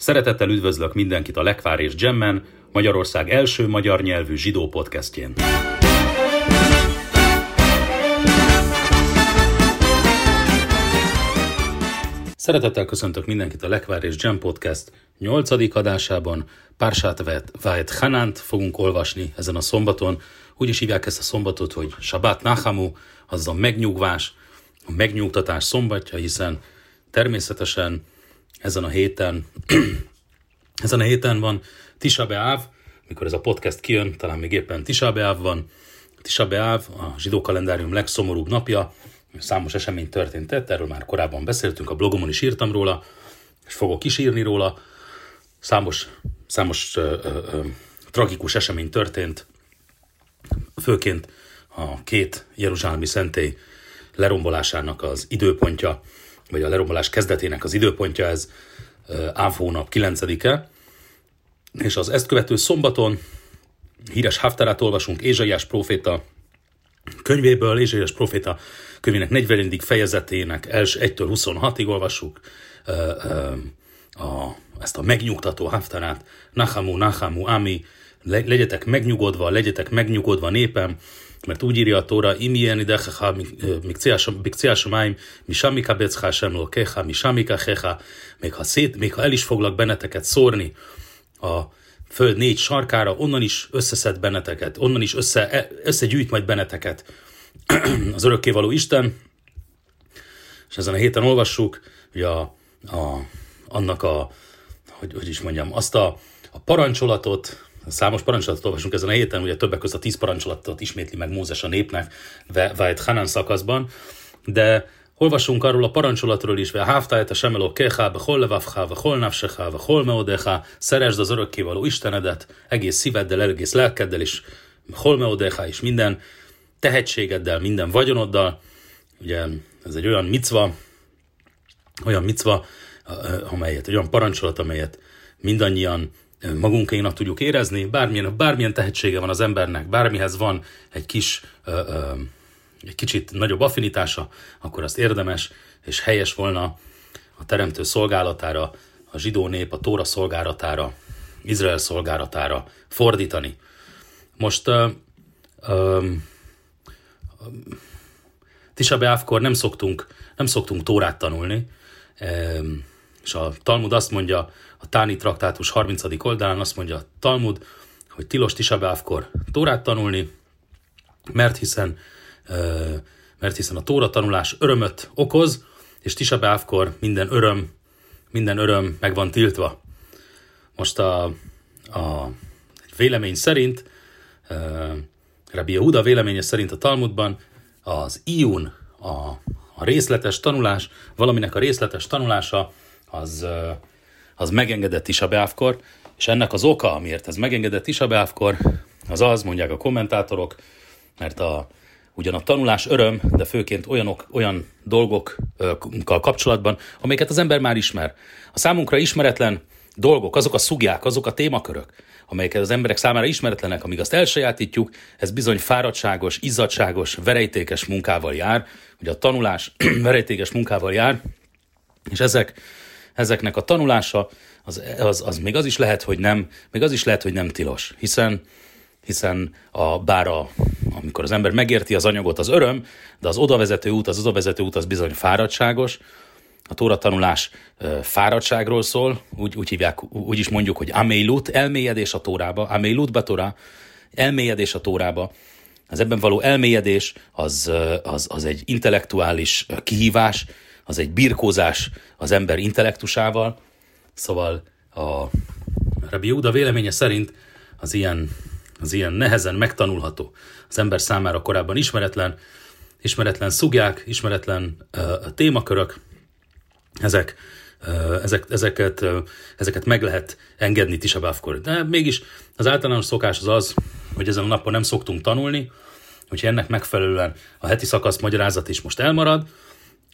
Szeretettel üdvözlök mindenkit a Lekvár és Gemmen, Magyarország első magyar nyelvű zsidó podcastjén. Szeretettel köszöntök mindenkit a Lekvár és Gem Podcast 8. adásában. Pársát Vájt Hanánt fogunk olvasni ezen a szombaton. Úgy is hívják ezt a szombatot, hogy Shabbat Nachamu, az a megnyugvás, a megnyugtatás szombatja, hiszen természetesen ezen a héten, ezen a héten van Tisha B'Av, mikor ez a podcast kijön, talán még éppen Tisha B'Av van. Tisha B'Av, a zsidó kalendárium legszomorúbb napja, számos esemény történt, erről már korábban beszéltünk, a blogomon is írtam róla, és fogok is írni róla. Számos, számos ö, ö, ö, tragikus esemény történt, főként a két Jeruzsálemi szentély lerombolásának az időpontja, vagy a lerombolás kezdetének az időpontja, ez Áv hónap 9-e, és az ezt követő szombaton híres Haftarát olvasunk Ézsaiás proféta könyvéből, Ézsaiás proféta könyvének 40. fejezetének első 1-től 26-ig olvassuk a, ezt a megnyugtató Haftarát, Nachamu, Nachamu, Ami, legyetek megnyugodva, legyetek megnyugodva népem, mert úgy írja a Tóra, imien idechecha mikcia somáim, mi samika beccha sem lokecha, mi samika hecha, még ha, szét, még ha el is foglak benneteket szórni a föld négy sarkára, onnan is összeszed benneteket, onnan is össze, e, összegyűjt majd benneteket az örökkévaló Isten, és ezen a héten olvassuk, hogy a, a, annak a, hogy, hogy is mondjam, azt a, a parancsolatot, Számos parancsolatot olvasunk ezen a héten, ugye többek között a tíz parancsolatot ismétli meg Mózes a népnek, Vajt Hanan szakaszban, de olvasunk arról a parancsolatról is, ve hávtájt a semeló kecha, hol levavcha, hol nafsecha, hol meodecha, szeresd az örökkévaló Istenedet, egész szíveddel, egész lelkeddel is, hol meodecha is minden tehetségeddel, minden vagyonoddal. Ugye ez egy olyan micva, olyan micva, amelyet, olyan parancsolat, amelyet mindannyian magunkénak tudjuk érezni, bármilyen, bármilyen tehetsége van az embernek, bármihez van egy kis, ö, ö, egy kicsit nagyobb affinitása, akkor azt érdemes és helyes volna a teremtő szolgálatára, a zsidó nép, a Tóra szolgálatára, Izrael szolgálatára fordítani. Most ö, ö, Tisha B'Ávkor nem szoktunk, nem szoktunk Tórát tanulni, és a Talmud azt mondja, a Táni traktátus 30. oldalán azt mondja a Talmud, hogy tilos Tisabávkor Tórát tanulni, mert hiszen, mert hiszen a Tóra tanulás örömöt okoz, és Tisabávkor minden öröm, minden öröm meg van tiltva. Most a, a vélemény szerint, Rabbi Yehuda véleménye szerint a Talmudban az iun, a, a részletes tanulás, valaminek a részletes tanulása, az, az megengedett is a beávkor, és ennek az oka, amiért ez megengedett is a beávkor, az az, mondják a kommentátorok, mert a, ugyan a tanulás öröm, de főként olyanok, olyan dolgokkal kapcsolatban, amelyeket az ember már ismer. A számunkra ismeretlen dolgok, azok a szugják, azok a témakörök, amelyeket az emberek számára ismeretlenek, amíg azt elsajátítjuk, ez bizony fáradtságos, izzadságos, verejtékes munkával jár. Ugye a tanulás verejtékes munkával jár, és ezek ezeknek a tanulása, az, az, az még az is lehet, hogy nem, még az is lehet, hogy nem tilos, hiszen hiszen a, bár a, amikor az ember megérti az anyagot, az öröm, de az odavezető út, az odavezető út az bizony fáradtságos, a Tóra tanulás fáradtságról szól, úgy, úgy hívják, úgy is mondjuk, hogy amélut, elmélyedés a Tórába, amélut betora, elmélyedés a Tórába. Az ebben való elmélyedés az, az, az egy intellektuális kihívás, az egy birkózás az ember intellektusával, szóval a Rabbi Júda véleménye szerint az ilyen, az ilyen nehezen megtanulható, az ember számára korábban ismeretlen, ismeretlen szugják, ismeretlen uh, témakörök, ezek, uh, ezek, ezeket, uh, ezeket meg lehet engedni Tisabávkor. De mégis az általános szokás az az, hogy ezen a napon nem szoktunk tanulni, hogyha ennek megfelelően a heti szakasz magyarázat is most elmarad,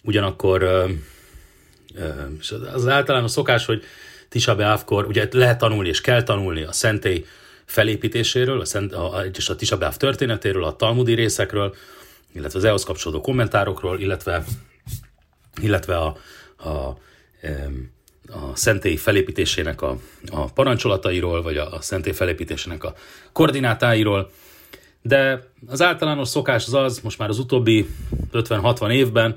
ugyanakkor az általános szokás, hogy Tisha B'Ávkor, ugye lehet tanulni és kell tanulni a szentély felépítéséről, a, szent, a, és a Tisha B'Áv történetéről, a talmudi részekről, illetve az ehhez kapcsolódó kommentárokról, illetve, illetve a, a, a szentély felépítésének a, a parancsolatairól, vagy a, a szentély felépítésének a koordinátáiról, de az általános szokás az az, most már az utóbbi 50-60 évben,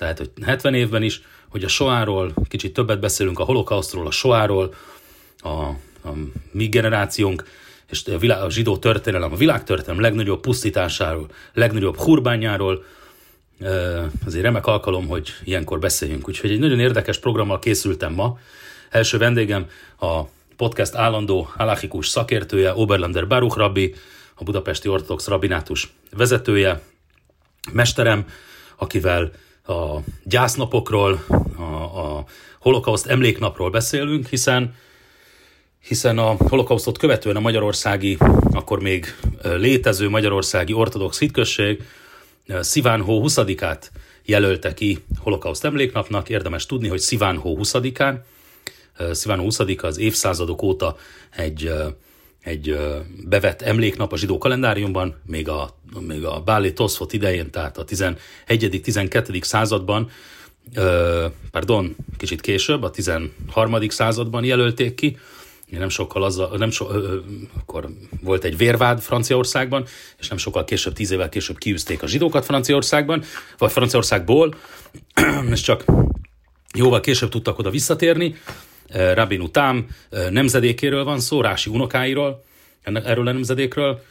tehát hogy 70 évben is, hogy a soáról kicsit többet beszélünk, a holokausztról, a soáról, a, a mi generációnk, és a, világ, a zsidó történelem, a világtörténelem legnagyobb pusztításáról, legnagyobb hurbányáról, azért remek alkalom, hogy ilyenkor beszéljünk. Úgyhogy egy nagyon érdekes programmal készültem ma. Első vendégem a podcast állandó alachikus szakértője, Oberlander Baruch Rabbi, a Budapesti Ortodox Rabinátus vezetője, mesterem, akivel a gyásznapokról, a, a holokauszt emléknapról beszélünk, hiszen hiszen a holokausztot követően a magyarországi, akkor még létező magyarországi ortodox hitközség Szivánhó 20-át jelölte ki holokauszt emléknapnak. Érdemes tudni, hogy Szivánhó 20-án, Szivánhó 20 az évszázadok óta egy, egy bevett emléknap a zsidó kalendáriumban, még a, még a Báli Toszfot idején, tehát a 11.-12. században, pardon, kicsit később, a 13. században jelölték ki, nem sokkal azzal, nem so, akkor volt egy vérvád Franciaországban, és nem sokkal később, tíz évvel később kiűzték a zsidókat Franciaországban, vagy Franciaországból, és csak jóval később tudtak oda visszatérni. Rabin Utám nemzedékéről van szó, Rási unokáiról, erről a nemzedékről,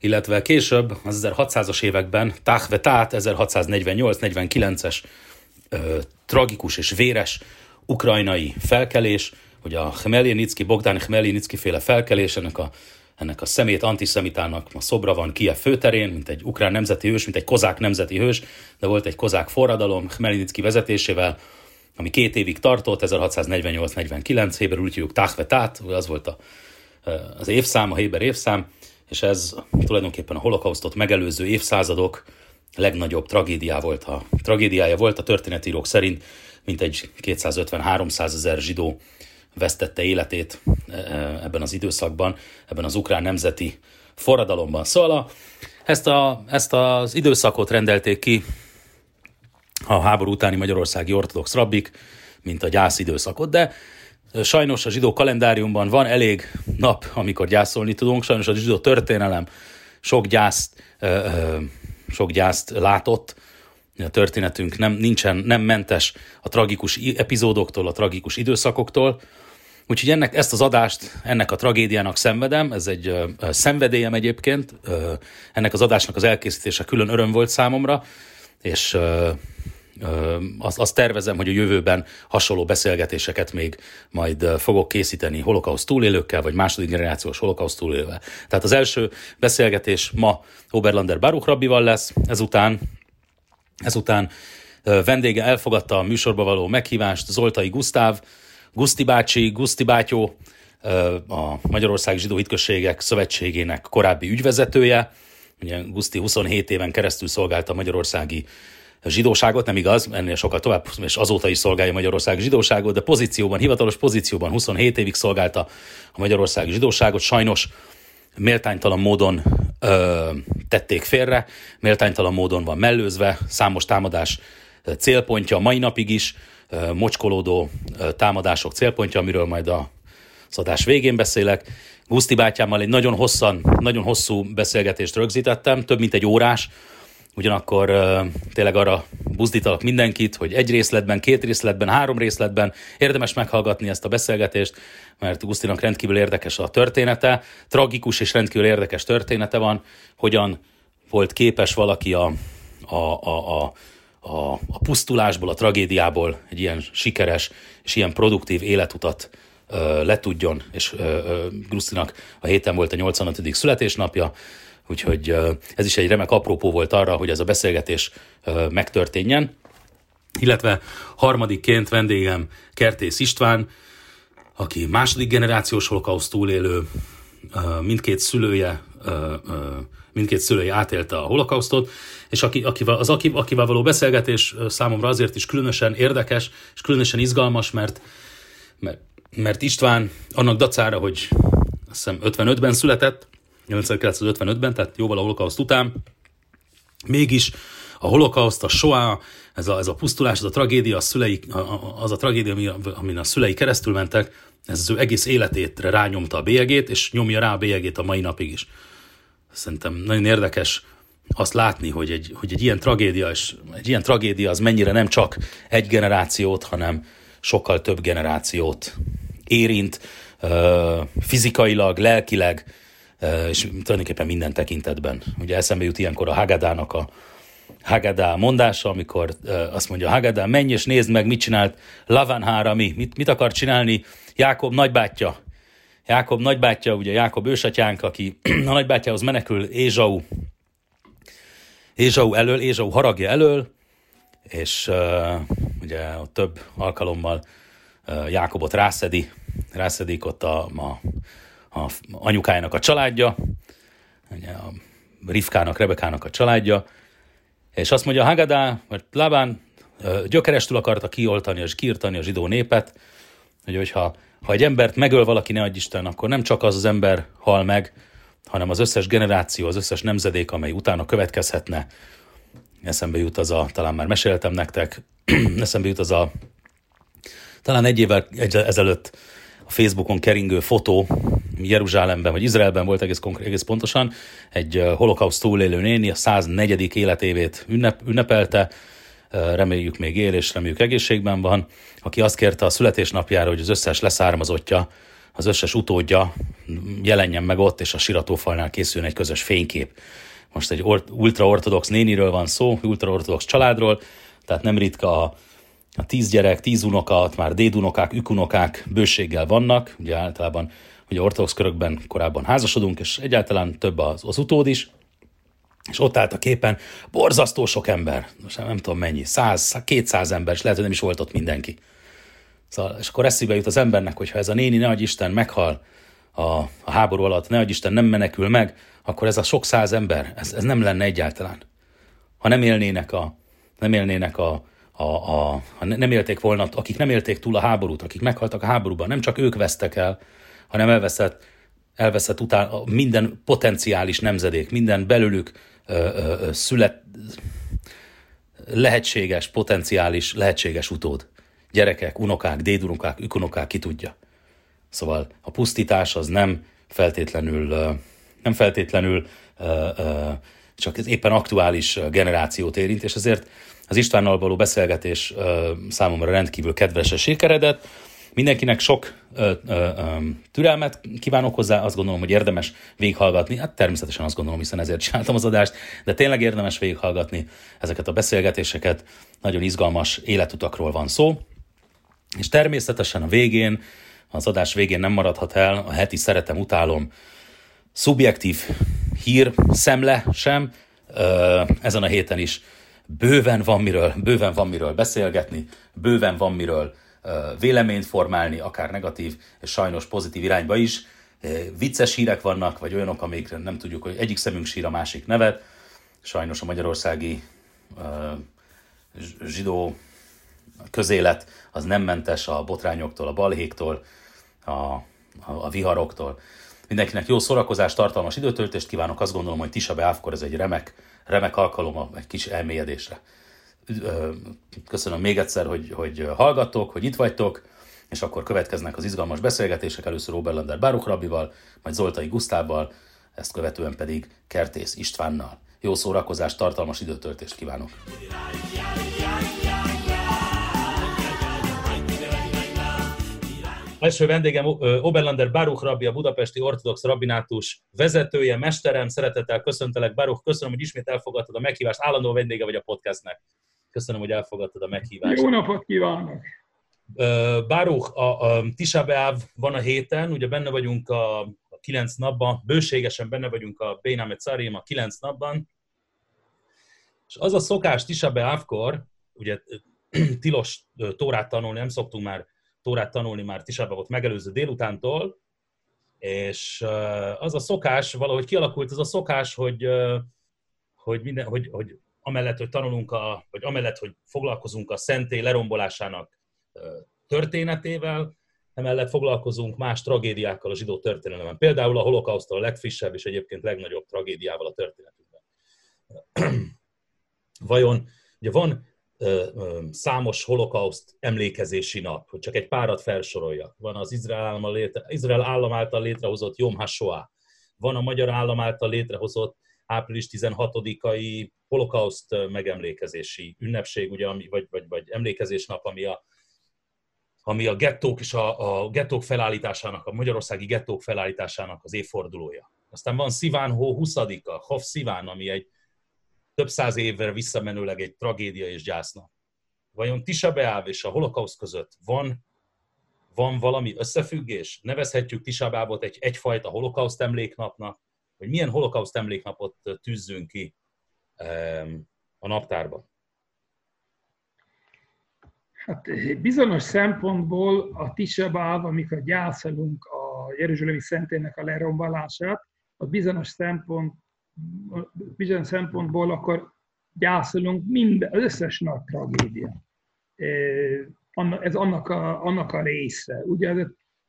illetve később, az 1600-as években, Tát 1648-49-es tragikus és véres ukrajnai felkelés, hogy a Khmelnytsky, Bogdan Khmelnytsky féle felkelés, ennek a, ennek a szemét antiszemitának a szobra van Kiev főterén, mint egy ukrán nemzeti hős, mint egy kozák nemzeti hős, de volt egy kozák forradalom Khmelnytsky vezetésével, ami két évig tartott, 1648-49, Héber úgy hívjuk Tachvetát, az volt a, az évszám, a Héber évszám, és ez tulajdonképpen a holokausztot megelőző évszázadok legnagyobb tragédiá volt a, tragédiája volt a történetírók szerint, mint egy 250-300 ezer zsidó vesztette életét ebben az időszakban, ebben az ukrán nemzeti forradalomban. Szóval a, ezt, a, ezt az időszakot rendelték ki a háború utáni magyarországi ortodox rabbik, mint a gyász időszakot, de sajnos a zsidó kalendáriumban van elég nap, amikor gyászolni tudunk, sajnos a zsidó történelem sok gyászt, sok gyászt látott, a történetünk nem, nincsen, nem mentes a tragikus epizódoktól, a tragikus időszakoktól, Úgyhogy ennek, ezt az adást, ennek a tragédiának szenvedem, ez egy ö, szenvedélyem egyébként, ö, ennek az adásnak az elkészítése külön öröm volt számomra, és ö, ö, azt, azt tervezem, hogy a jövőben hasonló beszélgetéseket még majd fogok készíteni holokauszt túlélőkkel, vagy második generációs holokauszt túlélővel. Tehát az első beszélgetés ma Oberlander Baruch Rabbival lesz, ezután, ezután vendége elfogadta a műsorba való meghívást Zoltai Gusztáv, Guszti bácsi, Guszti bátyó, a Magyarországi Zsidó Hitközségek Szövetségének korábbi ügyvezetője. Ugye Guszti 27 éven keresztül szolgálta a magyarországi zsidóságot, nem igaz, ennél sokkal tovább, és azóta is szolgálja a magyarországi zsidóságot, de pozícióban, hivatalos pozícióban 27 évig szolgálta a magyarországi zsidóságot. Sajnos méltánytalan módon ö, tették félre, méltánytalan módon van mellőzve, számos támadás célpontja mai napig is, mocskolódó támadások célpontja, amiről majd a szadás végén beszélek. Guszti bátyámmal egy nagyon hosszan, nagyon hosszú beszélgetést rögzítettem, több mint egy órás, ugyanakkor tényleg arra buzdítalak mindenkit, hogy egy részletben, két részletben, három részletben érdemes meghallgatni ezt a beszélgetést, mert Gusztinak rendkívül érdekes a története, tragikus és rendkívül érdekes története van, hogyan volt képes valaki a, a, a, a a, a pusztulásból, a tragédiából egy ilyen sikeres és ilyen produktív életutat ö, letudjon, és Grusztinak a héten volt a 85. születésnapja, úgyhogy ez is egy remek apropó volt arra, hogy ez a beszélgetés megtörténjen. Illetve harmadikként vendégem Kertész István, aki második generációs holokauszt túlélő, mindkét szülője mindkét szülője átélte a holokausztot, és aki, akivel, az aki, akivel való beszélgetés számomra azért is különösen érdekes, és különösen izgalmas, mert, mert, mert István annak dacára, hogy azt hiszem 55-ben született, 1955-ben, tehát jóval a holokauszt után, mégis a holokauszt, a soá, ez a, ez a pusztulás, ez a tragédia, a szülei, az a tragédia, ami, amin a szülei keresztül mentek, ez az ő egész életétre rányomta a bélyegét, és nyomja rá a bélyegét a mai napig is. Szerintem nagyon érdekes azt látni, hogy egy, hogy egy ilyen tragédia, és egy ilyen tragédia az mennyire nem csak egy generációt, hanem sokkal több generációt érint, fizikailag, lelkileg, és tulajdonképpen minden tekintetben. Ugye eszembe jut ilyenkor a Hagadának a Hagadá mondása, amikor azt mondja Hagadá, menj és nézd meg, mit csinált Lavan mi, mit, mit akar csinálni Jákob nagybátyja. Jákob nagybátyja, ugye Jákob ősatyánk, aki a nagybátyához menekül Ézsau, Ézsau elől, Ézsau haragja elől, és uh, ugye több alkalommal uh, Jákobot rászedi, rászedik ott a, a, a anyukájának a családja, ugye a Rivkának, Rebekának a családja, és azt mondja Hagadá, vagy Labán gyökerestül akarta kioltani és kiirtani a zsidó népet, hogy hogyha ha egy embert megöl valaki, ne adj Isten, akkor nem csak az az ember hal meg, hanem az összes generáció, az összes nemzedék, amely utána következhetne. Eszembe jut az a, talán már meséltem nektek, eszembe jut az a, talán egy évvel ezelőtt a Facebookon keringő fotó, Jeruzsálemben vagy Izraelben volt egész, konkrét, egész pontosan, egy holokauszt túlélő néni a 104. életévét ünnep, ünnepelte, reméljük még él, és reméljük egészségben van, aki azt kérte a születésnapjára, hogy az összes leszármazottja, az összes utódja jelenjen meg ott, és a siratófalnál készüljön egy közös fénykép. Most egy ultraortodox néniről van szó, ultraortodox családról, tehát nem ritka a, a tíz gyerek, tíz unoka, már dédunokák, ükunokák bőséggel vannak, ugye általában ugye ortodox körökben korábban házasodunk, és egyáltalán több az, az utód is, és ott állt a képen borzasztó sok ember, most nem tudom mennyi, száz, kétszáz ember, és lehet, hogy nem is volt ott mindenki. Szóval, és akkor eszébe jut az embernek, hogy ha ez a néni, ne Isten, meghal a, a háború alatt, ne Isten, nem menekül meg, akkor ez a sok száz ember, ez, ez nem lenne egyáltalán. Ha nem élnének a, nem élnének a, a, a, ha nem élték volna, akik nem élték túl a háborút, akik meghaltak a háborúban, nem csak ők vesztek el, hanem elveszett, elveszett után minden potenciális nemzedék, minden belőlük ö, ö, szület, lehetséges, potenciális, lehetséges utód. Gyerekek, unokák, dédunokák, ükunokák, ki tudja. Szóval a pusztítás az nem feltétlenül, nem feltétlenül csak éppen aktuális generációt érint, és ezért az Istvánnal való beszélgetés számomra rendkívül kedvesen sikeredett. Mindenkinek sok ö, ö, ö, türelmet kívánok hozzá, azt gondolom, hogy érdemes végighallgatni. Hát természetesen azt gondolom, hiszen ezért csináltam az adást, de tényleg érdemes végighallgatni ezeket a beszélgetéseket. Nagyon izgalmas életutakról van szó. És természetesen a végén, az adás végén nem maradhat el a heti szeretem, utálom szubjektív hír szemle sem. Ezen a héten is bőven van miről, bőven van miről beszélgetni, bőven van miről véleményt formálni, akár negatív, és sajnos pozitív irányba is. Vicces hírek vannak, vagy olyanok, amikre nem tudjuk, hogy egyik szemünk sír a másik nevet. Sajnos a magyarországi zsidó közélet az nem mentes a botrányoktól, a balhéktól, a, a, a viharoktól. Mindenkinek jó szórakozást, tartalmas időtöltést kívánok. Azt gondolom, hogy Tisa Beávkor ez egy remek, remek alkalom egy kis elmélyedésre. Köszönöm még egyszer, hogy, hogy hallgattok, hogy itt vagytok, és akkor következnek az izgalmas beszélgetések, először Oberlander Báruk Rabbival, majd Zoltai Gusztával, ezt követően pedig Kertész Istvánnal. Jó szórakozást, tartalmas időtöltést kívánok! Első vendégem Oberlander Baruch rabbi, a budapesti ortodox rabbinátus vezetője, mesterem, szeretettel köszöntelek. Baruch, köszönöm, hogy ismét elfogadtad a meghívást. Állandó vendége vagy a podcastnek. Köszönöm, hogy elfogadtad a meghívást. Jó napot kívánok! Baruch, a, a Tisha B'Av van a héten, ugye benne vagyunk a, a kilenc napban, bőségesen benne vagyunk a Béname Carim a kilenc napban, és az a szokás Tisha B'Avkor, ugye tilos tórát tanulni, nem szoktunk már tórát tanulni már Tisába volt megelőző délutántól, és az a szokás, valahogy kialakult ez a szokás, hogy, hogy, minden, hogy, hogy amellett, hogy tanulunk, a, vagy amellett, hogy foglalkozunk a szentély lerombolásának történetével, emellett foglalkozunk más tragédiákkal a zsidó történelemben. Például a holokausztól a legfrissebb és egyébként legnagyobb tragédiával a történetünkben. Vajon, ugye van számos holokauszt emlékezési nap, hogy csak egy párat felsoroljak. Van az Izrael állam, létre, Izrael állam által létrehozott Yom HaShoah, van a magyar állam által létrehozott április 16-ai holokauszt megemlékezési ünnepség, ugye, vagy, vagy, vagy emlékezésnap, ami a, ami a gettók és a, a gettók felállításának, a magyarországi gettók felállításának az évfordulója. Aztán van Sziván Hó 20-a, Hof Sziván, ami egy több száz évre visszamenőleg egy tragédia és gyásznap. Vajon Tisa Beáv és a holokauszt között van, van valami összefüggés? Nevezhetjük Tisa Beávot egy, egyfajta holokauszt emléknapnak, hogy milyen holokauszt emléknapot tűzzünk ki a naptárban? Hát bizonyos szempontból a Tisebáv, amikor gyászolunk a Jeruzsálemi szentének a lerombolását, a bizonyos szempont, bizonyos szempontból akkor gyászolunk minden, az összes nagy tragédia. Ez annak a, annak a része. Ugye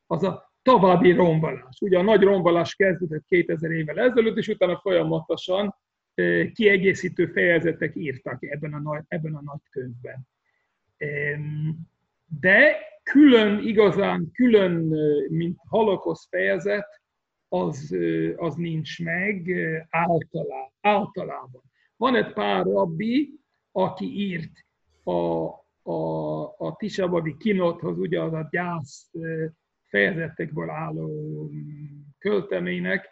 az a további rombolás. Ugye a nagy rombolás kezdődött 2000 évvel ezelőtt, és utána folyamatosan kiegészítő fejezetek írtak ebben a nagy, ebben a nagy könyvben. De külön, igazán külön, mint holokosz fejezet, az, az nincs meg általá, általában. Van egy pár rabbi, aki írt a, a, a Tisabadi kinothoz, ugye az a gyász fejezetekből álló költeménynek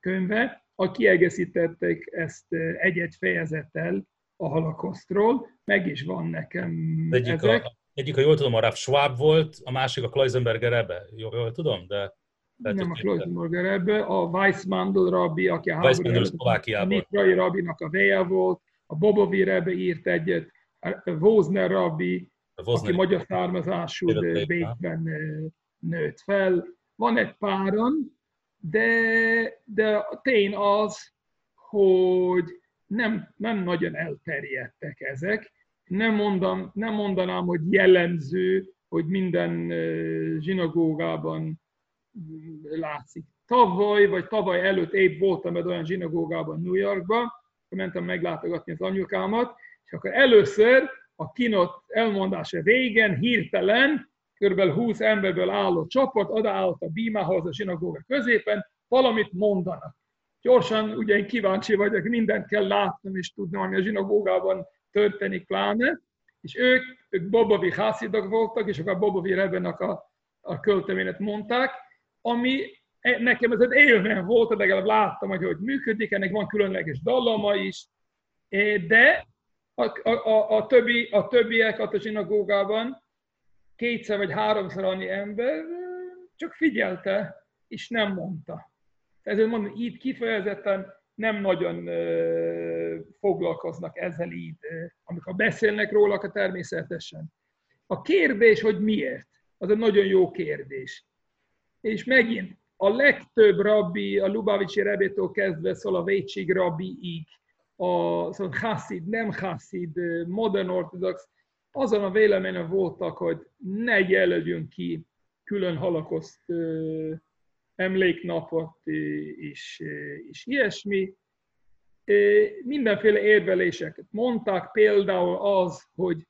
könyve, a kiegészítették ezt egy-egy fejezettel a holokosztról, meg is van nekem egyik ezek. A, egyik, ha jól tudom, a Raff Schwab volt, a másik a Kleisenberger Rebbe. Jól, jól tudom, de... Lehet, nem a Kleisenberger Rebbe, a Weissmandl rabbi, aki a Szlovákiában. A Mitrai rabbinak a veje volt, a Bobovi Rebbe írt egyet, a Wozner rabbi, aki magyar származású, Békben nőtt fel. Van egy páran, de, de a tény az, hogy nem, nem nagyon elterjedtek ezek. Nem, mondom, nem mondanám, hogy jellemző, hogy minden zsinagógában látszik. Tavaly, vagy tavaly előtt épp voltam egy olyan zsinagógában New Yorkban, mentem meglátogatni az anyukámat, és akkor először a kinot elmondása végén hirtelen kb. 20 emberből álló csapat odaállt a bímához a zsinagóga középen, valamit mondanak. Gyorsan, ugye én kíváncsi vagyok, mindent kell látnom és tudnom, ami a zsinagógában történik pláne, és ők, ők Bobovi hászidak voltak, és akkor Bobovi Rebenek a, a költeményet mondták, ami e, nekem ez egy élmény volt, legalább láttam, hogy hogy működik, ennek van különleges dallama is, de a, a, a, többi, a többiek a zsinagógában kétszer vagy háromszor annyi ember csak figyelte, és nem mondta. Ezért mondom, itt kifejezetten nem nagyon foglalkoznak ezzel így, amikor beszélnek róla, akkor természetesen. A kérdés, hogy miért, az egy nagyon jó kérdés. És megint, a legtöbb rabbi, a Lubavicsi Rebétól kezdve szól a Vécsig rabbiig, a szóval Hasid, nem Hasid, modern ortodox, azon a véleményen voltak, hogy ne jelöljünk ki külön halakoszt emléknapot és, és ilyesmi. Mindenféle érveléseket mondták, például az, hogy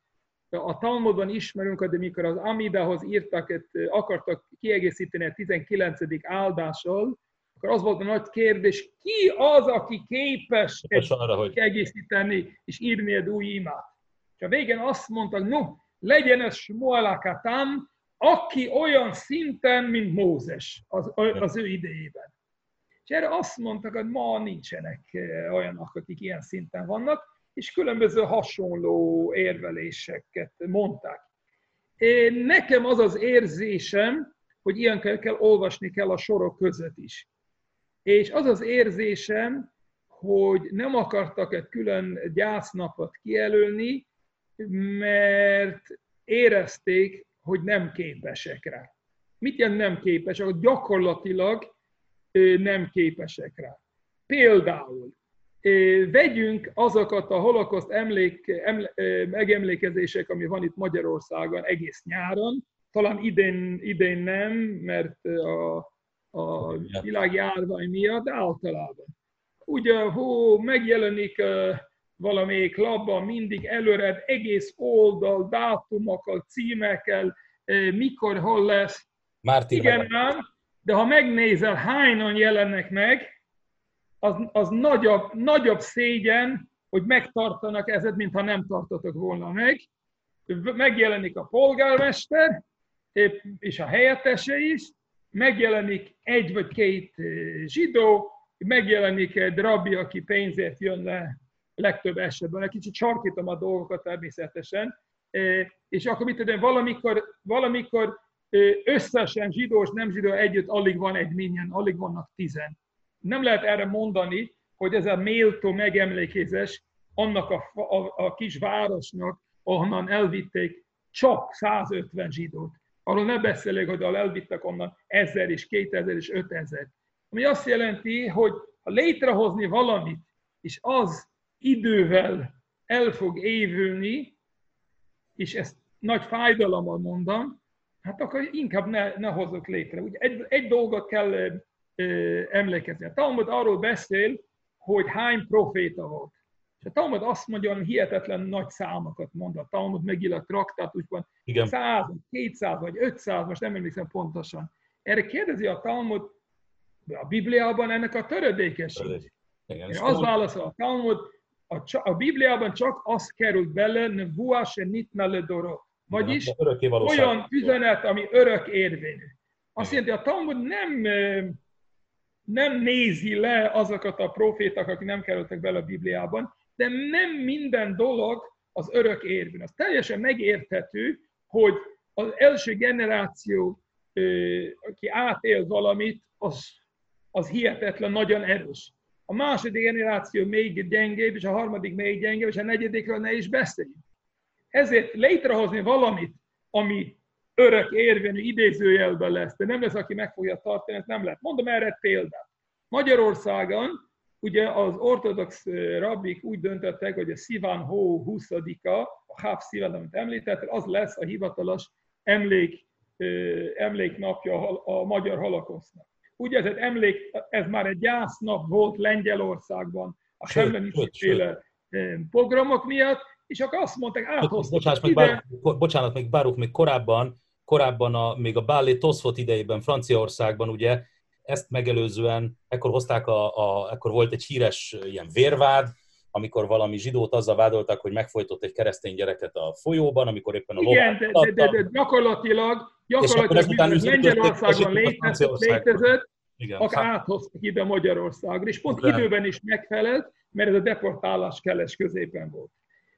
a Talmudban ismerünk, de mikor az Amidához írtak, akartak kiegészíteni a 19. áldással, akkor az volt a nagy kérdés, ki az, aki képes arra, hogy... kiegészíteni és írni egy új imát. És a végén azt mondtak, no, legyen ez Smuelakatam, aki olyan szinten, mint Mózes az, az ő idejében. És erre azt mondtak, hogy ma nincsenek olyanok, akik ilyen szinten vannak, és különböző hasonló érveléseket mondták. Én, nekem az az érzésem, hogy ilyen kell, kell olvasni kell a sorok között is. És az az érzésem, hogy nem akartak egy külön gyásznapot kijelölni, mert érezték, hogy nem képesek rá. Mit jelent nem képesek? Gyakorlatilag nem képesek rá. Például vegyünk azokat a holokoszt emlék, emle, megemlékezések, ami van itt Magyarországon egész nyáron, talán idén, idén nem, mert a, a világjárvány miatt, de általában. Ugye, hó, megjelenik valamelyik labban mindig előred egész oldal, dátumokkal, címekkel, mikor, hol lesz. Mártír Igen ám, de ha megnézel, hányan jelennek meg, az, az nagyobb, nagyobb szégyen, hogy megtartanak ezet, mintha nem tartotok volna meg. Megjelenik a polgármester, és a helyettese is, megjelenik egy vagy két zsidó, megjelenik egy rabbi, aki pénzért jön le legtöbb esetben. Egy kicsit sarkítom a dolgokat természetesen. És akkor mit tudom, valamikor, valamikor összesen zsidós, nem zsidó együtt alig van egy minyen, alig vannak tizen. Nem lehet erre mondani, hogy ez a méltó megemlékezés annak a, a, a kis városnak, ahonnan elvitték csak 150 zsidót. Arról ne beszélek, hogy elvittek onnan 1000 és 2000 és 5000. Ami azt jelenti, hogy ha létrehozni valamit, és az idővel el fog évülni, és ezt nagy fájdalommal mondom, hát akkor inkább ne, ne hozzuk létre. Ugye egy, egy dolgot kell emlékezni. A Talmud arról beszél, hogy hány proféta volt. És a Talmud azt mondja, hogy hihetetlen nagy számokat mond. A Talmud megír a traktátusban 100, 200 vagy 500, most nem emlékszem pontosan. Erre kérdezi a Talmud, a Bibliában ennek a töredékeség. Igen, az válaszol a Talmud, a, a Bibliában csak az került bele, nevua se nitna le dorot. Vagyis olyan üzenet, ami örök érvényű. Azt jelenti, a Talmud nem, nem nézi le azokat a profétak, akik nem kerültek bele a Bibliában, de nem minden dolog az örök érvényű. Az teljesen megérthető, hogy az első generáció, aki átél valamit, az, az hihetetlen, nagyon erős. A második generáció még gyengébb, és a harmadik még gyengébb, és a negyedikről ne is beszéljünk. Ezért létrehozni valamit, ami örök érvényű idézőjelben lesz, de nem lesz, aki meg fogja tartani, ez nem lehet. Mondom erre egy példát. Magyarországon ugye az ortodox rabbik úgy döntöttek, hogy a Sziván Hó 20-a, a Háv Sziván, amit említettek, az lesz a hivatalos emlék, emléknapja a magyar holokosznak. Ugye ez, egy emlék, ez már egy gyásznap volt Lengyelországban a Srebreniciféle programok miatt, és akkor azt mondták, áthoztak Bocsánat, meg bár, bocsánat, még báruk, még korábban, korábban a, még a Bálé Toszfot idejében Franciaországban ugye ezt megelőzően, ekkor hozták a, a, ekkor volt egy híres ilyen vérvád, amikor valami zsidót azzal vádoltak, hogy megfojtott egy keresztény gyereket a folyóban, amikor éppen a Igen, de, de, de, de, gyakorlatilag, gyakorlatilag Lengyelországban létezett, létezett igen, akkor hát... áthoztak ide Magyarországra, és pont de. időben is megfelelt, mert ez a deportálás keles középen volt.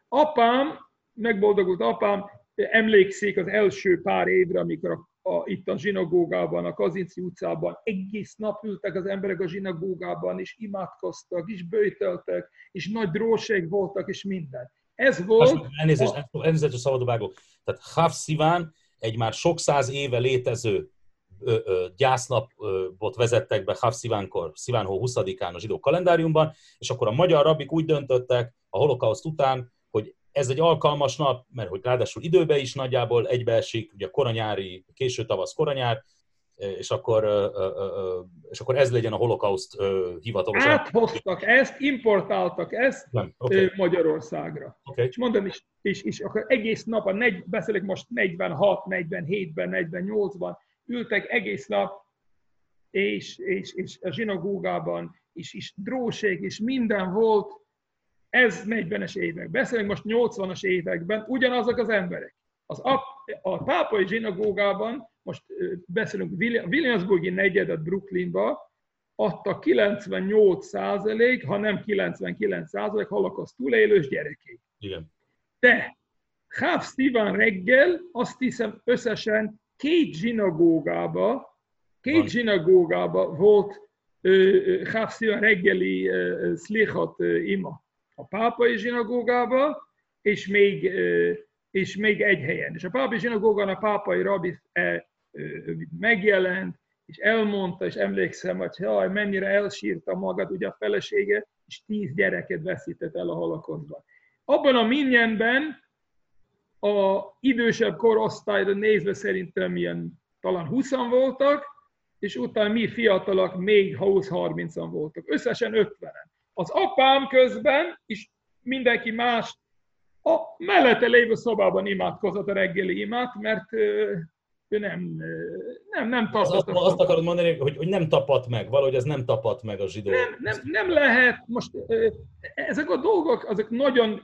Apám, megboldogult apám, emlékszik az első pár évre, amikor a a, itt a zsinagógában, a Kazinci utcában, egész nap ültek az emberek a zsinagógában, és imádkoztak, és bőjtöltek, és nagy dróség voltak, és minden. Ez volt... Elnézést, a... elnézést a szabadobágó. Tehát Hav Sziván egy már sok száz éve létező ö, ö, gyásznapot vezettek be Hav Szívánkor, Szivánhó 20-án a zsidó kalendáriumban, és akkor a magyar rabik úgy döntöttek a holokauszt után, hogy ez egy alkalmas nap, mert hogy ráadásul időbe is nagyjából egybeesik, ugye koranyári, késő tavasz, koranyár, és akkor, és akkor ez legyen a holokauszt hivatalos. Áthoztak ezt, importáltak ezt Nem, okay. Magyarországra. Okay. És mondom, és, és, és akkor egész nap, a negy, beszélek most 46, 47-ben, 48-ban, ültek egész nap, és, és, és a zsinagógában, és, és dróség, és minden volt, ez 40-es évek. Beszélünk most 80-as években, ugyanazok az emberek. Az a, a pápai zsinagógában, most beszélünk Williamsburgi negyedet Brooklynba, adta 98 százalék, ha nem 99 százalék halakaszt túlélős gyereké. Igen. De Háv Steven reggel azt hiszem összesen két zsinagógába, két Van. zsinagógába volt Háv Steven reggeli szlichat ima a pápai zsinagógába, és még, és még egy helyen. És a pápai zsinagógán a pápai rabbi megjelent, és elmondta, és emlékszem, hogy jaj, mennyire elsírta magad, ugye a felesége, és tíz gyereket veszített el a halakozban. Abban a minyenben a idősebb korosztályra nézve szerintem milyen talán 20 voltak, és utána mi fiatalok még 20-30-an voltak. Összesen 50-en. Az apám közben is mindenki más a mellette lévő szobában imádkozott a reggeli imát, mert ő nem, nem, nem tapadt. Azt, azt akarod mondani, hogy, hogy nem tapadt meg, valahogy ez nem tapadt meg a zsidó. Nem, nem, nem lehet, most ezek a dolgok, azok nagyon,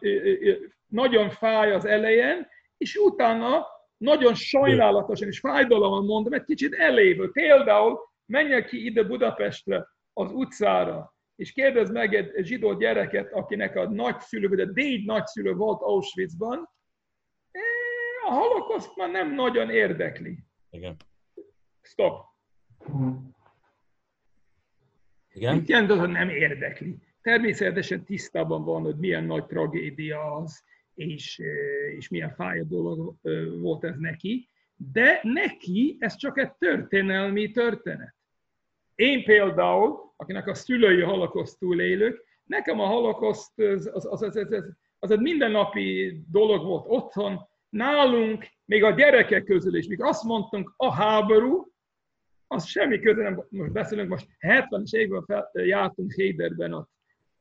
nagyon fáj az elején, és utána nagyon sajnálatosan és fájdalommal mondom, egy kicsit elévő. Például menjek ki ide Budapestre, az utcára, és kérdez meg egy zsidó gyereket, akinek a nagyszülő, vagy a déd nagyszülő volt Auschwitzban, a holokoszt már nem nagyon érdekli. Igen. Stop. Igen? Mit jelent az, hogy nem érdekli? Természetesen tisztában van, hogy milyen nagy tragédia az, és, és milyen fájó dolog volt ez neki, de neki ez csak egy történelmi történet. Én például, akinek a szülői holokoszt túlélők, nekem a holokoszt az, az, az, az, az, az egy mindennapi dolog volt otthon, nálunk, még a gyerekek közül is, míg azt mondtunk, a háború, az semmi köze nem, most beszélünk, most 70-es évben fel, jártunk Héderben,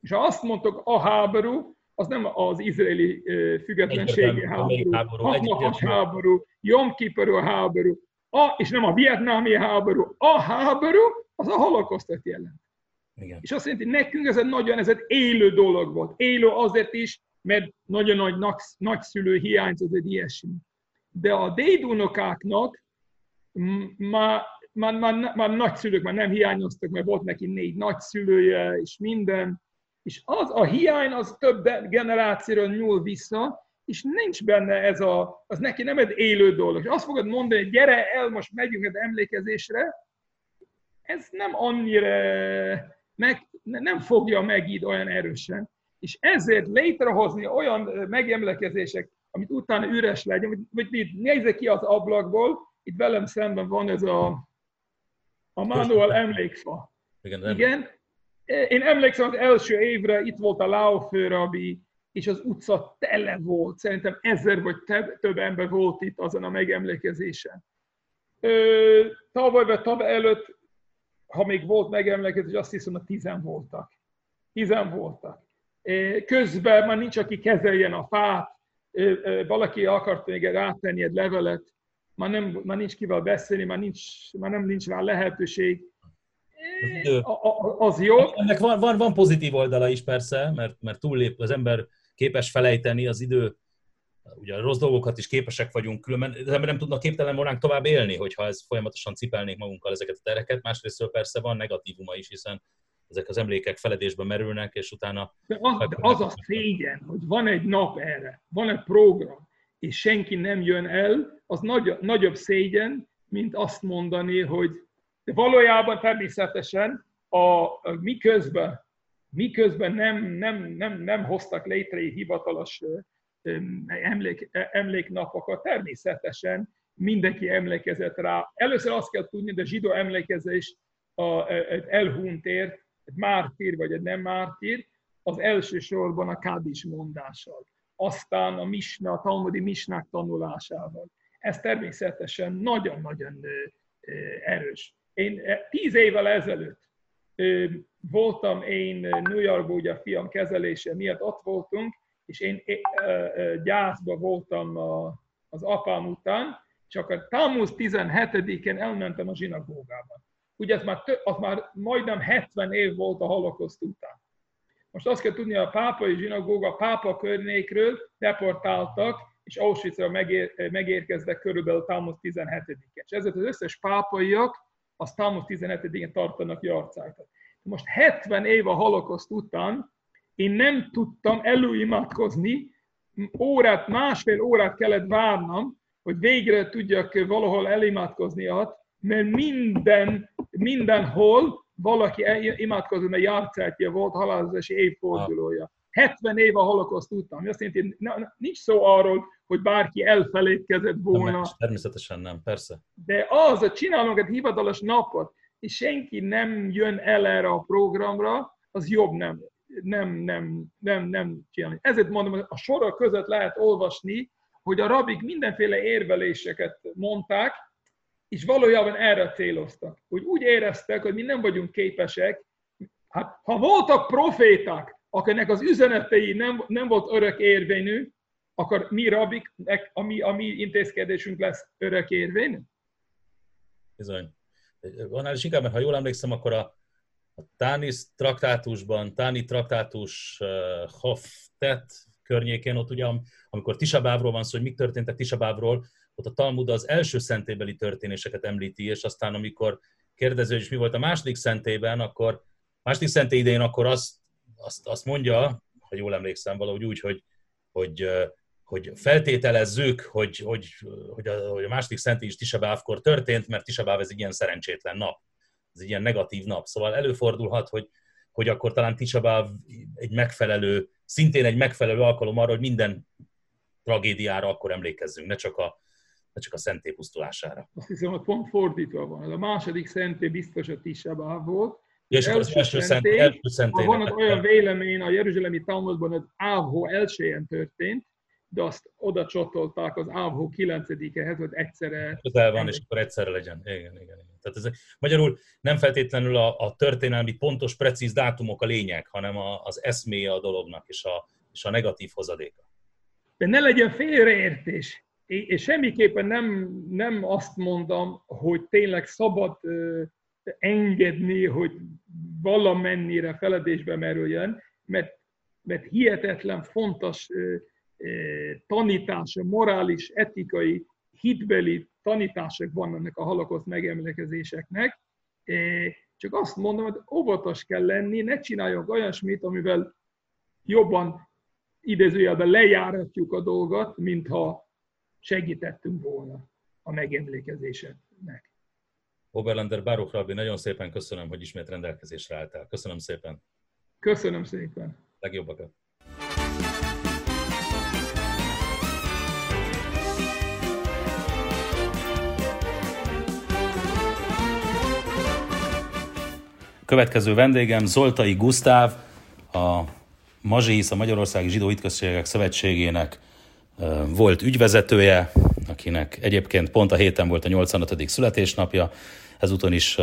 és ha azt mondtuk, a háború, az nem az izraeli függetlenségi háború, a háború, Jom Kippur háború, a, és nem a vietnámi háború, a háború, az a holokosztot jelent. Igen. És azt jelenti, nekünk ez egy nagyon, ez egy élő dolog volt. Élő azért is, mert nagyon nagy nagyszülő hiányzott egy ilyesmi. De a dédunokáknak már, már, már, már nagyszülők már nem hiányoztak, mert volt neki négy nagyszülője, és minden. És az a hiány az több generációra nyúl vissza, és nincs benne ez a, az neki nem egy élő dolog. És azt fogod mondani, hogy gyere el, most megyünk egy emlékezésre, ez nem annyira, meg, nem fogja meg így olyan erősen és ezért létrehozni olyan megemlékezések, amit utána üres legyen, vagy itt nézzek ki az ablakból, itt velem szemben van ez a, a Manuel emlékfa. Igen, Igen. Én emlékszem az első évre, itt volt a Laufőrabi, és az utca tele volt. Szerintem ezer vagy több ember volt itt azon a megemlékezésen. Tavaly vagy tavaly előtt, ha még volt megemlékezés, azt hiszem, hogy tizen voltak. Tizen voltak. Közben már nincs, aki kezeljen a fát, valaki akart még rátenni egy levelet, már, nem, már nincs kivel beszélni, már, nincs, már nem nincs rá lehetőség. Az jó. Ennek van, van, van pozitív oldala is persze, mert, mert túllép, az ember képes felejteni az idő, ugye a rossz dolgokat is képesek vagyunk, különben az ember nem tudna képtelen volnánk tovább élni, hogyha ez folyamatosan cipelnék magunkkal ezeket a tereket. Másrészt persze van negatívuma is, hiszen ezek az emlékek feledésbe merülnek, és utána... De az, de az a szégyen, hogy van egy nap erre, van egy program, és senki nem jön el, az nagy, nagyobb szégyen, mint azt mondani, hogy de valójában természetesen a, a miközben, miközben nem, nem, nem, nem hoztak létre egy hivatalos emlék, emléknapokat, természetesen mindenki emlékezett rá. Először azt kell tudni, hogy a zsidó emlékezés a, elhuntért egy mártír vagy egy nem mártír, az elsősorban a kádis mondással, aztán a misna, a talmudi misnák tanulásával. Ez természetesen nagyon-nagyon erős. Én tíz évvel ezelőtt voltam én New Yorkban, ugye a fiam kezelése miatt ott voltunk, és én gyászba voltam az apám után, csak a Tammuz 17-én elmentem a zsinagógában. Ugye ez már, az már majdnem 70 év volt a holokoszt után. Most azt kell tudni, a pápai zsinagóga pápa környékről deportáltak, és Auschwitzra megér, megérkeztek körülbelül Tammuz 17-én. És ezért az összes pápaiak az Tammuz 17-én tartanak jarcákat. Most 70 év a holokoszt után én nem tudtam előimádkozni, órát, másfél órát kellett várnom, hogy végre tudjak valahol elimádkozni ott, mert minden, mindenhol valaki imádkozott, mert járcátja volt halálozási évfordulója. 70 év a holokoszt után. Azt jelenti, nincs szó arról, hogy bárki elfelejtkezett volna. Nem, természetesen nem, persze. De az, hogy csinálunk egy hivatalos napot, és senki nem jön el erre a programra, az jobb nem, nem, nem, nem, nem csinálni. Ezért mondom, hogy a sorok között lehet olvasni, hogy a rabik mindenféle érveléseket mondták, és valójában erre céloztak. Hogy úgy éreztek, hogy mi nem vagyunk képesek, hát ha voltak proféták, akinek az üzenetei nem, nem volt örök érvényű, akkor mi rabik, a mi, a mi intézkedésünk lesz örök érvényű? Bizony. Annál is inkább, mert ha jól emlékszem, akkor a, a Tánis traktátusban, Táni traktátus uh, Hoftet környékén, ott ugye, amikor Tisabávról van szó, hogy mik történtek Tisabávról, ott a Talmud az első szentébeli történéseket említi, és aztán amikor kérdező, hogy mi volt a második szentében, akkor második szenté idején akkor azt, azt, azt mondja, ha jól emlékszem, valahogy úgy, hogy, hogy, hogy feltételezzük, hogy, hogy, hogy, a, hogy a második szenté is Tisabávkor történt, mert Tisabáv ez egy ilyen szerencsétlen nap. Ez egy ilyen negatív nap. Szóval előfordulhat, hogy, hogy akkor talán Tisabáv egy megfelelő, szintén egy megfelelő alkalom arra, hogy minden tragédiára akkor emlékezzünk, ne csak a, ne csak a szenté pusztulására. Azt hiszem, hogy pont fordítva van. A második szenté biztos a Tisabáv volt, és akkor az első szenté, első szenté van olyan vélemény a Jeruzsálemi Talmudban, hogy Ávhó elsőjén történt, de azt oda csatolták az Ávhó 9-ehez, hogy egyszerre... Közel van, és akkor egyszerre legyen. Igen, igen, igen. Tehát ez, magyarul nem feltétlenül a, a történelmi pontos, precíz dátumok a lényeg, hanem a, az eszméje a dolognak, és a, és a negatív hozadéka. De ne legyen félreértés. És semmiképpen nem, nem azt mondom, hogy tényleg szabad engedni, hogy valamennyire feledésbe merüljön, mert, mert hihetetlen fontos tanítása, morális, etikai, hitbeli tanítások vannak a halakoszt megemlékezéseknek. Csak azt mondom, hogy óvatos kell lenni, ne csináljunk olyasmit, amivel jobban idézőjelben lejáratjuk a dolgot, mintha segítettünk volna a megemlékezéseknek. Oberlander Baruch Rabbi, nagyon szépen köszönöm, hogy ismét rendelkezésre álltál. Köszönöm szépen. Köszönöm szépen. Legjobbakat. Következő vendégem Zoltai Gusztáv, a Mazsihisz, a Magyarországi Zsidó Hitközségek Szövetségének volt ügyvezetője, akinek egyébként pont a héten volt a 85. születésnapja, ezúton is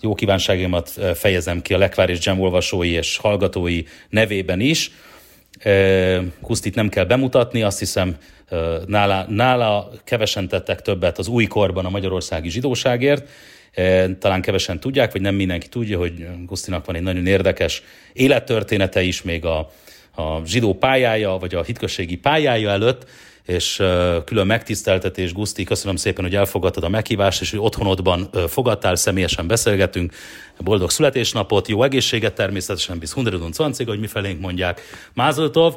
jó kívánságaimat fejezem ki a Lekvár és Jam olvasói és hallgatói nevében is. Kusztit nem kell bemutatni, azt hiszem nála, nála kevesen tettek többet az újkorban a magyarországi zsidóságért, talán kevesen tudják, vagy nem mindenki tudja, hogy Gusztinak van egy nagyon érdekes élettörténete is, még a, a zsidó pályája, vagy a hitközségi pályája előtt, és külön megtiszteltetés, Guszti, köszönöm szépen, hogy elfogadtad a meghívást, és hogy otthonodban fogadtál, személyesen beszélgetünk. Boldog születésnapot, jó egészséget természetesen, bis 120, hogy mifelénk mondják. Mázoltov.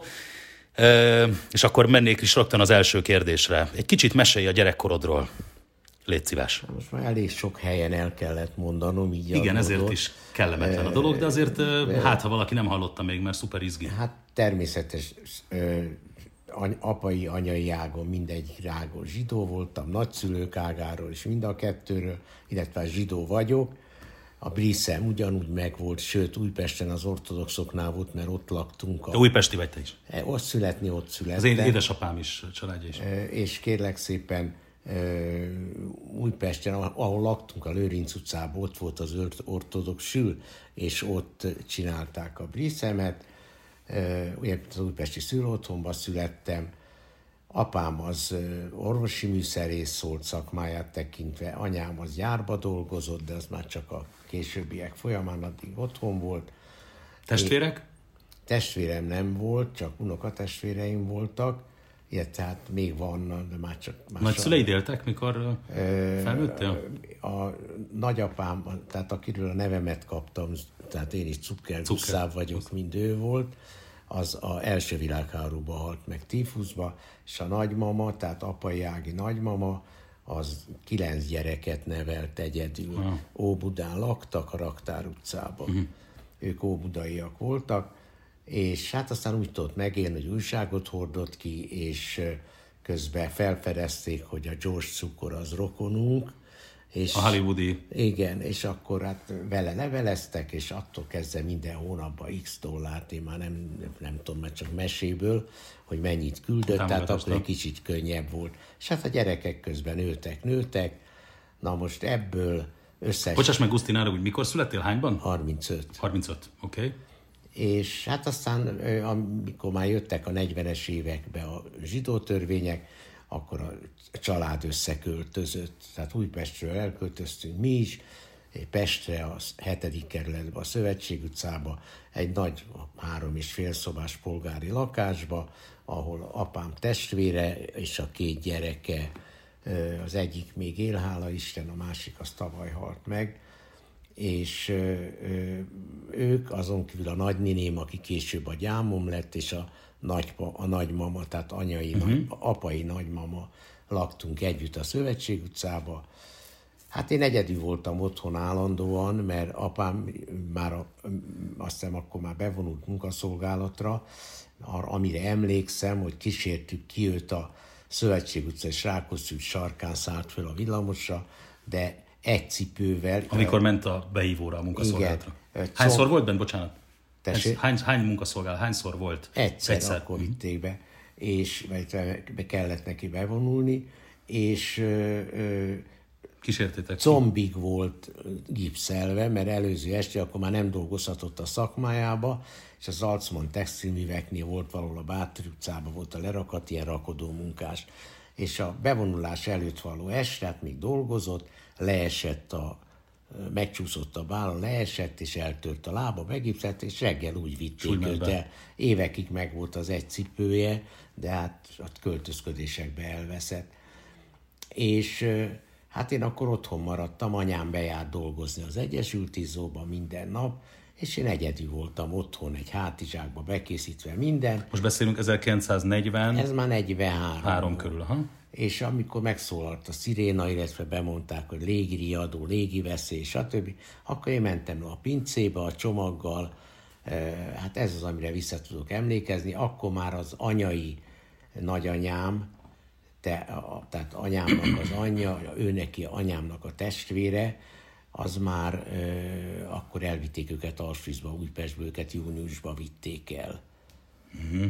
És akkor mennék is rögtön az első kérdésre. Egy kicsit mesélj a gyerekkorodról. Légy szíves. Most már elég sok helyen el kellett mondanom, így Igen, ezért is kellemetlen a dolog, de azért hát, ha valaki nem hallotta még, mert szuper izgi. Hát természetes apai, anyai ágon mindegy ágon zsidó voltam, nagyszülők ágáról is mind a kettőről, illetve zsidó vagyok. A Briszem ugyanúgy megvolt, sőt Újpesten az ortodoxoknál volt, mert ott laktunk. A... De újpesti vagy te is? E, ott születni, ott születtem. Az én édesapám is, családja is. E, és kérlek szépen, Újpesten, ahol laktunk, a Lőrinc utcában, ott volt az ortodox sül, és ott csinálták a briszemet. Ugye az újpesti szülőotthonban születtem, apám az orvosi műszerész szólt szakmáját tekintve, anyám az gyárba dolgozott, de az már csak a későbbiek folyamán addig otthon volt. Testvérek? Én, testvérem nem volt, csak unokatestvéreim voltak ilyet, tehát még van, de már csak... Más szüleid éltek, mikor felnőttél? A nagyapám, tehát akiről a nevemet kaptam, tehát én is cukker, vagyok, mint ő volt, az a első világháborúban halt meg tífuszba, és a nagymama, tehát apai ági nagymama, az kilenc gyereket nevelt egyedül. Ah. Óbudán laktak, a Raktár utcában. Uh-huh. Ők óbudaiak voltak, és hát aztán úgy tudott megélni, hogy újságot hordott ki, és közben felfedezték, hogy a George Cukor az rokonunk. És, a hollywoodi. Igen, és akkor hát vele leveleztek, és attól kezdve minden hónapban x dollárt, én már nem, nem tudom, mert csak meséből, hogy mennyit küldött, tehát akkor egy kicsit könnyebb volt. És hát a gyerekek közben nőtek, nőtek, na most ebből összes... Bocsáss meg, Gusztinára, hogy mikor születtél, hányban? 35. 35, oké. Okay és hát aztán, amikor már jöttek a 40-es évekbe a zsidó törvények, akkor a család összeköltözött, tehát Újpestről elköltöztünk mi is, Pestre, a hetedik kerületbe, a Szövetség utcába, egy nagy három és fél szobás polgári lakásba, ahol apám testvére és a két gyereke, az egyik még él, hála Isten, a másik az tavaly halt meg, és ők, azon kívül a nagyniném, aki később a gyámom lett, és a, nagypa, a nagymama, tehát anyai, uh-huh. nagy, apai nagymama laktunk együtt a Szövetség utcába. Hát én egyedül voltam otthon állandóan, mert apám már a, azt hiszem akkor már bevonult munkaszolgálatra, amire emlékszem, hogy kísértük ki őt a Szövetség utca és Rákoszű sarkán szállt föl a villamosra, de egy cipővel. Amikor ment a behívóra a munkaszolgálatra. Igen, Hányszor szor... volt bent, bocsánat? Tessék? Hány, hány munkaszolgál, hányszor volt? Egyszer, Egyszer. akkor vitték be, és be kellett neki bevonulni, és ö, ö, Kísértétek combig ki? volt gipszelve, mert előző este akkor már nem dolgozhatott a szakmájába, és az Alcman textilműveknél volt valahol a Bátor utcában volt a lerakat, ilyen rakodó munkás. És a bevonulás előtt való este, hát még dolgozott, leesett a, megcsúszott a bála, leesett, és eltört a lába, megipszett, és reggel úgy vitték őt el. Évekig meg volt az egy cipője, de hát a költözködésekbe elveszett. És hát én akkor otthon maradtam, anyám bejárt dolgozni az Egyesült Izzóba minden nap, és én egyedül voltam otthon, egy hátizsákba bekészítve minden. Most beszélünk 1940? Ez már 43. Három körül, ha? és amikor megszólalt a sziréna, illetve bemondták, hogy légiriadó, légiveszély, stb., akkor én mentem a pincébe a csomaggal, hát ez az, amire vissza tudok emlékezni, akkor már az anyai nagyanyám, te, a, tehát anyámnak az anyja, ő neki anyámnak a testvére, az már akkor elvitték őket Auschwitzba, Újpestből őket júniusba vitték el. Mm-hmm.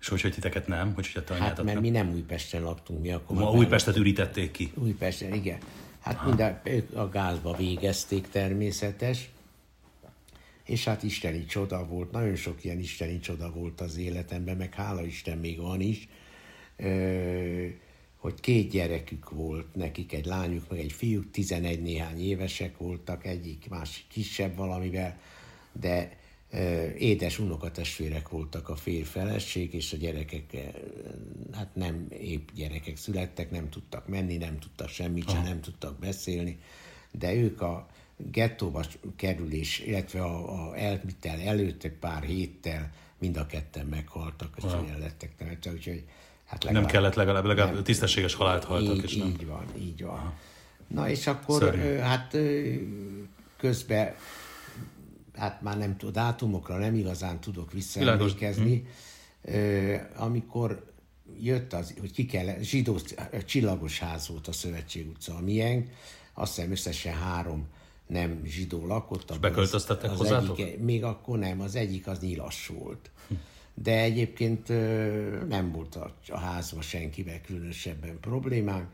És hogy, hogy titeket nem? Hogy, hogy a hát, mert mi nem Újpesten laktunk. Mi akkor Ma Újpestet ürítették ki. Újpesten, igen. Hát minden, ők a gázba végezték természetes, és hát isteni csoda volt, nagyon sok ilyen isteni csoda volt az életemben, meg hála Isten még van is, hogy két gyerekük volt, nekik egy lányuk, meg egy fiúk, 11 néhány évesek voltak, egyik másik kisebb valamivel, de édes unokatestvérek voltak a férfeleség, és a gyerekek hát nem épp gyerekek születtek, nem tudtak menni, nem tudtak semmit sem, nem tudtak beszélni, de ők a gettóba kerülés, illetve a, a elvitel előtt egy pár héttel mind a ketten meghaltak, és olyan lettek temetve, úgyhogy hát legalább, Nem kellett legalább, legalább nem, tisztességes halált haltak. Így, és nem. így van, így van. Na és akkor Szörnyű. hát közben hát már nem tudom, dátumokra nem igazán tudok visszaemlékezni, hm. amikor jött az, hogy ki kell, zsidó, csillagos ház volt a Szövetség utca, a miénk, azt hiszem összesen három nem zsidó lakott. És beköltöztettek az, hozzátok? Egyik, még akkor nem, az egyik az nyilas volt. De egyébként nem volt a, a házban senkivel különösebben problémánk,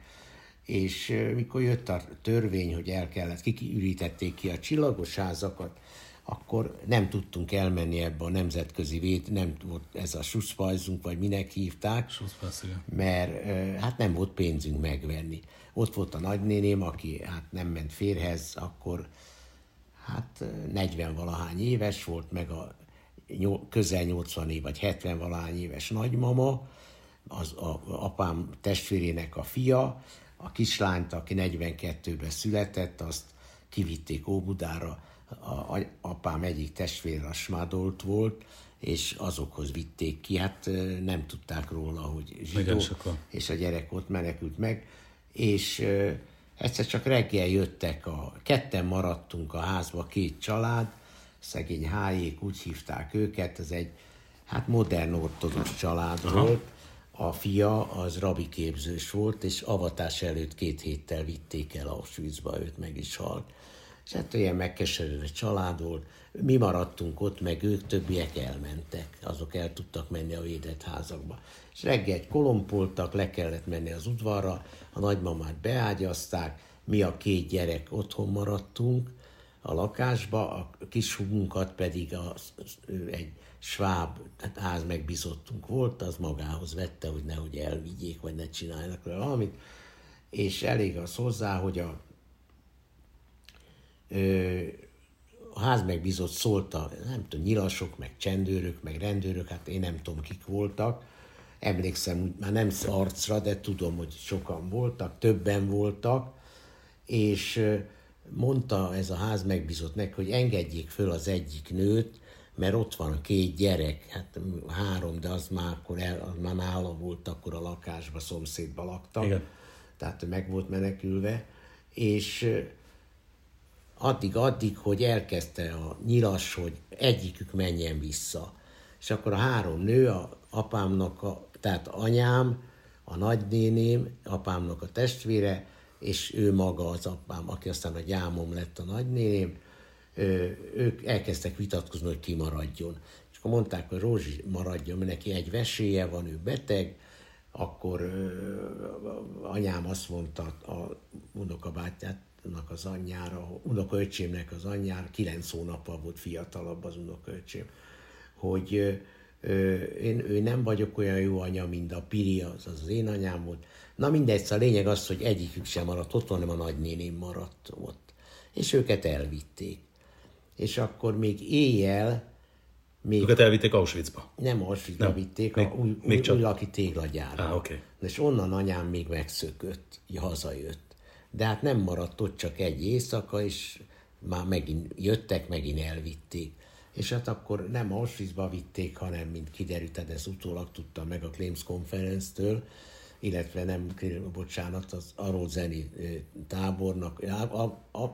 és mikor jött a törvény, hogy el kellett, kiürítették ki a csillagos házakat, akkor nem tudtunk elmenni ebbe a nemzetközi vét, nem volt ez a suszpajzunk, vagy minek hívták, mert hát nem volt pénzünk megvenni. Ott volt a nagynéném, aki hát nem ment férhez, akkor hát 40 valahány éves volt, meg a közel 80 év, vagy 70 valahány éves nagymama, az a, apám testvérének a fia, a kislányt, aki 42-ben született, azt kivitték Óbudára, a, apám egyik testvére a smádolt volt, és azokhoz vitték ki, hát nem tudták róla, hogy zsidó, és a gyerek ott menekült meg, és egyszer csak reggel jöttek, a, ketten maradtunk a házba, két család, szegény hájék, úgy hívták őket, ez egy hát modern ortodox család Aha. volt, a fia az rabi képzős volt, és avatás előtt két héttel vitték el Auschwitzba, őt meg is halt és hát olyan megkeserülő család volt. Mi maradtunk ott, meg ők többiek elmentek, azok el tudtak menni a védett házakba. És reggel kolompoltak, le kellett menni az udvarra, a nagymamát beágyazták, mi a két gyerek otthon maradtunk, a lakásba, a kis húgunkat pedig a, egy sváb hát ház megbizottunk volt, az magához vette, hogy nehogy elvigyék, vagy ne csináljanak vele valamit, és elég az hozzá, hogy a, ö, a ház megbízott szólta, nem tudom, nyilasok, meg csendőrök, meg rendőrök, hát én nem tudom, kik voltak, emlékszem, úgy már nem arcra, de tudom, hogy sokan voltak, többen voltak, és mondta ez a ház megbízott meg, hogy engedjék föl az egyik nőt, mert ott van két gyerek, hát három, de az már akkor el, az már nála volt, akkor a lakásba, szomszédba laktak. Igen. Tehát meg volt menekülve, és addig-addig, hogy elkezdte a nyilas, hogy egyikük menjen vissza. És akkor a három nő, a apámnak, a, tehát anyám, a nagynéném, apámnak a testvére, és ő maga az apám, aki aztán a gyámom lett a nagynéném, ők elkezdtek vitatkozni, hogy ki maradjon. És akkor mondták, hogy Rózsi maradjon, mert neki egy veséje van, ő beteg, akkor anyám azt mondta a unokabátyának az anyjára, unokaöcsémnek az anyjára, kilenc hónappal volt fiatalabb az unokaöcsém, hogy én, ő nem vagyok olyan jó anya, mint a Piri, az az, én anyám volt. Na mindegy, a lényeg az, hogy egyikük sem maradt ott, hanem a nagynéném maradt ott. És őket elvitték és akkor még éjjel még... Őket elvitték Auschwitzba? Nem Auschwitzba nem. vitték, még, a új, még csak... új laki téglagyárba. Ah, okay. És onnan anyám még megszökött, hazajött. De hát nem maradt ott csak egy éjszaka, és már megint jöttek, megint elvitték. És hát akkor nem Auschwitzba vitték, hanem, mint kiderült, de ez utólag tudtam meg a Claims Conference-től, illetve nem, bocsánat, az Arózeni tábornak,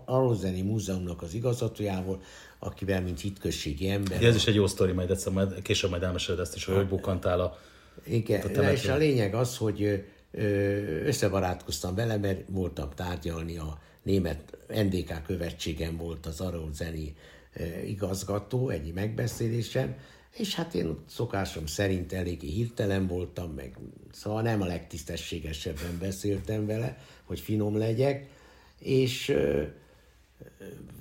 Arózeni múzeumnak az igazgatójával, akivel, mint hitközségi ember. Ez is egy jó sztori, majd egyszer, majd, később majd elmeséled ezt is, hogy bukkantál a Igen, a és a lényeg az, hogy összebarátkoztam vele, mert voltam tárgyalni a német NDK követségen volt az Arózeni igazgató egy megbeszélésen, és hát én szokásom szerint eléggé hirtelen voltam, meg szóval nem a legtisztességesebben beszéltem vele, hogy finom legyek, és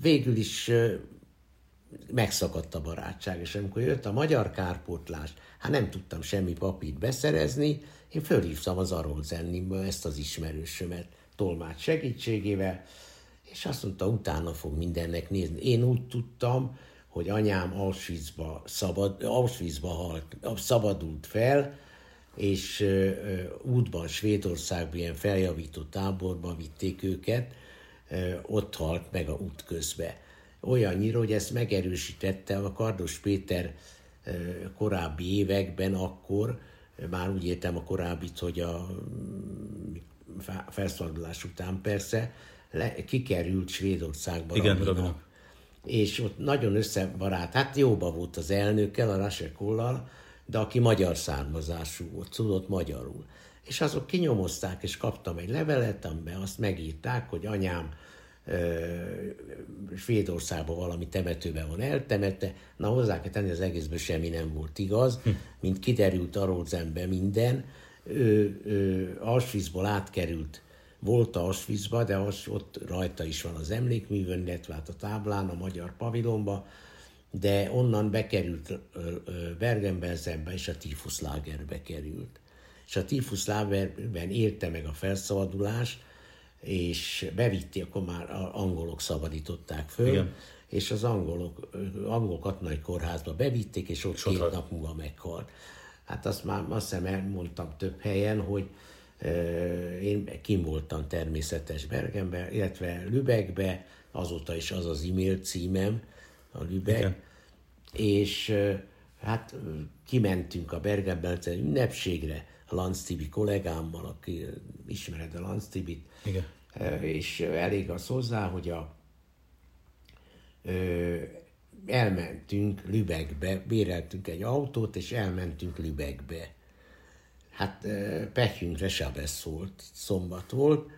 végül is megszakadt a barátság, és amikor jött a magyar kárpótlás, hát nem tudtam semmi papírt beszerezni, én fölhívtam az Arolzennimből ezt az ismerősömet tolmács segítségével, és azt mondta, utána fog mindennek nézni. Én úgy tudtam, hogy anyám Auschwitzba, szabad, Auschwitzba halt, szabadult fel, és útban Svédországban ilyen feljavított táborba vitték őket, ott halt meg a út közbe. Olyannyira, hogy ezt megerősítette a Kardos Péter korábbi években, akkor, már úgy értem a korábbit, hogy a mm, felszabadulás után persze, le, kikerült Svédországba. Igen, Rabinak és ott nagyon összebarát, hát jóba volt az elnökkel, a Rasekollal, de aki magyar származású volt, tudott magyarul. És azok kinyomozták, és kaptam egy levelet, amiben azt megírták, hogy anyám Svédországban valami temetőben van eltemette. Na hozzá kell tenni, az egészben semmi nem volt igaz, hm. mint kiderült a minden. Ő, ő Auschwitzból átkerült volt a Auschwitzba, de az, ott rajta is van az emlékművön, illetve hát a táblán, a magyar pavilonba, de onnan bekerült Bergen-Belsenbe, és a Tifuszlágerbe került. És a Tifuszlágerben érte meg a felszabadulást, és bevitték, akkor már angolok szabadították föl, Igen. és az angolok, angol katonai kórházba bevitték, és ott Sokat. két nap múlva meghalt. Hát azt már azt hiszem elmondtam több helyen, hogy én kim voltam természetes Bergenben, illetve Lübeckbe, azóta is az az e-mail címem, a Lübeck, Igen. és hát kimentünk a Bergenben ünnepségre, a Lanz Tibi kollégámmal, aki ismered a Lanz Tibit, Igen. és elég az hozzá, hogy a, elmentünk Lübeckbe, béreltünk egy autót, és elmentünk Lübeckbe hát pekünkre Sabesz volt, szombat volt,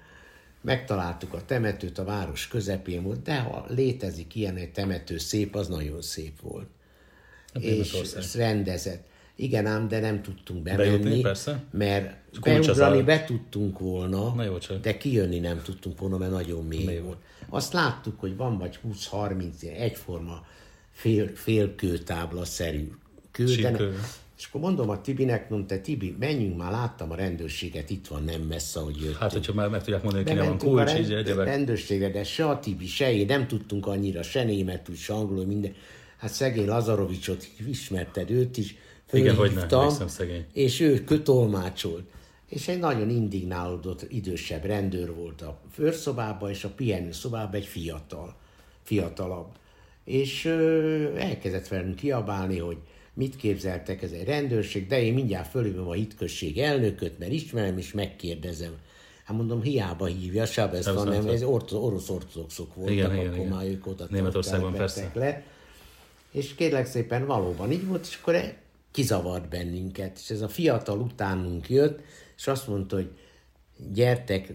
megtaláltuk a temetőt, a város közepén volt, de ha létezik ilyen egy temető szép, az nagyon szép volt. A és rendezett. Igen ám, de nem tudtunk bemenni, Bejutni, persze. mert beugrani be tudtunk volna, Na jó, csak. de kijönni nem tudtunk volna, mert nagyon mély, mély volt. Azt láttuk, hogy van vagy 20-30 egyforma fél, félkőtábla-szerű kő, de ne, és akkor mondom a Tibinek, mondta, Tibi, menjünk már, láttam a rendőrséget, itt van nem messze, hogy jöttünk. Hát, hogyha már meg tudják mondani, hogy van kulcs, a rend, rendőrségre, de se a Tibi, se én nem tudtunk annyira, se németül, se angolul, minden. Hát szegény Lazarovicsot ismerted őt is, igen, hogy és ő kötolmácsolt. És egy nagyon indignálódott idősebb rendőr volt a főrszobában, és a pihenő szobában egy fiatal, fiatalabb. És ö, elkezdett velünk kiabálni, hogy mit képzeltek, ez egy rendőrség, de én mindjárt fölhívom a hitközség elnököt, mert ismerem, és megkérdezem. Hát mondom, hiába hívja, Sábez, hanem ez orosz ortodoxok voltak, igen, akkor igen, már ők oda Németországban persze. Le. És kérlek szépen valóban így volt, és akkor kizavart bennünket. És ez a fiatal utánunk jött, és azt mondta, hogy gyertek,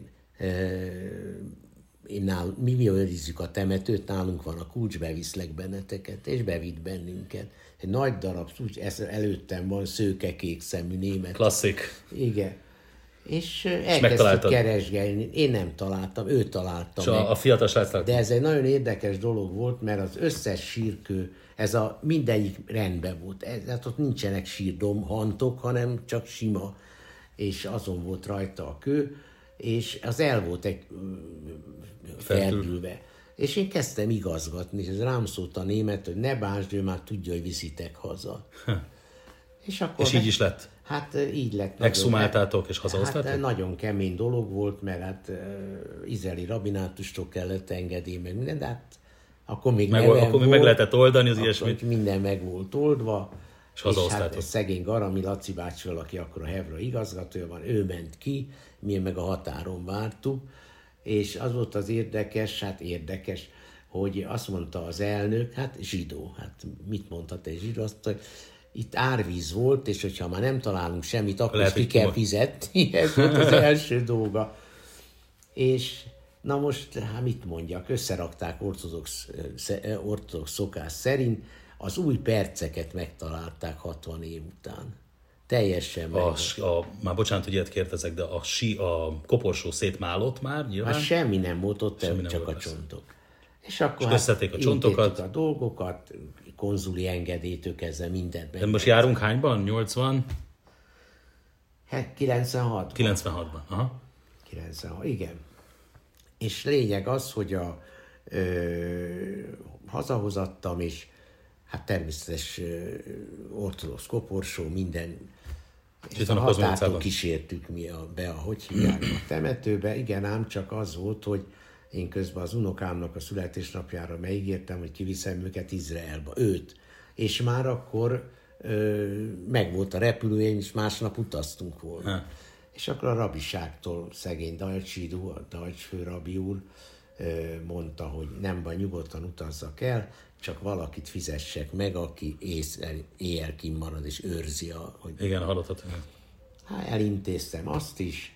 én nál, mi, mi őrizzük a temetőt, nálunk van a kulcs, beviszlek benneteket, és bevitt bennünket. Egy nagy darab, úgy ez előttem van, szőke-kék szemű német. Klasszik. Igen. És elkezdtük keresgélni. Én nem találtam, ő találta És meg. a fiatal srác De ez egy nagyon érdekes dolog volt, mert az összes sírkő, ez a mindegyik rendben volt. Ez, hát ott nincsenek sírdomhantok, hanem csak sima. És azon volt rajta a kő, és az el volt egy ferdülve. És én kezdtem igazgatni, és ez rám szólt a német, hogy ne bánsd, ő már tudja, hogy viszitek haza. És, akkor és így is lett? Hát így lett. Exhumáltátok és hazahoztátok? Hát nagyon kemény dolog volt, mert hát izraeli rabinátustól kellett engedély, meg minden, de hát akkor még meg, akkor volt, meg lehetett oldani az ilyesmit. Minden meg volt oldva. És, és hát szegény Garami Laci bácsival, aki akkor a Hevra igazgatója van, ő ment ki, mi meg a határon vártuk, és az volt az érdekes, hát érdekes, hogy azt mondta az elnök, hát zsidó, hát mit mondta te zsidó, azt hogy itt árvíz volt, és hogyha már nem találunk semmit, akkor Lehet, ki kell fizetni, ez volt az első dolga. És na most, hát mit mondjak, összerakták ortodox, ortodox szokás szerint, az új perceket megtalálták 60 év után. Teljesen a, a, Már bocsánat, hogy ilyet kérdezek, de a, sí, a koporsó szétmálott már nyilván? Hát semmi nem volt ott, semmi nem csak volt a csontok. És akkor és hát a csontokat. a dolgokat, konzuli engedélytől kezdve mindent. De most járunk hányban? 80? Hát 96 96-ban, aha. 96, igen. És lényeg az, hogy a ö, hazahozattam, és hát természetes ortodox koporsó, minden és a határtól kísértük mi a, be, a, hogy hívják a temetőbe. Igen, ám csak az volt, hogy én közben az unokámnak a születésnapjára megígértem, hogy kiviszem őket Izraelba, őt. És már akkor ö, meg volt a repülőjegy, és másnap utaztunk volna. Ha. És akkor a rabiságtól szegény Dajcsidú, a Dajcs főrabi úr ö, mondta, hogy nem baj, nyugodtan utazzak el, csak valakit fizessek meg, aki éjszel, éjjel marad és őrzi a... Hogy... Igen, hallottat. Hát elintéztem azt is,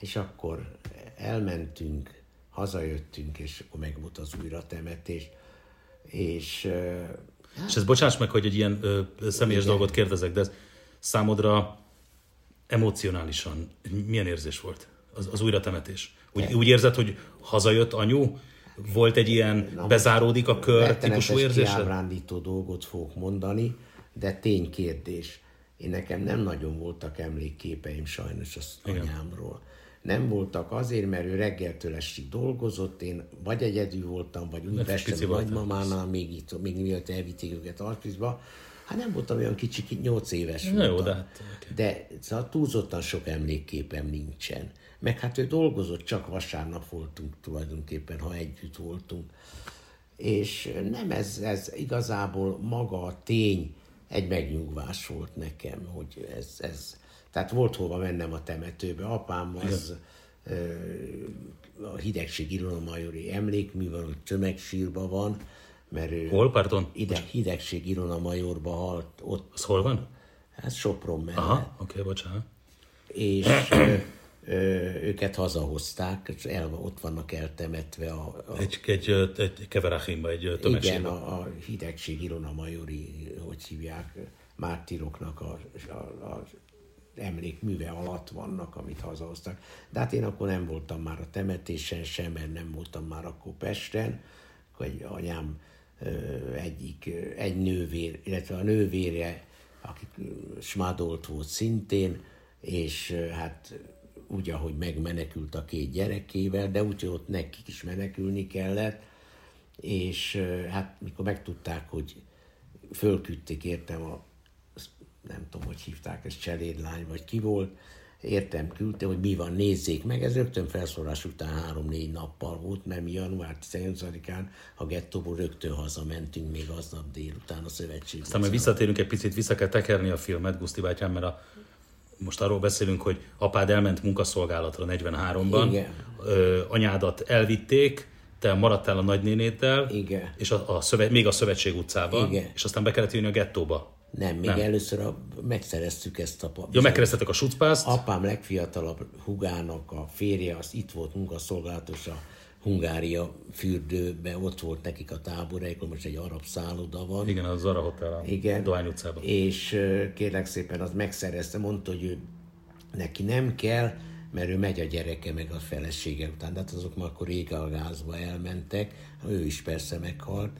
és akkor elmentünk, hazajöttünk, és akkor meg volt az újra temetés. És, hát, és ez bocsáss meg, hogy egy ilyen ö, személyes igen. dolgot kérdezek, de ez számodra emocionálisan milyen érzés volt az, az újratemetés? Úgy, úgy érzed, hogy hazajött anyu, volt egy ilyen Na, bezáródik a kör típusú érzése? kiábrándító dolgot fogok mondani, de ténykérdés. Én nekem nem nagyon voltak emlékképeim sajnos az Igen. anyámról. Nem voltak azért, mert ő reggeltől estig dolgozott, én vagy egyedül voltam, vagy úgy Újpesten, nagymamánál, még itt, még mielőtt elvitték őket Alpizba. Hát nem voltam olyan kicsi, 8 éves Na voltam. Jó, de, hát, okay. de szóval túlzottan sok emlékképem nincsen meg hát ő dolgozott, csak vasárnap voltunk tulajdonképpen, ha együtt voltunk. És nem ez, ez igazából maga a tény egy megnyugvás volt nekem, hogy ez, ez tehát volt hova mennem a temetőbe. Apám az Igen. a hidegség ironomajori emlékmű van, hogy tömegsírba van, mert ő hol, pardon? Ide, hidegség ironomajorba halt. Ott, az hol van? Hát Sopron mellett. Aha, oké, okay, bocsánat. És őket hazahozták, és el, ott vannak eltemetve. A, a, egy, egy, egy keverachimba, egy tömegsírba. Igen, a, a hidegség Ilona Majori, hogy hívják, mártiroknak a, a, a emlékműve alatt vannak, amit hazahoztak. De hát én akkor nem voltam már a temetésen sem, mert nem voltam már akkor Pesten, hogy anyám egyik, egy nővér, illetve a nővére, aki smádolt volt szintén, és hát úgy, ahogy megmenekült a két gyerekével, de úgy, hogy ott nekik is menekülni kellett, és hát mikor megtudták, hogy fölküldték értem a, nem tudom, hogy hívták, ez cselédlány, vagy ki volt, értem, küldte, hogy mi van, nézzék meg. Ez rögtön felszólás után három-négy nappal volt, mert mi január 18-án a gettóból rögtön hazamentünk még aznap délután a szövetség. Aztán majd visszatérünk egy picit, vissza kell tekerni a filmet, Guszti bátyám, mert a, most arról beszélünk, hogy apád elment munkaszolgálatra 43-ban, Igen. Ö, anyádat elvitték, te maradtál a nagynénéddel, Igen. és a, a szövet, még a Szövetség utcában, Igen. és aztán be kellett jönni a gettóba. Nem, még nem. először a, megszereztük ezt a... Ja, megkeresztetek a sucpászt? Apám legfiatalabb hugának a férje, az itt volt munkaszolgálatos a Hungária fürdőbe, ott volt nekik a táboraik, most egy arab szálloda van. Igen, az Zara Hotel a Igen, Dohány utcában. És kérlek szépen, az megszerezte, mondta, hogy ő, neki nem kell, mert ő megy a gyereke meg a felesége után. De hát azok már akkor rég a gázba elmentek, ő is persze meghalt,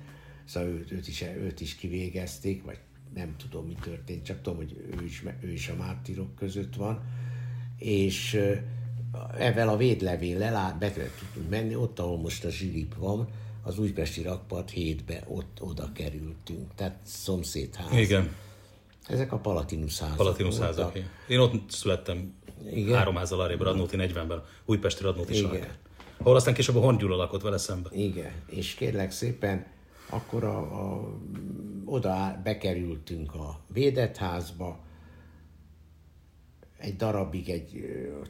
szóval őt, őt, is, őt is kivégezték, vagy nem tudom, mi történt, csak tudom, hogy ő is, ő is a mártirok között van, és ezzel a védlevéllel be tudtunk menni, ott, ahol most a zsilip van, az újpesti rakpart hétbe ott oda kerültünk, tehát szomszédház. Igen. Ezek a Palatinus házak. Palatinus házak. Én ott születtem Igen. három házzal arrébb, Radnóti 40-ben, Újpesti Radnóti Igen. Ahol aztán később a Horn Gyula lakott vele szemben. Igen, és kérlek szépen, akkor a, a, oda bekerültünk a védett házba, egy darabig egy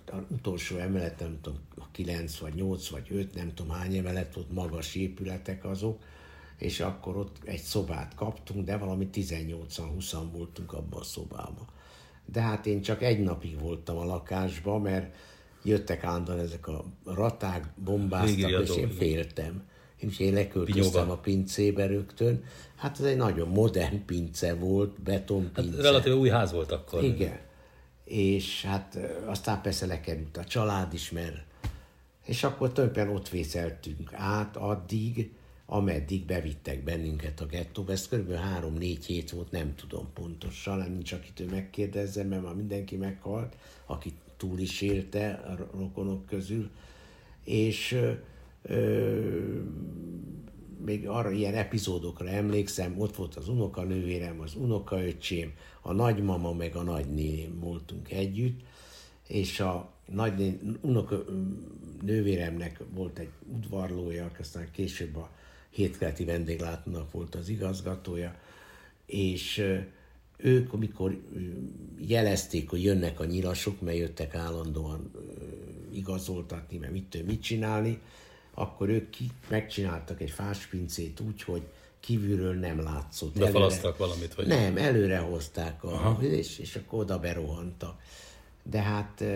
az utolsó emeleten, nem tudom, 9 vagy 8 vagy 5, nem tudom hány emelet, ott magas épületek azok, és akkor ott egy szobát kaptunk, de valami 18-20 voltunk abban a szobában. De hát én csak egy napig voltam a lakásban, mert jöttek állandóan ezek a raták, bombáztak, és én féltem és én leköltöztem a pincébe rögtön. Hát ez egy nagyon modern pince volt, betonpince. Hát relatíve új ház volt akkor. Igen. És hát aztán persze lekerült a család is, mert és akkor tulajdonképpen ott vészeltünk át addig, ameddig bevittek bennünket a gettóba. Ez kb. 3-4 hét volt, nem tudom pontosan, nincs akitől megkérdezze, mert már mindenki meghalt, aki túl is élte a rokonok közül. És még arra ilyen epizódokra emlékszem, ott volt az unokanővérem, az unokaöcsém, a nagymama meg a nagynéném voltunk együtt, és a nagy unoka nővéremnek volt egy udvarlója, aztán később a hétkeleti vendéglátónak volt az igazgatója, és ők, amikor jelezték, hogy jönnek a nyilasok, mert jöttek állandóan igazoltatni, mert mit, mit csinálni, akkor ők ki, megcsináltak egy fáspincét úgy, hogy kívülről nem látszott. Befalasztak valamit? Vagy nem, előre hozták, a, és, és akkor oda berohantak. De hát e,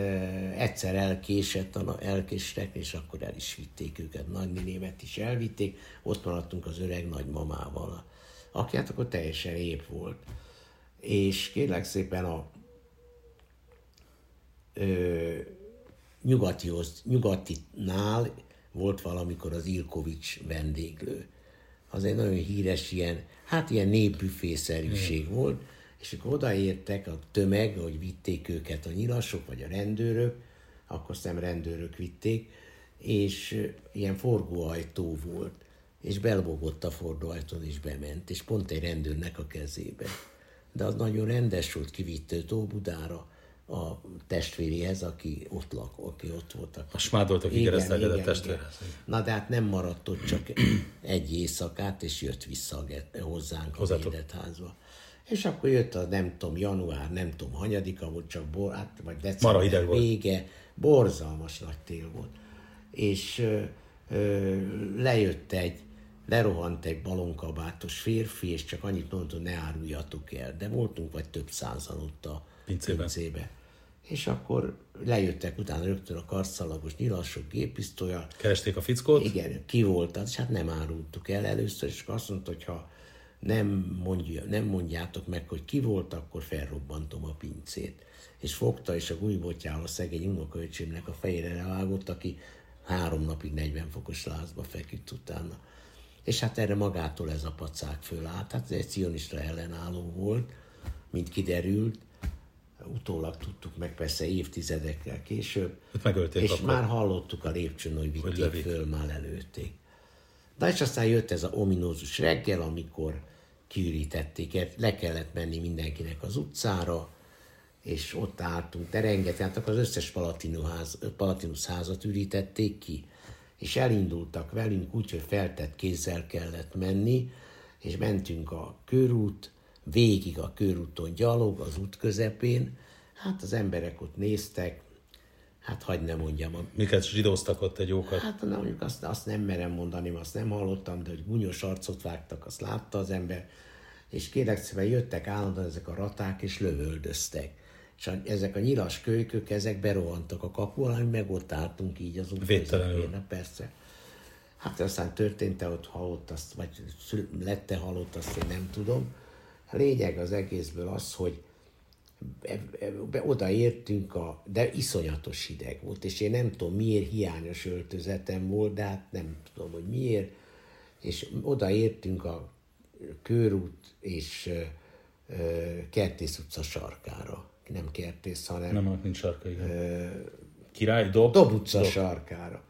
egyszer elkésett, elkéstek, és akkor el is vitték őket. Nagynémet is elvitték, ott maradtunk az öreg nagymamával, aki hát akkor teljesen épp volt. És kérlek szépen a ö, nyugatihoz, nyugatinál volt valamikor az Ilkovics vendéglő. Az egy nagyon híres ilyen, hát ilyen népbüfészerűség volt, és akkor odaértek a tömeg, hogy vitték őket a nyilasok, vagy a rendőrök, akkor nem rendőrök vitték, és ilyen forgóajtó volt, és belbogott a forgóajtón, és bement, és pont egy rendőrnek a kezébe. De az nagyon rendes volt, kivitt őt Óbudára, a testvéréhez, aki ott lak, aki ott voltak. A smádoltak aki keresztelkedett testvérhez. Na de hát nem maradt ott csak egy éjszakát, és jött vissza hozzánk Hozzátok. a védett házba. És akkor jött a nem tudom, január, nem tudom, hanyadika volt, csak bor, hát, vagy december hideg volt. vége, borzalmas nagy tél volt. És ö, ö, lejött egy, lerohant egy balonkabátos férfi, és csak annyit mondta, hogy ne áruljatok el. De voltunk vagy több százan ott a pincébe. pincébe és akkor lejöttek utána rögtön a karszalagos nyilasok gépisztolya. Keresték a fickót? Igen, ki volt az, és hát nem árultuk el először, és azt mondta, hogy ha nem, mondja, nem mondjátok meg, hogy ki volt, akkor felrobbantom a pincét. És fogta, és a gújbotjával a szegény unokaöcsémnek a fejére levágott, aki három napig 40 fokos lázba feküdt utána. És hát erre magától ez a pacák fölállt. Hát ez egy cionista ellenálló volt, mint kiderült, utólag tudtuk meg persze évtizedekkel később, megölték és már hallottuk a lépcsőn, hogy vitték hogy föl, már előtték. De és aztán jött ez a ominózus reggel, amikor kiürítették, le kellett menni mindenkinek az utcára, és ott álltunk, de rengeteg, hát az összes Palatinus házat ürítették ki, és elindultak velünk úgy, hogy feltett kézzel kellett menni, és mentünk a körút, végig a körúton gyalog, az út közepén, hát az emberek ott néztek, hát hagyd ne mondjam. Miket zsidóztak ott egy jókat? Hát na, mondjuk azt, azt nem merem mondani, azt nem hallottam, de hogy bunyos arcot vágtak, azt látta az ember, és kérlek szépen jöttek állandóan ezek a raták, és lövöldöztek. És a, ezek a nyilas kölykök, ezek berohantak a kapu alá, meg ott álltunk így az útvezetőn. Persze. Hát aztán történt-e ott halott, azt, vagy lette halott, azt én nem tudom. Lényeg az egészből az, hogy odaértünk, a, de iszonyatos hideg volt, és én nem tudom miért hiányos öltözetem volt, de hát nem tudom, hogy miért, és odaértünk a körút és Kertész utca sarkára. Nem Kertész, hanem... Nem, nincs sarka, igen. Király, Dob? Dob utca Dob. sarkára.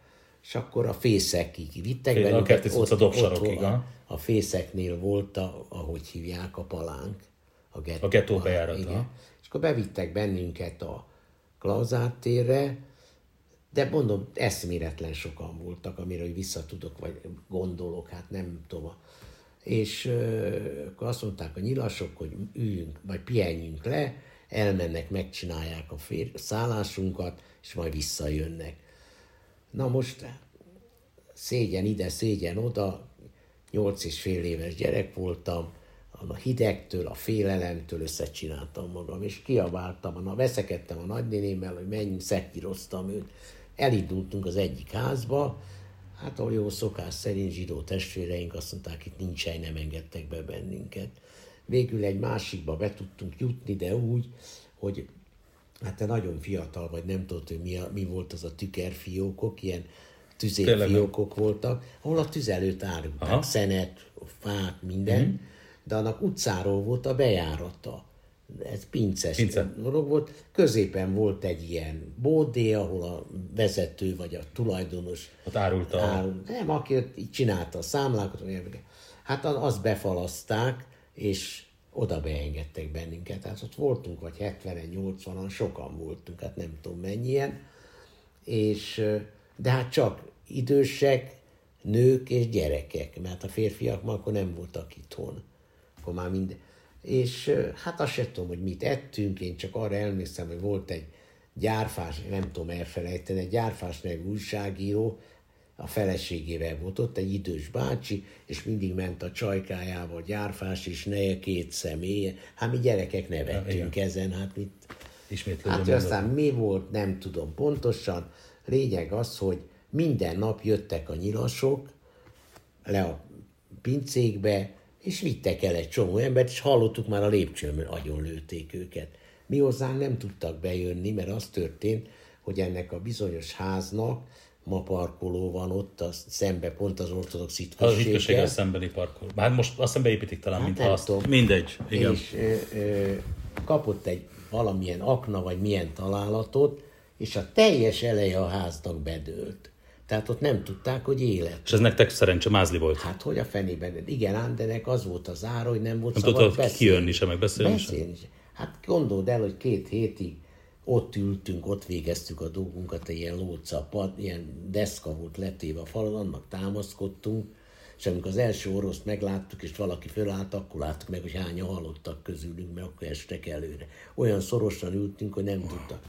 És akkor a fészekig vittek Fél, bennünket. A Dob sarokig, a, a fészeknél volt, a, ahogy hívják, a palánk. A gettó, a gettó bejárata. Igen. És akkor bevittek bennünket a Klauzát térre, de mondom, eszméletlen sokan voltak, amire vissza tudok, vagy gondolok, hát nem tudom. És euh, akkor azt mondták a nyilasok, hogy üljünk, vagy pihenjünk le, elmennek, megcsinálják a fér, szállásunkat, és majd visszajönnek. Na most szégyen ide, szégyen oda, nyolc és fél éves gyerek voltam, a hidegtől, a félelemtől összecsináltam magam, és kiabáltam, na, veszekedtem a nagynénémmel, hogy menjünk, szekíroztam őt. Elindultunk az egyik házba, hát ahol jó szokás szerint zsidó testvéreink azt mondták, itt nincs hely, nem engedtek be bennünket. Végül egy másikba be tudtunk jutni, de úgy, hogy hát te nagyon fiatal vagy, nem tudod, hogy mi, a, mi volt az a tükerfiókok, ilyen tüzérfiókok voltak, ahol a tüzelőt árulták, szenet, fát, minden, mm-hmm. de annak utcáról volt a bejárata. Ez pinces Pince. dolog volt. Középen volt egy ilyen bódé, ahol a vezető vagy a tulajdonos... Ott árulta. Árul, nem, aki ott így csinálta a számlákat, hát azt befalaszták, és oda beengedtek bennünket. Tehát ott voltunk, vagy 70 80-an, sokan voltunk, hát nem tudom mennyien. És, de hát csak idősek, nők és gyerekek, mert a férfiak már akkor nem voltak itthon. Akkor már minden. És hát azt sem tudom, hogy mit ettünk, én csak arra elmésztem, hogy volt egy gyárfás, nem tudom elfelejteni, egy gyárfás nevű újságíró, a feleségével volt ott egy idős bácsi, és mindig ment a csajkájával, gyárfás is, neje két személye. Hát mi gyerekek nevettünk ja, ezen, hát mit... hát aztán mi volt, nem tudom pontosan. Lényeg az, hogy minden nap jöttek a nyilasok le a pincékbe, és vittek el egy csomó embert, és hallottuk már a lépcsőn, agyon lőtték őket. Mi hozzánk nem tudtak bejönni, mert az történt, hogy ennek a bizonyos háznak ma parkoló van ott, a szembe pont az ortodox hitközséggel. Az hitközséggel szembeni parkoló. Hát most azt beépítik talán, hát mint azt. Tudom. Mindegy, igen. És ö, ö, kapott egy valamilyen akna, vagy milyen találatot, és a teljes eleje a háznak bedőlt. Tehát ott nem tudták, hogy élet. És ez nektek szerencse mázli volt? Hát hogy a fenében? Igen, ám, de nek az volt az ára, hogy nem volt nem szabad beszélni. kijönni sem, meg beszélni, beszélni sem. Hát gondold el, hogy két hétig ott ültünk, ott végeztük a dolgunkat, egy ilyen lóca, pad, ilyen deszka volt letéve a falon, annak támaszkodtunk, és amikor az első oroszt megláttuk, és valaki fölállt, akkor láttuk meg, hogy hányan halottak közülünk, mert akkor estek előre. Olyan szorosan ültünk, hogy nem tudtak.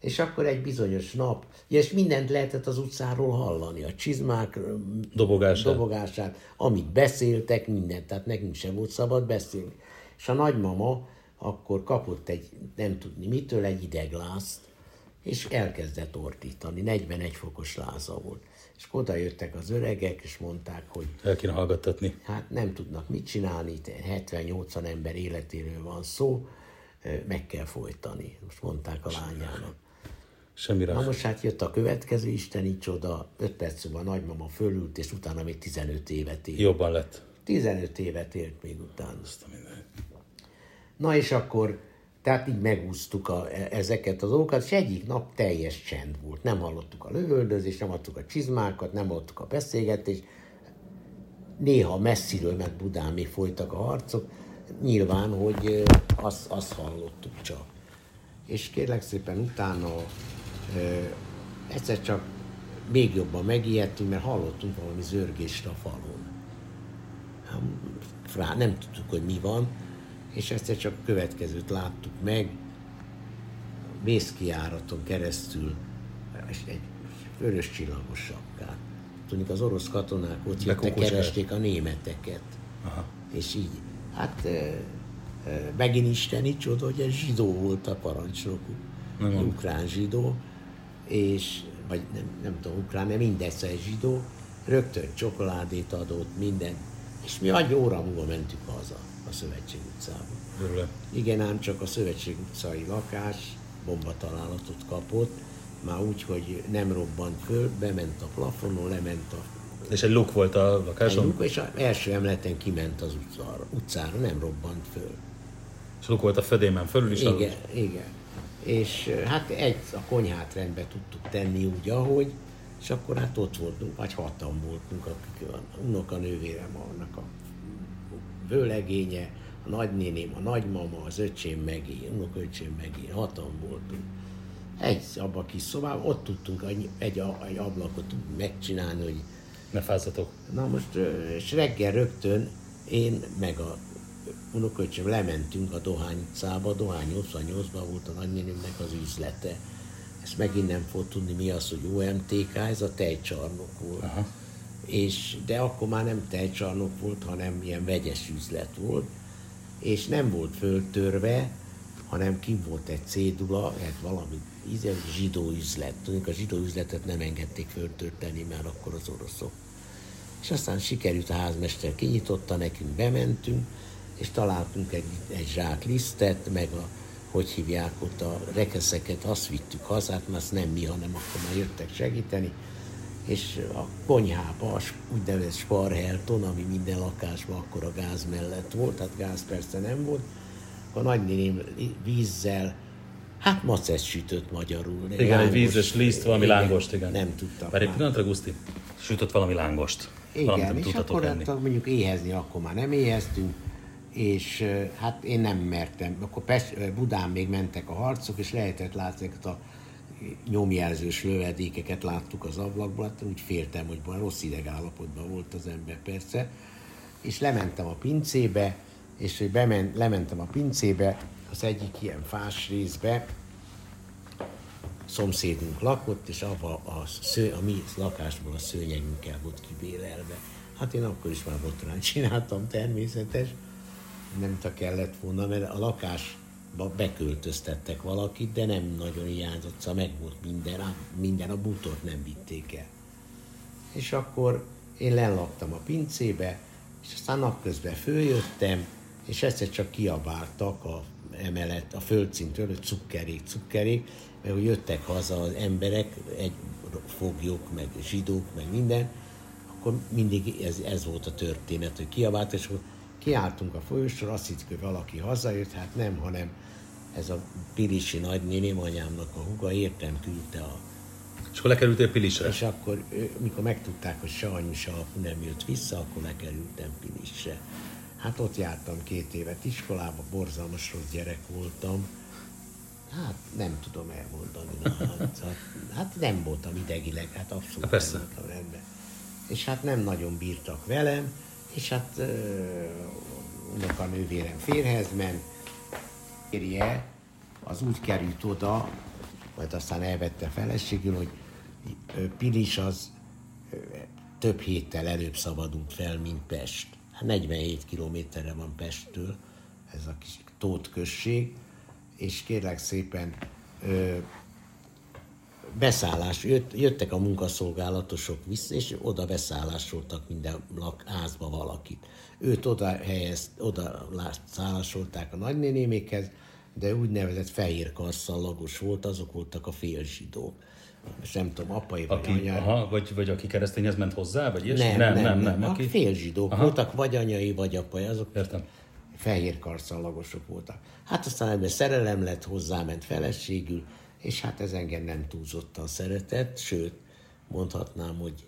És akkor egy bizonyos nap, és mindent lehetett az utcáról hallani, a csizmák dobogását, dobogását amit beszéltek, mindent, tehát nekünk sem volt szabad beszélni. És a nagymama akkor kapott egy, nem tudni mitől, egy ideglázt, és elkezdett ordítani, 41 fokos láza volt. És oda jöttek az öregek, és mondták, hogy... El kéne hallgattatni. Hát nem tudnak mit csinálni, 70-80 ember életéről van szó, meg kell folytani. Most mondták a lányának. Semmire. Na most hát jött a következő isteni csoda, 5 perc a nagymama fölült, és utána még 15 évet élt. Jobban lett. 15 évet élt még utána. Na és akkor, tehát így megúsztuk a, e, ezeket az dolgokat, és egyik nap teljes csend volt. Nem hallottuk a lövöldözést, nem hallottuk a csizmákat, nem hallottuk a beszélgetést. Néha messziről, mert Budán még folytak a harcok, nyilván, hogy azt, azt hallottuk csak. És kérlek szépen utána egyszer csak még jobban megijedtünk, mert hallottunk valami zörgést a falon. Frá, nem tudtuk, hogy mi van, és egyszer csak következőt láttuk meg, vészkiáraton keresztül egy vörös csillagos sapkát. Tudjuk, az orosz katonák ott jöttek, keresték a németeket. Aha. És így, hát megint isteni csoda, hogy egy zsidó volt a parancsnokuk, ukrán zsidó, és, vagy nem, nem tudom, ukrán, de mindegyszer egy zsidó, rögtön csokoládét adott, minden. És mi egy óra múlva mentük haza a Szövetség utcába. Örülök. Igen, ám csak a Szövetség utcai lakás bombatalálatot kapott, már úgy, hogy nem robbant föl, bement a plafonon, lement a... És egy luk volt a lakáson? Egy luk, és az első emleten kiment az utcára, utcára nem robbant föl. És luk volt a födémen fölül is? Igen, alul? igen és hát egy, a konyhát rendbe tudtuk tenni úgy, ahogy, és akkor hát ott voltunk, vagy hatan voltunk, akik a unokanővérem, annak a vőlegénye, a nagynéném, a nagymama, az öcsém meg én, unoköcsém meg én, hatan voltunk. Egy abba a kis szobában, ott tudtunk egy, egy, egy ablakot megcsinálni, hogy ne fázzatok. Na most, és reggel rögtön én meg a unoköcsém lementünk a Dohány utcába, Dohány 88-ban volt a nagynénőmnek az üzlete. Ezt megint nem fog tudni, mi az, hogy OMTK, ez a tejcsarnok volt. Aha. És, de akkor már nem tejcsarnok volt, hanem ilyen vegyes üzlet volt, és nem volt föltörve, hanem ki volt egy cédula, hát valami zsidó üzlet. Tudjuk, a zsidó üzletet nem engedték föltörteni már akkor az oroszok. És aztán sikerült a házmester kinyitotta, nekünk bementünk, és találtunk egy, egy zsák lisztet, meg a, hogy hívják ott a rekeszeket, azt vittük hazát, mert azt nem mi, hanem akkor már jöttek segíteni, és a konyhába, a úgynevezett Sparhelton, ami minden lakásban akkor a gáz mellett volt, tehát gáz persze nem volt, a nagynéném vízzel, hát macet sütött magyarul. Igen, lángos, egy vízes liszt, valami igen, lángost, igen. Nem tudtam. Már egy pillanatra, Guszti, sütött valami lángost. Igen, és akkor hát, mondjuk éhezni, akkor már nem éheztünk, és hát én nem mertem. Akkor Pest, Budán még mentek a harcok, és lehetett látni a nyomjelzős lövedékeket láttuk az ablakból, hát úgy féltem, hogy rossz idegállapotban volt az ember persze, és lementem a pincébe, és hogy bement, lementem a pincébe, az egyik ilyen fás részbe, szomszédunk lakott, és abba a, sző, a mi lakásból a szőnyegünkkel volt kibélelve. Hát én akkor is már botrán csináltam természetes, nem a kellett volna, mert a lakásba beköltöztettek valakit, de nem nagyon hiányzott, szóval meg volt minden, minden a butort nem vitték el. És akkor én lelaktam a pincébe, és aztán napközben följöttem, és egyszer csak kiabáltak a emelet, a földszintről, hogy cukkerék, cukkerék, mert hogy jöttek haza az emberek, egy foglyok, meg zsidók, meg minden, akkor mindig ez, ez volt a történet, hogy kiabált, és akkor kiálltunk a folyosóra, azt hittük, hogy valaki hazajött, hát nem, hanem ez a Pilisi nagynéném anyámnak a huga értem küldte a... És akkor lekerültél Pilisre? És akkor, mikor megtudták, hogy sajnos a nem jött vissza, akkor lekerültem Pilisre. Hát ott jártam két évet iskolába, borzalmas rossz gyerek voltam. Hát nem tudom elmondani. Na, hát, hát, hát nem voltam idegileg, hát abszolút hát persze. nem voltam rendben. És hát nem nagyon bírtak velem, és hát uh, a nővérem férhez ment, érje, az úgy került oda, majd aztán elvette feleségül, hogy Pilis az több héttel előbb szabadult fel, mint Pest. Hát 47 kilométerre van Pesttől, ez a kis Tóth község, és kérlek szépen ö, beszállás, jött, jöttek a munkaszolgálatosok vissza, és oda beszállásoltak minden házba valakit. Őt oda, helyez, oda szállásolták a nagynénémékhez, de úgynevezett fehér karszallagos volt, azok voltak a félzsidók. És nem tudom, apai vagy aki, anyai. Aha, vagy, vagy aki keresztényhez ment hozzá, vagy ilyesmi? Nem, nem, nem. nem, nem, nem. Aki... Félzsidók aha. voltak, vagy anyai, vagy apai, azok Értem. fehér karszallagosok voltak. Hát aztán ebben szerelem lett, hozzáment feleségül, és hát ez engem nem túlzottan szeretett, sőt, mondhatnám, hogy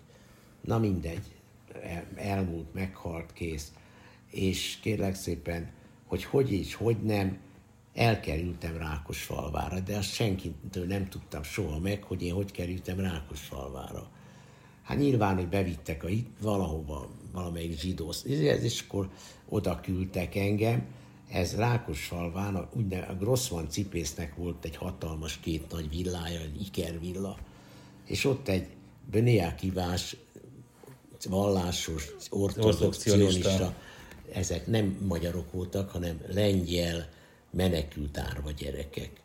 na mindegy, elmúlt, meghalt, kész. És kérlek szépen, hogy hogy is, hogy nem, elkerültem Rákosfalvára, de azt senkitől nem tudtam soha meg, hogy én hogy kerültem Rákosfalvára. Hát nyilván, hogy bevittek a, valahova, valamelyik zsidósz, és akkor oda küldtek engem, ez Rákosfalván, a, a Grossman cipésznek volt egy hatalmas két nagy villája, egy ikervilla, és ott egy Böniákivás vallásos, ortodox, cionista, ezek nem magyarok voltak, hanem lengyel, menekült árva gyerekek.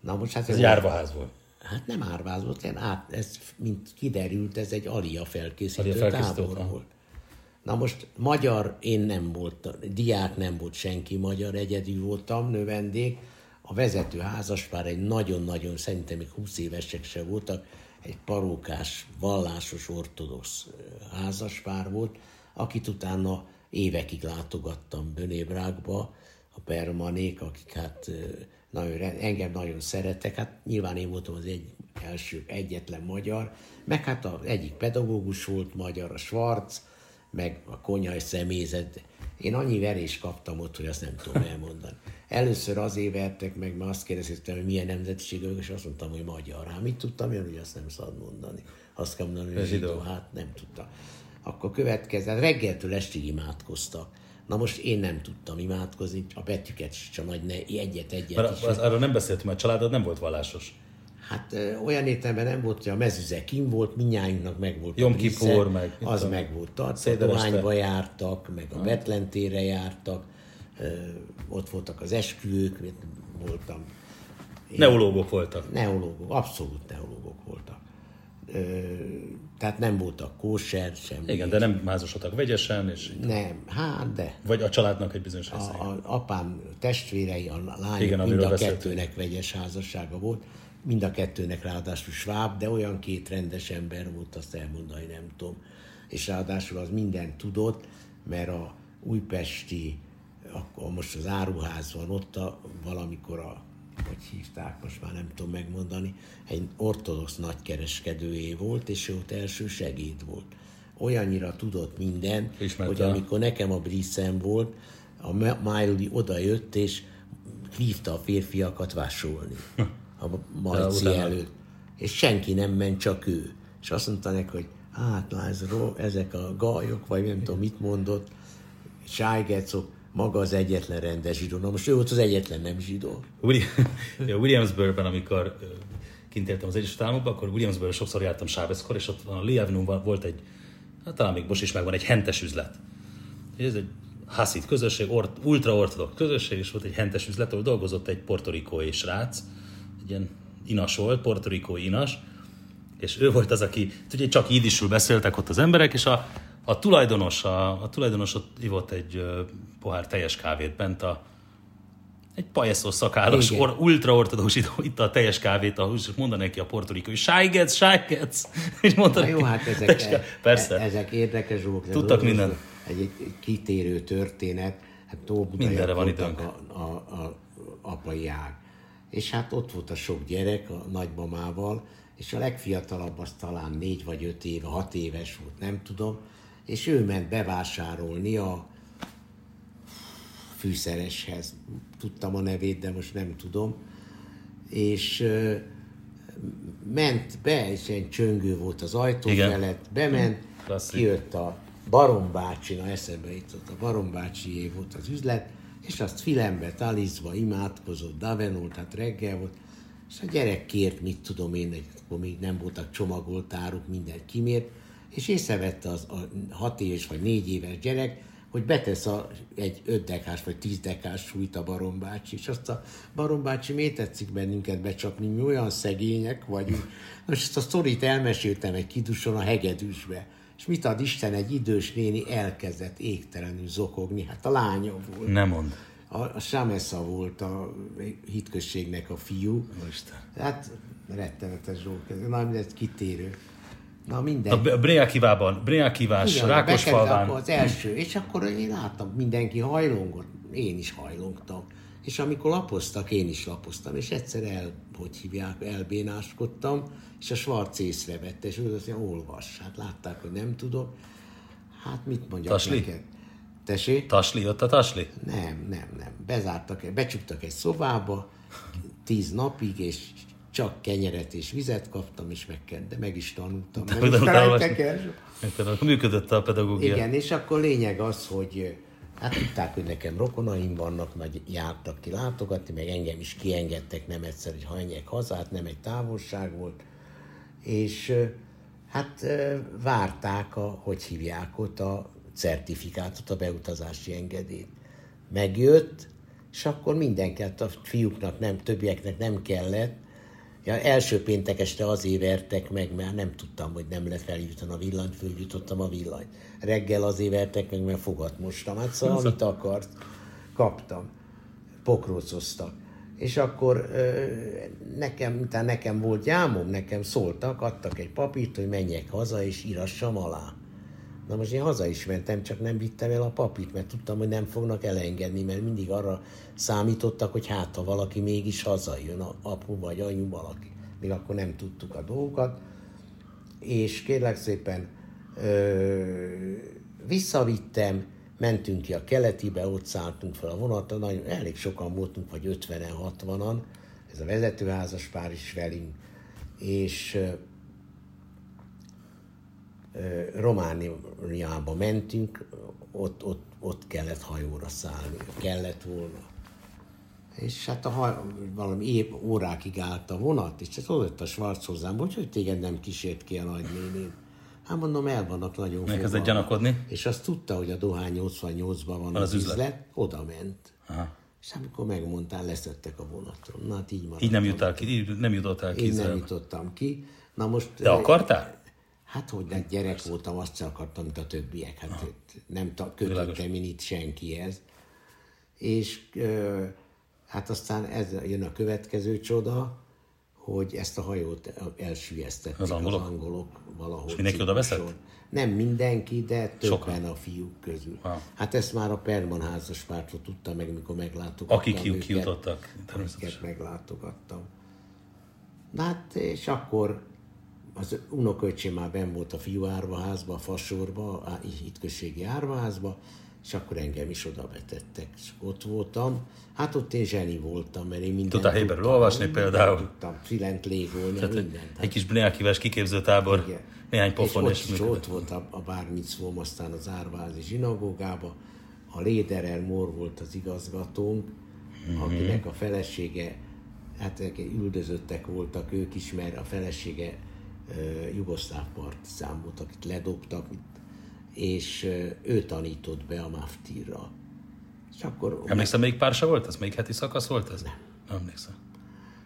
Na most hát ez, ez egy árvaház volt. Hát nem árváz volt, át, ez, mint kiderült, ez egy alia felkészítő, alia felkészítő tábor volt. Na most magyar én nem voltam, diák nem volt senki magyar, egyedül voltam, növendék. A vezető házaspár egy nagyon-nagyon, szerintem még 20 évesek se voltak, egy parókás, vallásos, ortodox házaspár volt, akit utána évekig látogattam Bönébrákba, a permanék, akik hát nagyon, engem nagyon szerettek, hát nyilván én voltam az egy első egyetlen magyar, meg hát az egyik pedagógus volt magyar, a Schwarz, meg a konyhai személyzet. Én annyi verést kaptam ott, hogy azt nem tudom elmondani. Először azért vertek meg, mert azt kérdeztem, hogy milyen nemzetiségű, és azt mondtam, hogy magyar. Hát mit tudtam én, hogy azt nem szabad mondani. Azt kell mondani, hogy zsidó. Hát nem tudtam. Akkor következett, hát reggeltől estig imádkoztak. Na most én nem tudtam imádkozni, a betűket csak nagy ne, egyet, egyet Mert is. Az, arról nem beszéltem, mert a családod nem volt vallásos. Hát olyan értelemben nem volt, hogy a mezüze kim volt, minnyájunknak meg volt Jom Kipur, meg. Az tudom. meg volt. Tartódohányba jártak, meg a Betlentére jártak, ott voltak az esküvők, voltam. Én, neológok voltak. Neológok, abszolút neológok voltak. Tehát nem voltak kóser, semmi. Igen, de nem mázosodtak vegyesen, és... Nem, hát de. Vagy a családnak egy bizonyos része. A, a apám testvérei, a lányok Igen, mind a beszéltünk. kettőnek vegyes házassága volt mind a kettőnek ráadásul sváb, de olyan két rendes ember volt, azt elmondani nem tudom. És ráadásul az mindent tudott, mert a újpesti, akkor most az áruház van ott, a, valamikor a, hogy hívták, most már nem tudom megmondani, egy ortodox nagykereskedőjé volt, és ő ott első segéd volt. Olyannyira tudott minden, Ismerte. hogy amikor nekem a briszem volt, a Miley odajött, és hívta a férfiakat vásolni. a Marci előtt. És senki nem ment, csak ő. És azt mondta neki, hogy hát Lázaro, ezek a gajok, vagy nem tudom mit mondott, Sájgecok, maga az egyetlen rendes zsidó. Na most ő volt az egyetlen nem zsidó. Williamsburgben, amikor kint éltem az Egyesült Államokban, akkor Williamsburgben sokszor jártam Sábeszkor, és ott a Lee volt egy, hát talán még most is megvan, egy hentes üzlet. Ez egy haszid közösség, ort, ultraortodox közösség, és volt egy hentes üzlet, ahol dolgozott egy portorikói srác, egy ilyen inas volt, portorikói inas, és ő volt az, aki, ugye csak ídisul beszéltek ott az emberek, és a, a tulajdonos, a, a tulajdonos ott ivott egy pohár teljes kávét bent a, egy pajeszó szakállas, or, ultraortodox itt a teljes kávét, ahol mondaná neki a portorikói, sájgetsz, sájgetsz, és mondta Na jó, hát ezek, e, persze. ezek érdekes dolgok. Tudtak minden. Egy, egy kitérő történet, hát Mindenre van időnk. A, a, a, apai ág és hát ott volt a sok gyerek a nagymamával, és a legfiatalabb az talán négy vagy öt éve, hat éves volt, nem tudom, és ő ment bevásárolni a fűszereshez. Tudtam a nevét, de most nem tudom. És ment be, és egy csöngő volt az ajtó Igen. felett, bement, Klasszik. kijött a Barombácsi, na eszembe jutott, a Barombácsié volt az üzlet, és azt filembe talizva imádkozott, Davenolt, tehát reggel volt, és a gyerek kért, mit tudom én, akkor még nem voltak csomagoltáruk, minden kimért, és észrevette az a hat éves vagy négy éves gyerek, hogy betesz a, egy 5 dekás vagy 10 dekás súlyt a barombácsi, és azt a barombácsi miért tetszik bennünket becsapni, mi olyan szegények vagyunk. Most ezt a sztorit elmeséltem egy kiduson a hegedűsbe, és mit ad Isten, egy idős néni elkezdett égtelenül zokogni, hát a lánya volt. Nem mond. A, a Sámesza volt a hitközségnek a fiú. Isten. Hát rettenetes dolog, na, ez kitérő. Na minden. A Breakivában, Breakivás, Rákosfalván. Az első, és akkor én láttam, mindenki hajlongott, én is hajlongtam. És amikor lapoztak, én is lapoztam, és egyszer el, hogy hívják, elbénáskodtam, és a Schwarz észrevette, és ő azt mondja, olvass. Hát látták, hogy nem tudok. Hát mit mondjak Tasli? neked? Tesé? Tasli, jött a Tasli? Nem, nem, nem. Bezártak, becsuktak egy szobába, tíz napig, és csak kenyeret és vizet kaptam, és meg, de meg is tanultam. Meg is Működött a pedagógia. Igen, és akkor lényeg az, hogy hát tudták, hogy nekem rokonaim vannak, majd jártak ki látogatni, meg engem is kiengedtek nem egyszer, hogy hajnyek hazát, nem egy távolság volt, és hát várták, a, hogy hívják ott a certifikátot, a beutazási engedélyt. Megjött, és akkor mindenki, hát a fiúknak nem, többieknek nem kellett, Ja, első péntek este azért vertek meg, mert nem tudtam, hogy nem lehet felhívtani a villanyt, följutottam a villanyt. Reggel azért vertek meg, mert fogat mostam. Hát szóval, amit akart, kaptam. Pokrócoztak. És akkor nekem, utána nekem volt jámom, nekem szóltak, adtak egy papírt, hogy menjek haza, és írassam alá. Na most én haza is mentem, csak nem vittem el a papírt, mert tudtam, hogy nem fognak elengedni, mert mindig arra számítottak, hogy hát ha valaki mégis hazajön, apu vagy anyu valaki. Még akkor nem tudtuk a dolgokat. És kérlek szépen ö, visszavittem, mentünk ki a keletibe, ott szálltunk fel a vonaton, nagyon, elég sokan voltunk, vagy 50-en, 60-an, ez a vezetőházas pár is velünk, és Romániába mentünk, ott, ott, ott kellett hajóra szállni, kellett volna. És hát a haj, valami épp órákig állt a vonat, és ez odott a Schwarz hozzám, hogy, hogy téged nem kísért ki a nagynénén. Hát mondom, el vannak nagyon Megkezdett gyanakodni. És azt tudta, hogy a Dohány 88-ban van az, az üzlet. üzlet, oda ment. Aha. És amikor megmondtál, leszettek a vonatról. Na hát így Így nem jutottál ki, így nem jutottál ki. Én nem jutottam ki. Na most... De akartál? Hát, hogy egy gyerek voltam, azt akartam, mint a többiek. Hát Aha. nem kötöttem én itt senkihez. És hát aztán ez jön a következő csoda, hogy ezt a hajót elsüllyesztették az angolok, az angolok valahol. És mindenki oda veszett? Nem mindenki, de többen Sokan. a fiúk közül. Ha. Hát ezt már a Perman házas pártról tudta meg, mikor meglátogattam Akik őket, kijutottak. Akiket meglátogattam. Hát, és akkor az unoköcsém már ben volt a fiú árvaházba, a fasorba, a hitközségi árvaházba, és akkor engem is oda vetettek, és ott voltam. Hát ott én zseni voltam, mert én mindent Tudtál héberül olvasni például? Tudtam, filent légolni, Tehát mindent. Egy kis bneakíves kiképzőtábor, Igen. néhány pofon és, és ott, volt a, a bármicvóm, aztán az árvázi zsinagógába. A Léderer Mór volt az igazgatónk, mm-hmm. akinek a felesége, hát üldözöttek voltak ők is, mert a felesége jugoszláv partizán volt, akit ledobtak, és ő tanított be a Maftirra. És akkor... Emlékszem, még pársa volt ez? Még heti szakasz volt ez? Nem. Nem emlékszem.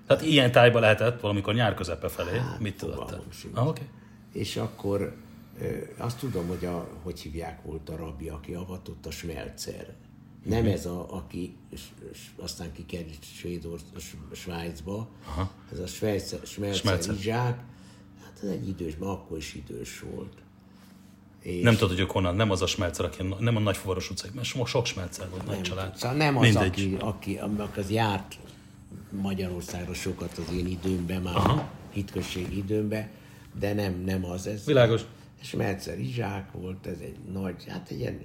Tehát ilyen tájba lehetett valamikor nyár közepe felé. Hát, Mit tudott? Ah, okay. És akkor azt tudom, hogy a, hogy hívják volt a rabbi, aki avatott a Schmelzer. Nem mm-hmm. ez a, aki aztán kikerült Svédország, Svájcba, Aha. ez a Schmelzer, Schmelzer Izsák, Hát ez egy idős, mert akkor is idős volt. És nem tudod, hogy Conan nem az a smelcer, aki nem a Nagyfuvaros utcai, mert sok smelcer volt, nagy család. Szóval nem az, aki, aki, aki az járt Magyarországra sokat az én időmben, már Aha. hitközség időmben, de nem, nem az. Ez Világos. Smelcer Izsák volt, ez egy nagy, hát egy ilyen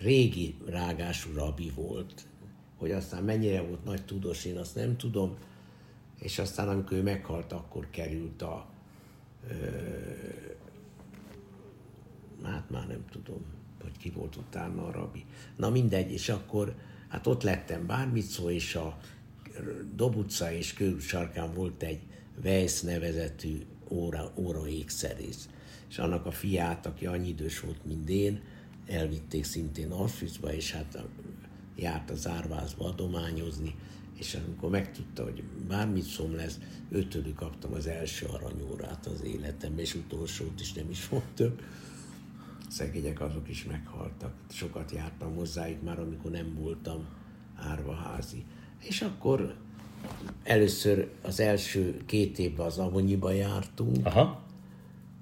régi rágású rabi volt, hogy aztán mennyire volt nagy tudós, én azt nem tudom, és aztán amikor ő meghalt, akkor került a hát már nem tudom, hogy ki volt utána a rabi. Na mindegy, és akkor hát ott lettem bármit szó, és a Dob utca és körül sarkán volt egy Weiss nevezetű óra, óra ékszerész. És annak a fiát, aki annyi idős volt, mint én, elvitték szintén Auschwitzba, és hát járt az árvázba adományozni, és amikor megtudta, hogy bármit szom lesz, őtőlük kaptam az első aranyórát az életemben, és utolsót is nem is volt több. Szegények azok is meghaltak. Sokat jártam hozzájuk már, amikor nem voltam árvaházi. És akkor először az első két évben az Avonyiba jártunk, Aha.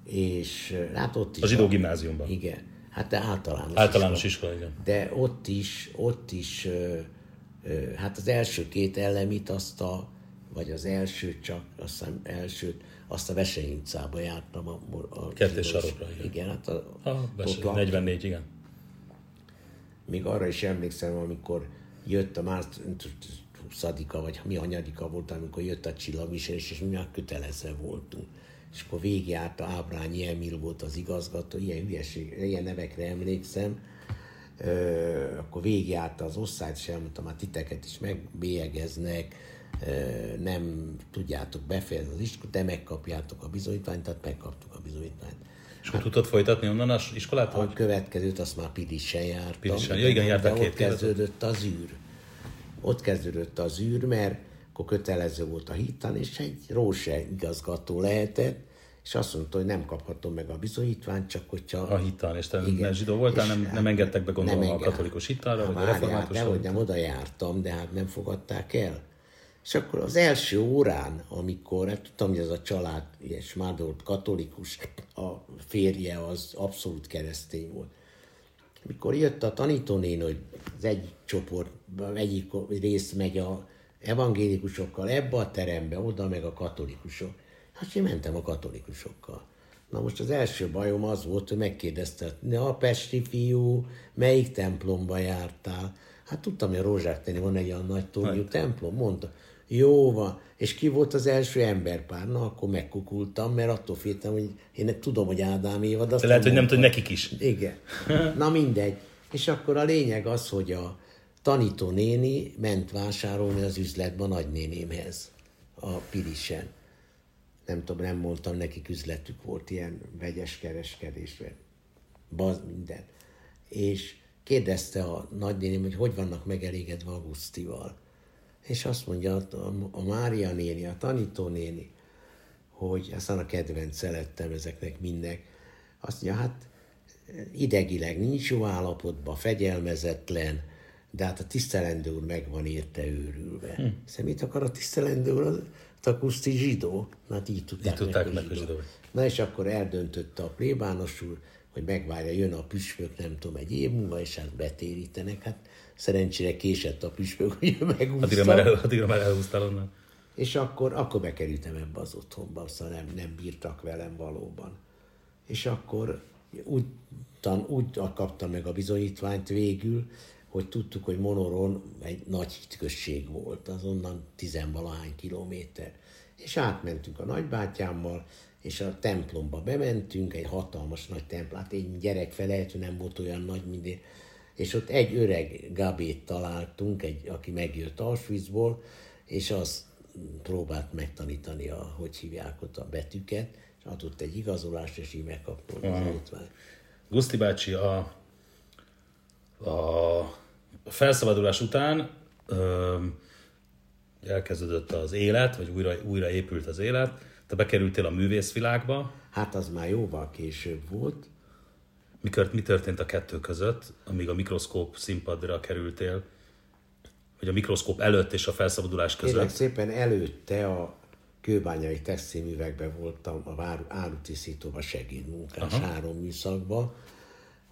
és hát ott is... A zsidó gimnáziumban. Igen. Hát de általános, általános iskola. iskola, igen. De ott is, ott is, hát az első két elemit azt a, vagy az első csak, azt hiszem elsőt, azt a utcába jártam. A, a Kettes sarokra, igen. Igen, hát a, a Vesei, 44, igen. Még arra is emlékszem, amikor jött a más 20 vagy mi hanyadika volt, amikor jött a csillagviselés, és mi már kötelezve voltunk és akkor végigjárt a Ábrányi Emil volt az igazgató, ilyen hülyeség, ilyen nevekre emlékszem, akkor végigjárt az osztályt, és elmondtam, hát titeket is megbélyegeznek, nem tudjátok befejezni az iskolát, de megkapjátok a bizonyítványt, tehát megkaptuk a bizonyítványt. És hát, tudtod folytatni onnan az iskolát? A következőt azt már Pirisen jártam. Pirisen, ja, igen, jártam két ott kezdődött az űr. Ott kezdődött az űr, mert akkor kötelező volt a hittan, és egy róse igazgató lehetett, és azt mondta, hogy nem kaphatom meg a bizonyítványt, csak hogyha... A hittan, és te igen, zsidó voltál, nem, nem engedtek be gondolom a katolikus hittanra, vagy a református? Hát, nem, oda jártam, de hát nem fogadták el. És akkor az első órán, amikor, hát tudtam, hogy ez a család, és már volt katolikus, a férje az abszolút keresztény volt. Mikor jött a tanítónén, hogy az egyik csoport, egyik rész megy a evangélikusokkal ebbe a terembe, oda meg a katolikusok. Hát én mentem a katolikusokkal. Na most az első bajom az volt, hogy megkérdezte, ne a pesti fiú, melyik templomba jártál? Hát tudtam, hogy a Rózsák tenni van egy olyan nagy tornyú hát. templom, mondta. Jó van. És ki volt az első emberpár? Na, akkor megkukultam, mert attól féltem, hogy én tudom, hogy Ádám Éva, de azt lehet, hogy nem tud nekik is. Igen. Na mindegy. És akkor a lényeg az, hogy a, tanító néni ment vásárolni az üzletbe a nagynénémhez, a Pirisen. Nem tudom, nem mondtam, nekik üzletük volt ilyen vegyes kereskedésben. Baz, minden. És kérdezte a nagynéném, hogy hogy vannak megelégedve Augusztival. És azt mondja a, a Mária néni, a tanító néni, hogy aztán a kedvenc lettem ezeknek mindnek. Azt mondja, hát idegileg nincs jó állapotban, fegyelmezetlen, de hát a tisztelendő úr meg van érte őrülve. Hm. Szóval mit akar a tisztelendő úr? A kuszti zsidó. Na hát így tudták, így tudták meg, meg a zsidó. Na és akkor eldöntötte a plébános úr, hogy megvárja, jön a püspök, nem tudom, egy év múlva, és hát betérítenek. Hát szerencsére késett a püspök, hogy megúszta. Addigra már, el, addigra már elhúztál onnan. És akkor, akkor bekerültem ebbe az otthonba, szóval nem, nem bírtak velem valóban. És akkor úgy, tan, úgy kaptam meg a bizonyítványt végül, hogy tudtuk, hogy Monoron egy nagy hitközség volt, azonnan tizenvalahány kilométer. És átmentünk a nagybátyámmal, és a templomba bementünk, egy hatalmas nagy templom, hát egy gyerek felejtő nem volt olyan nagy, mint én. És ott egy öreg Gabét találtunk, egy, aki megjött Auschwitzból, és azt próbált megtanítani, a, hogy hívják ott a betűket, és adott egy igazolást, és így megkaptam az Guszti bácsi, a, a a felszabadulás után ö, elkezdődött az élet, vagy újra, újra épült az élet, te bekerültél a művészvilágba. Hát az már jóval később volt. Mikor, mi történt a kettő között, amíg a mikroszkóp színpadra kerültél? Vagy a mikroszkóp előtt és a felszabadulás között? Kérlek szépen előtte a kőbányai textilművekben voltam a árutisztítóba segédmunkás három műszakban,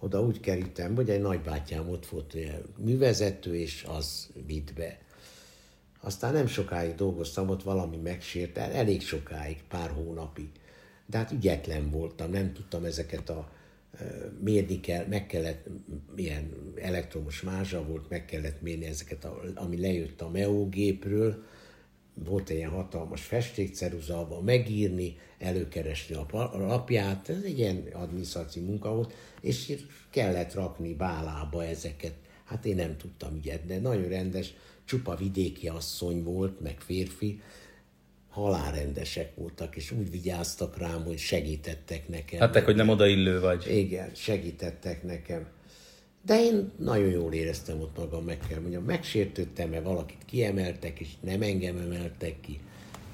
oda úgy kerültem, hogy egy nagybátyám ott volt művezető, és az vitt be. Aztán nem sokáig dolgoztam, ott valami megsért, elég sokáig, pár hónapig. De hát ügyetlen voltam, nem tudtam ezeket a mérni kell, meg kellett, ilyen elektromos mázsa volt, meg kellett mérni ezeket, a, ami lejött a MEO gépről, volt egy ilyen hatalmas festékceruza, megírni, előkeresni a lapját, ez egy ilyen adminisztráció munka volt, és kellett rakni bálába ezeket. Hát én nem tudtam ilyet, de nagyon rendes, csupa vidéki asszony volt, meg férfi, halálrendesek voltak, és úgy vigyáztak rám, hogy segítettek nekem. Hát hogy nem odaillő vagy. Igen, segítettek nekem. De én nagyon jól éreztem ott magam, meg kell mondjam. Megsértődtem, mert valakit kiemeltek, és nem engem emeltek ki.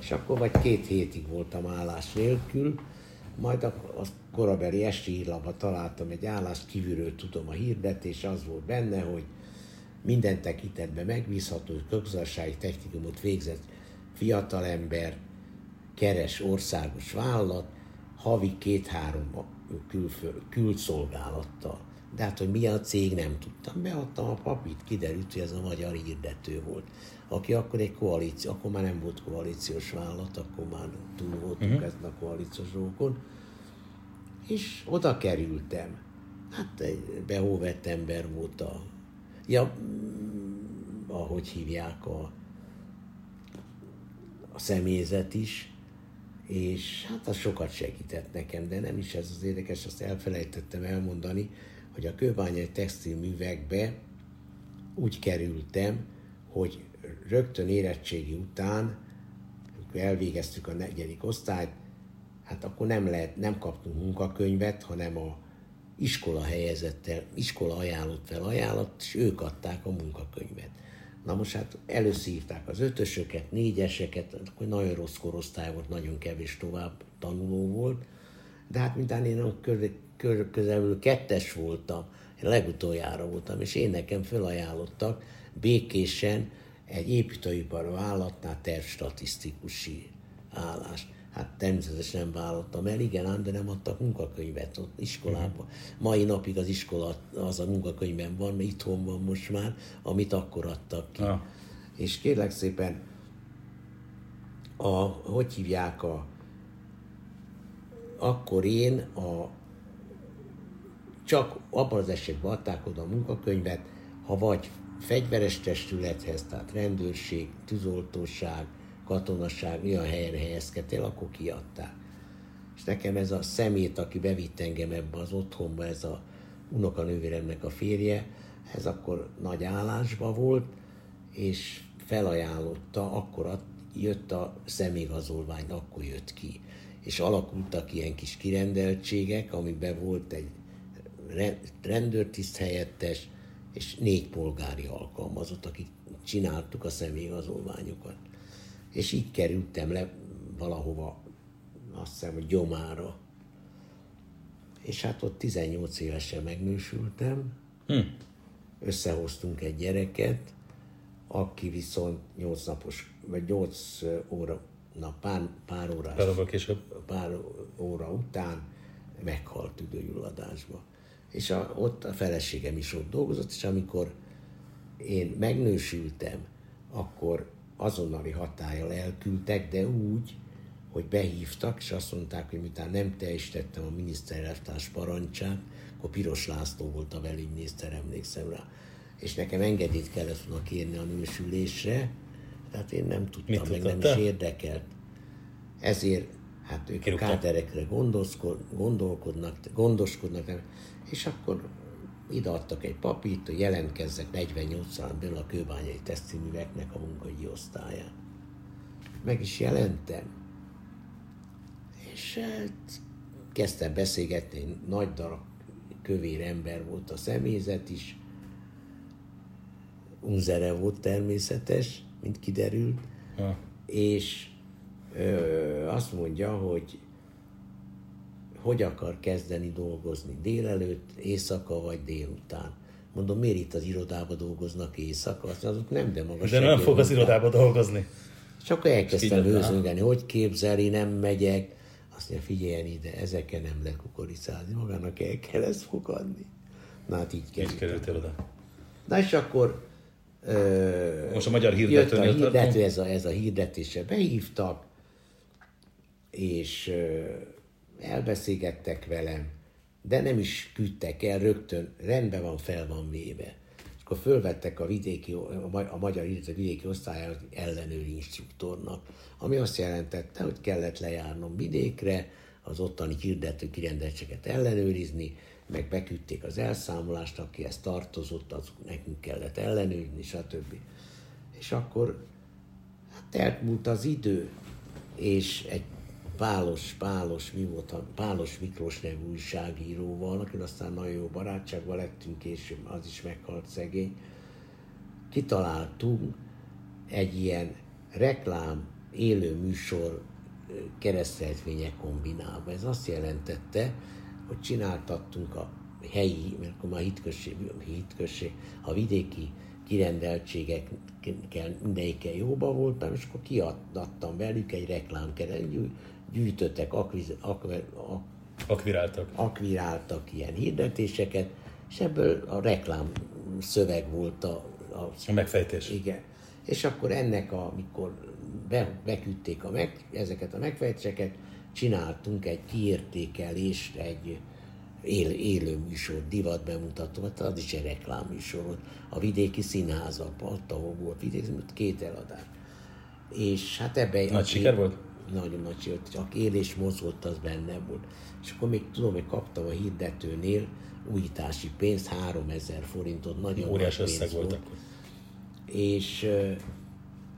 És akkor vagy két hétig voltam állás nélkül, majd a, a korabeli esti hírlapban találtam egy állást, kívülről tudom a hirdetés, az volt benne, hogy minden tekintetben megbízható, közgazdasági technikumot végzett fiatalember, keres országos vállalat, havi két-három külszolgálattal. De hát, hogy milyen a cég, nem tudtam. Beadtam a papírt, kiderült, hogy ez a magyar hirdető volt, aki akkor egy koalíció, akkor már nem volt koalíciós vállalat, akkor már túl voltunk uh-huh. ezen a koalíciós dolgokon. És oda kerültem. Hát egy behóvett ember volt a, ja, mm, ahogy hívják a, a személyzet is, és hát az sokat segített nekem, de nem is ez az érdekes, azt elfelejtettem elmondani, hogy a kőbányai textilművekbe úgy kerültem, hogy rögtön érettségi után, amikor elvégeztük a negyedik osztályt, hát akkor nem, lehet, nem kaptunk munkakönyvet, hanem a iskola helyezett el, iskola ajánlott fel ajánlott, és ők adták a munkakönyvet. Na most hát előszívták az ötösöket, négyeseket, akkor nagyon rossz korosztály volt, nagyon kevés tovább tanuló volt, de hát mintán én a közelül kettes voltam, én legutoljára voltam, és én nekem felajánlottak békésen egy építőipar vállalatnál tervstatisztikusi állást. Hát természetesen nem vállaltam el, igen, ám, de nem adtak munkakönyvet ott iskolában. Mai napig az iskola az a munkakönyvben van, mert itthon van most már, amit akkor adtak ki. Ah. És kérlek szépen, a, hogy hívják a, akkor én a, csak abban az esetben adták oda a munkakönyvet, ha vagy fegyveres testülethez, tehát rendőrség, tűzoltóság, katonaság olyan helyen helyezkedtél, akkor kiadták. És nekem ez a szemét, aki bevitt engem ebbe az otthonba, ez a unokanővéremnek a férje, ez akkor nagy állásba volt, és felajánlotta, akkor jött a személyigazolvány, akkor jött ki. És alakultak ilyen kis kirendeltségek, amiben volt egy rendőrtiszt helyettes, és négy polgári alkalmazott, akik csináltuk a személyigazolványokat és így kerültem le valahova, azt hiszem, hogy gyomára. És hát ott 18 évesen megnősültem, hm. összehoztunk egy gyereket, aki viszont 8 napos, vagy 8 óra, na pár, pár órás, pár, később. pár óra után meghalt tüdőgyulladásba. És a, ott a feleségem is ott dolgozott, és amikor én megnősültem, akkor azonnali hatállyal elküldtek, de úgy, hogy behívtak, és azt mondták, hogy miután nem teljesítettem a miniszterelvtárs parancsát, akkor Piros László volt a belügyminiszter, emlékszem rá. És nekem engedélyt kellett volna kérni a nősülésre, tehát én nem tudtam, Mit meg nem is érdekelt. Ezért hát ők Kirúgtam. a káderekre gondolkodnak, gondoskodnak, és akkor ideadtak egy papírt, hogy jelentkezzek 48 belül a kőbányai tesztiműveknek a munkai osztályán. Meg is jelentem. És hát kezdtem beszélgetni, nagy darab kövér ember volt a személyzet is, unzere volt természetes, mint kiderült, ha. és ö, azt mondja, hogy hogy akar kezdeni dolgozni, délelőtt, éjszaka vagy délután. Mondom, miért itt az irodába dolgoznak éjszaka? Azt azok nem, de magas. De nem fog az irodába dolgozni. Csak elkezdtem őzöngeni, hogy képzeli, nem megyek. Azt mondja, figyeljen ide, ezeken nem lehet kukoricázni, magának el kell ezt fogadni. Na hát így került. Így kerültél oda. Na és akkor ö, Most a magyar hirdető jött a hirdető, ez a, ez a hirdetése behívtak, és ö, elbeszélgettek velem, de nem is küldtek el, rögtön rendben van, fel van véve. És akkor fölvettek a, vidéki, a magyar a vidéki osztályára ellenőri instruktornak, ami azt jelentette, hogy kellett lejárnom vidékre, az ottani hirdető kirendeltséget ellenőrizni, meg beküldték az elszámolást, aki ezt tartozott, az nekünk kellett ellenőrizni, stb. És akkor hát elmúlt az idő, és egy Pálos, Pálos, mi volt, a Pálos Miklós nevű újságíróval, aki aztán nagyon jó barátságban lettünk, később az is meghalt szegény. Kitaláltunk egy ilyen reklám, élő műsor kereszteltvények kombinálva. Ez azt jelentette, hogy csináltattunk a helyi, mert akkor már hitközség, hitközség a vidéki kirendeltségekkel mindegyikkel jóba voltam, és akkor kiadtam velük egy reklámkeret, gyűjtöttek, akviz, akver, ak, akviráltak. akviráltak ilyen hirdetéseket, és ebből a reklám szöveg volt a, a, a megfejtés. Igen. És akkor ennek, amikor be, beküldték a meg, ezeket a megfejtéseket, csináltunk egy kiértékelést, egy él, élő műsor, divat bemutató, hát az is egy reklámműsor volt. A vidéki színházak, ott, ahol volt vidéki, két eladás. És hát ebben... Nagy siker volt? Nagyon nagy siker, csak él és mozgott, az benne volt. És akkor még tudom, hogy kaptam a hirdetőnél újítási pénzt, 3000 forintot, nagyon Óriás nagy összeg volt, volt akkor. És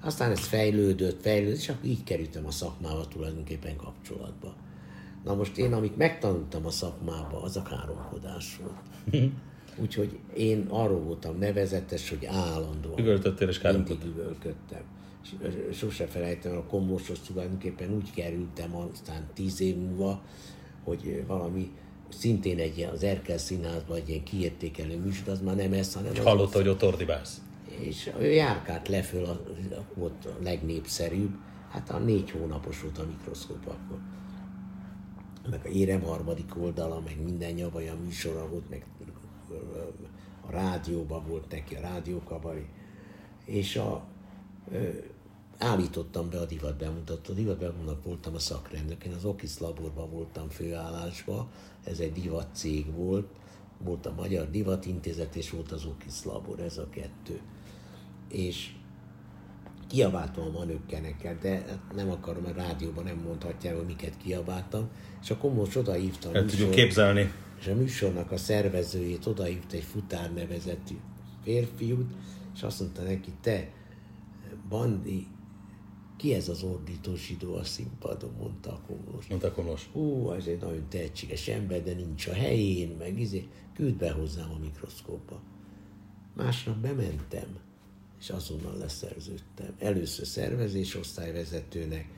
aztán ez fejlődött, fejlődött, és akkor így kerültem a szakmával tulajdonképpen kapcsolatba. Na most én, amit megtanultam a szakmába, az a káromkodás volt. Úgyhogy én arról voltam nevezetes, hogy állandóan. Üvöltöttél és káromkodtál? Mindig üvölködtem. Sose felejtem, a komósos tulajdonképpen úgy kerültem aztán tíz év múlva, hogy valami szintén egy az Erkel színházban egy ilyen kiértékelő műsor, az már nem ez, hanem... Hallotta, hogy ott ordibálsz és ő járkált leföl, a, volt a legnépszerűbb, hát a négy hónapos volt a mikroszkóp akkor. Meg a érem harmadik oldala, meg minden nyavaja műsora volt, meg a rádióban volt neki, a rádiókabari. És a, állítottam be a divat bemutatót. A divat bemutatónak voltam a szakrendnök. Én az Okis laborban voltam főállásba, ez egy divat cég volt, volt a Magyar Divatintézet, és volt az Okis labor, ez a kettő és kiabáltam a manökkeneket, de nem akarom, mert rádióban nem mondhatják, hogy miket kiabáltam. És akkor most odahívtam. El tudjuk képzelni. És a műsornak a szervezőjét odahívta egy futár nevezetű férfiút, és azt mondta neki, te, Bandi, ki ez az ordító zsidó a színpadon, mondta a komlós. Mondta a komlós. Hú, ez egy nagyon tehetséges ember, de nincs a helyén, meg izé, küld be hozzám a mikroszkóba. Másnap bementem, és azonnal leszerződtem. Először szervezés osztályvezetőnek,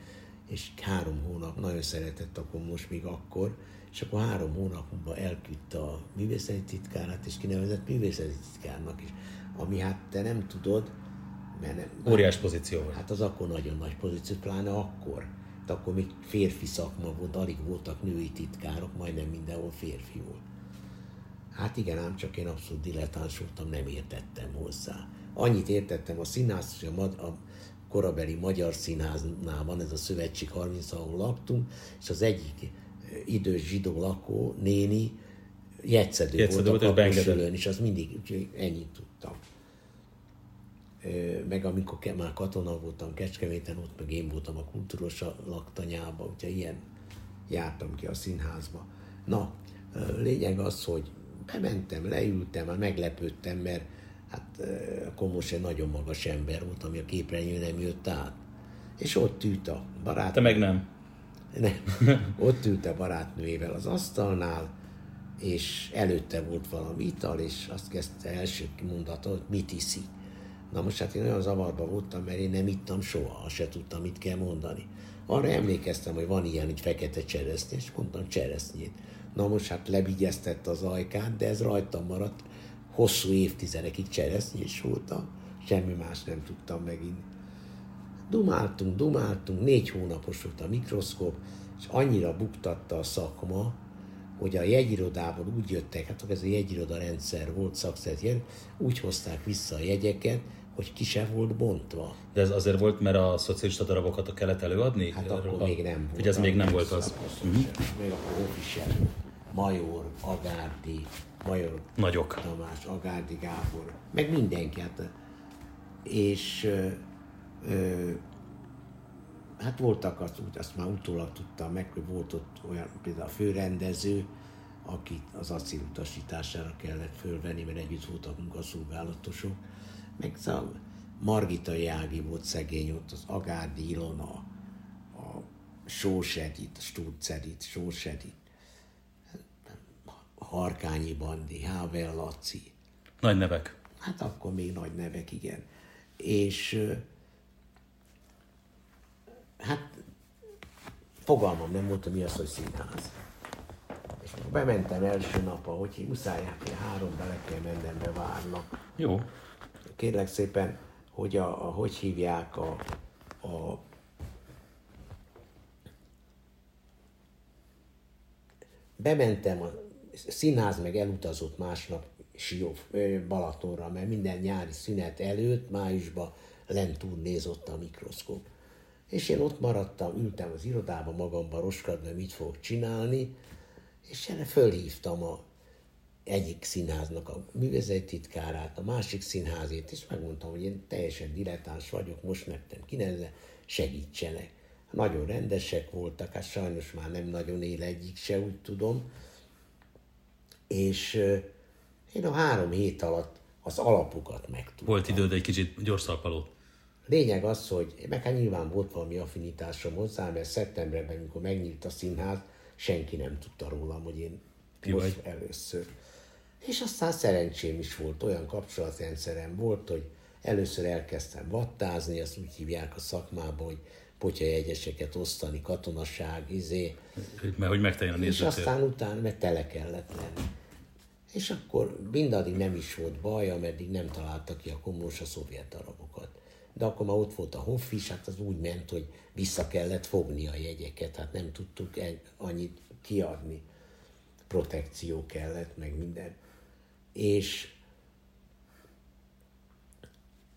és három hónap, nagyon szeretett akkor most még akkor, és akkor három hónap múlva elküldte a művészeti titkárát, és kinevezett művészeti titkárnak is. Ami hát te nem tudod, mert nem, Óriás pozíció volt. Hát az akkor nagyon nagy pozíció, pláne akkor. De akkor még férfi szakma volt, alig voltak női titkárok, majdnem mindenhol férfi volt. Hát igen, ám csak én abszolút dilettáns voltam, nem értettem hozzá. Annyit értettem, a színház, hogy a, a korabeli magyar színháznál van ez a Szövetség 30, ahol laktunk, és az egyik idős zsidó lakó, néni, jegyszedő, jegyszedő volt, volt a kaposülön, és az mindig, úgyhogy ennyit tudtam. Meg amikor már katona voltam Kecskeméten, ott meg én voltam a kultúros laktanyában, úgyhogy ilyen jártam ki a színházba. Na, lényeg az, hogy bementem, leültem, meglepődtem, mert hát Komos egy nagyon magas ember volt, ami a képernyő nem jött át. És ott ült a barát. Te meg nem. Nem. Ott ült a barátnőjével az asztalnál, és előtte volt valami ital, és azt kezdte első mondata, hogy mit iszi. Na most hát én olyan zavarba voltam, mert én nem ittam soha, azt se tudtam, mit kell mondani. Arra emlékeztem, hogy van ilyen, hogy fekete cseresznye, és mondtam cseresznyét. Na most hát lebigyeztette az ajkát, de ez rajtam maradt, hosszú évtizedekig is voltam, semmi más nem tudtam megint. Dumáltunk, dumáltunk, négy hónapos volt a mikroszkóp, és annyira buktatta a szakma, hogy a jegyirodából úgy jöttek, hát ez a jegyiroda rendszer volt szakszerűen, úgy hozták vissza a jegyeket, hogy ki se volt bontva. De ez azért volt, mert a szocialista darabokat a kellett előadni? Hát akkor a... még nem volt. Hogy ez még nem volt az? Uh-huh. Még akkor official. Major, Agárdi, Major Nagyok. Tamás, Agárdi Gábor, meg mindenki. Hát, és ö, ö, hát voltak, azt, azt már utólag tudtam meg, hogy volt ott olyan, például a főrendező, akit az acél utasítására kellett fölvenni, mert együtt voltak munkaszolgálatosok, meg a Margita Jági volt szegény ott, az Agárdi Ilona, a Sós Edith, Stutz Edith, Sós Edith, Harkányi Bandi, Havel Laci. Nagy nevek. Hát akkor még nagy nevek, igen. És hát fogalmam nem volt, mi az, hogy színház. És bementem első nap, hogy muszáj, hogy három bele kell mennem, bevárnak. Jó. Kérlek szépen, hogy a, a hogy hívják a, a bementem, a színház meg elutazott másnap Sióf, Balatonra, mert minden nyári szünet előtt, májusban lent turnézott a mikroszkóp. És én ott maradtam, ültem az irodába magamban roskadni, hogy mit fogok csinálni, és erre fölhívtam a egyik színháznak a művezeti titkárát, a másik színházét, és megmondtam, hogy én teljesen dilettáns vagyok, most lettem kinevezve, segítsenek. Nagyon rendesek voltak, hát sajnos már nem nagyon él egyik se, úgy tudom. És én a három hét alatt az alapokat megtudtam. Volt időd egy kicsit gyorszalpaló. Lényeg az, hogy meg hát nyilván volt valami affinitásom hozzá, mert szeptemberben, amikor megnyílt a színház, senki nem tudta rólam, hogy én Ki most vagy? először. És aztán szerencsém is volt, olyan kapcsolatrendszerem volt, hogy először elkezdtem vattázni, azt úgy hívják a szakmában, hogy potyajegyeseket osztani, katonaság, izé. Mert hogy megteljen a nézőtér. És aztán utána, mert tele kellett lenni. És akkor mindaddig nem is volt baj, ameddig nem találtak ki a komlós a szovjet arabokat. De akkor már ott volt a Hoff is, hát az úgy ment, hogy vissza kellett fogni a jegyeket, hát nem tudtuk annyit kiadni. Protekció kellett, meg minden. És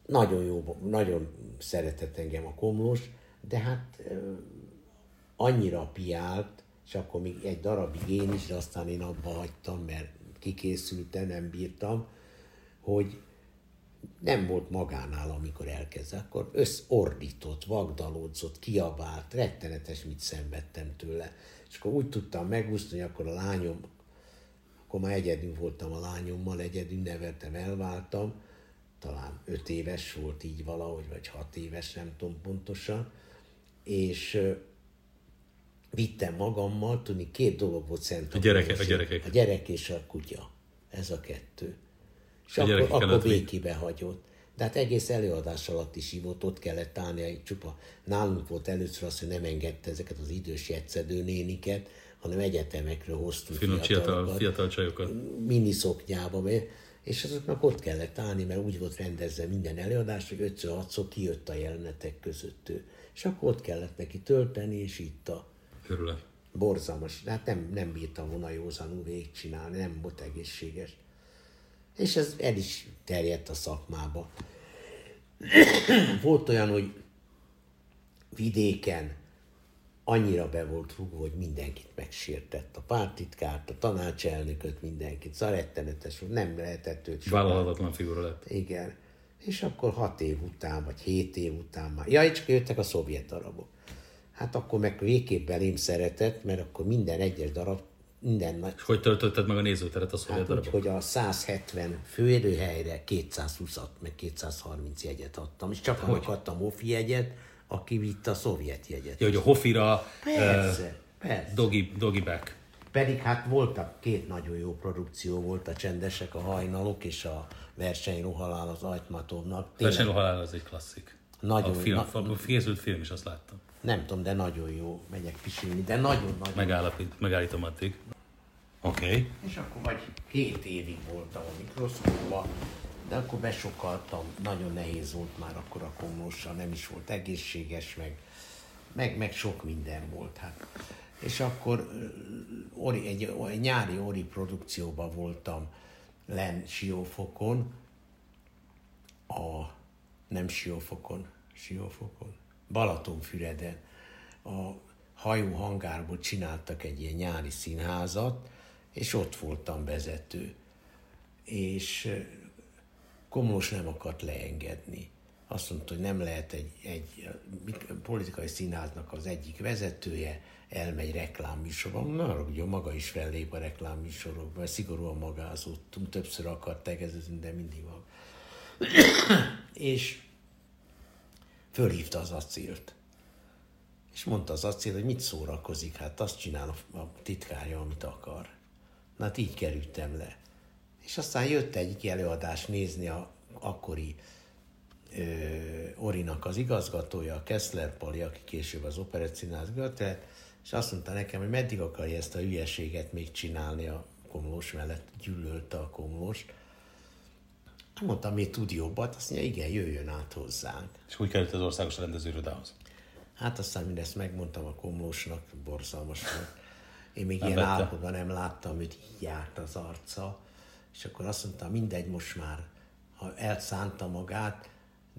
nagyon jó, nagyon szeretett engem a komlós, de hát annyira piált, és akkor még egy darabig én is, de aztán én abba hagytam, mert kikészültem, nem bírtam, hogy nem volt magánál, amikor elkezdett, akkor összordított, vagdalódzott, kiabált, rettenetes, mit szenvedtem tőle. És akkor úgy tudtam megúszni, hogy akkor a lányom, akkor már egyedül voltam a lányommal, egyedül neveltem, elváltam, talán öt éves volt így valahogy, vagy hat éves, nem tudom pontosan, és vittem magammal, tudni, két dolog volt szent. A, gyereke, a gyerekek. A gyerek és a kutya. Ez a kettő. És a akkor, akkor békibe hagyott. De hát egész előadás alatt is hívott, ott kellett állni, egy csupa. Nálunk volt először az, hogy nem engedte ezeket az idős jegyszedő néniket, hanem egyetemekről hoztunk Finom, fiatal, fiatal csajokat. Miniszoknyába, és azoknak ott kellett állni, mert úgy volt rendezve minden előadás, hogy 5 6 kijött a jelenetek között ő. És akkor ott kellett neki tölteni, és itt a Örülök. Borzalmas. Hát nem, nem bírtam volna józanul végigcsinálni, nem volt egészséges. És ez el is terjedt a szakmába. volt olyan, hogy vidéken annyira be volt rúgva, hogy mindenkit megsértett. A pártitkárt, a tanácselnököt, mindenkit. Szóval rettenetes, nem lehetett őt Vállalhatatlan figura lett. Igen. És akkor hat év után, vagy hét év után már. Ja, csak jöttek a szovjet arabok. Hát akkor meg végképp belém szeretett, mert akkor minden egyes darab, minden nagy... És hogy töltötted meg a nézőteret a szovjet hát úgy, hogy a 170 főérőhelyre 220-at, meg 230 jegyet adtam, és csak annak adtam Hofi jegyet, aki vitt a szovjet jegyet. Ja, hogy a Hofira... Persze, uh, persze. Dogi, Dogi Back. Pedig hát voltak, két nagyon jó produkció volt, a Csendesek, a Hajnalok és a Versenyrohalál az Ajtmatovnak. Versenyrohalál az egy klasszik. Nagyon, a film, na, a készült film is azt láttam. Nem tudom, de nagyon jó. Megyek pisilni, de nagyon-nagyon Megállapít, Megállítom addig. Oké. Okay. És akkor vagy két évig voltam a mikroszkóban, de akkor besokaltam, nagyon nehéz volt már akkor a komlóssal, nem is volt egészséges, meg, meg, meg sok minden volt. Hát. És akkor ori, egy, egy nyári ori produkcióban voltam len Siófokon, a, nem Siófokon, Siófokon, Balatonfüreden a hajó hangárból csináltak egy ilyen nyári színházat, és ott voltam vezető. És Komlós nem akart leengedni. Azt mondta, hogy nem lehet egy, egy politikai színháznak az egyik vezetője, elmegy reklámműsorba. Na, ugye maga is fellép a reklámműsorokba, mert szigorúan magázottunk, többször akart tegezni, de mindig van. és fölhívta az acélt. És mondta az acél, hogy mit szórakozik, hát azt csinál a titkárja, amit akar. Na hát így kerültem le. És aztán jött egy előadás nézni a akkori ö, Orinak az igazgatója, a Kessler Pali, aki később az Operettszínház Götelt, és azt mondta nekem, hogy meddig akarja ezt a hülyeséget még csinálni a komlós mellett, gyűlölte a komlóst. Mondtam, mi tud jobbat, azt mondja, igen, jöjjön át hozzánk. És úgy került az országos rendezőrodához? Hát aztán mindezt megmondtam a komlósnak, borzalmas volt. Én még nem ilyen állapotban nem láttam, hogy így járt az arca. És akkor azt mondta, mindegy, most már ha elszánta magát,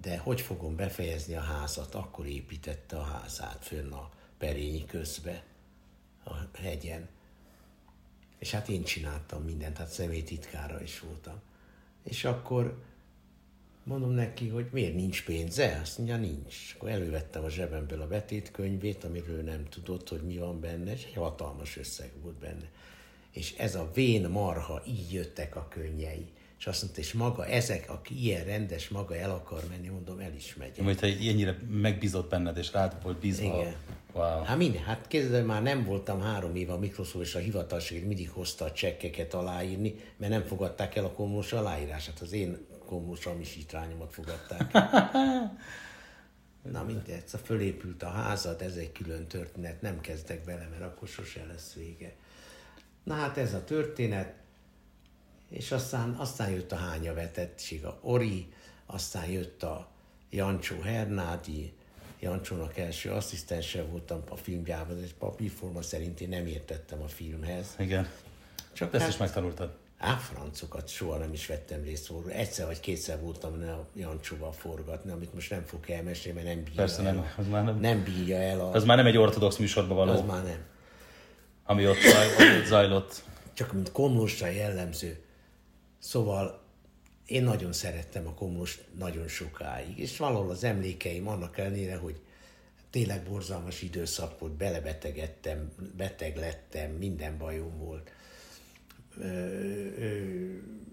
de hogy fogom befejezni a házat? Akkor építette a házát fönn a Perényi közbe, a hegyen. És hát én csináltam mindent, hát személytitkára is voltam. És akkor mondom neki, hogy miért nincs pénze? Azt mondja, nincs. Akkor elővettem a zsebemből a betétkönyvét, amiről nem tudott, hogy mi van benne, és egy hatalmas összeg volt benne. És ez a vén marha, így jöttek a könnyei. És azt mondta, és maga ezek, aki ilyen rendes, maga el akar menni, mondom, el is megy. Majd, ha ennyire megbízott benned, és rád volt bízva. Igen. Wow. Hát minden, hát képzeld, már nem voltam három éve a Microsoft, és a hivatalség mindig hozta a csekkeket aláírni, mert nem fogadták el a komlós aláírását. Az én komlós amisítrányomat fogadták. Na mindegy, egyszer fölépült a házad, ez egy külön történet, nem kezdek bele, mert akkor sose lesz vége. Na hát ez a történet, és aztán, aztán jött a hánya vetettség, a Ori, aztán jött a Jancsó Hernádi, Jancsónak első asszisztense voltam a filmjában, egy papírforma szerint én nem értettem a filmhez. Igen. Csak ezt hát, is megtanultad. Á, francokat soha nem is vettem részt volna. Egyszer vagy kétszer voltam a Jancsóval forgatni, amit most nem fog elmesélni, mert nem bírja Persze el. Nem, az már nem, nem bírja el. A, az már nem egy ortodox műsorban való. Az már nem. Ami ott, zaj, ott zajlott. Csak mint komlósra jellemző. Szóval én nagyon szerettem a komlós nagyon sokáig, és valahol az emlékeim annak ellenére, hogy tényleg borzalmas időszak volt, belebetegedtem, beteg lettem, minden bajom volt.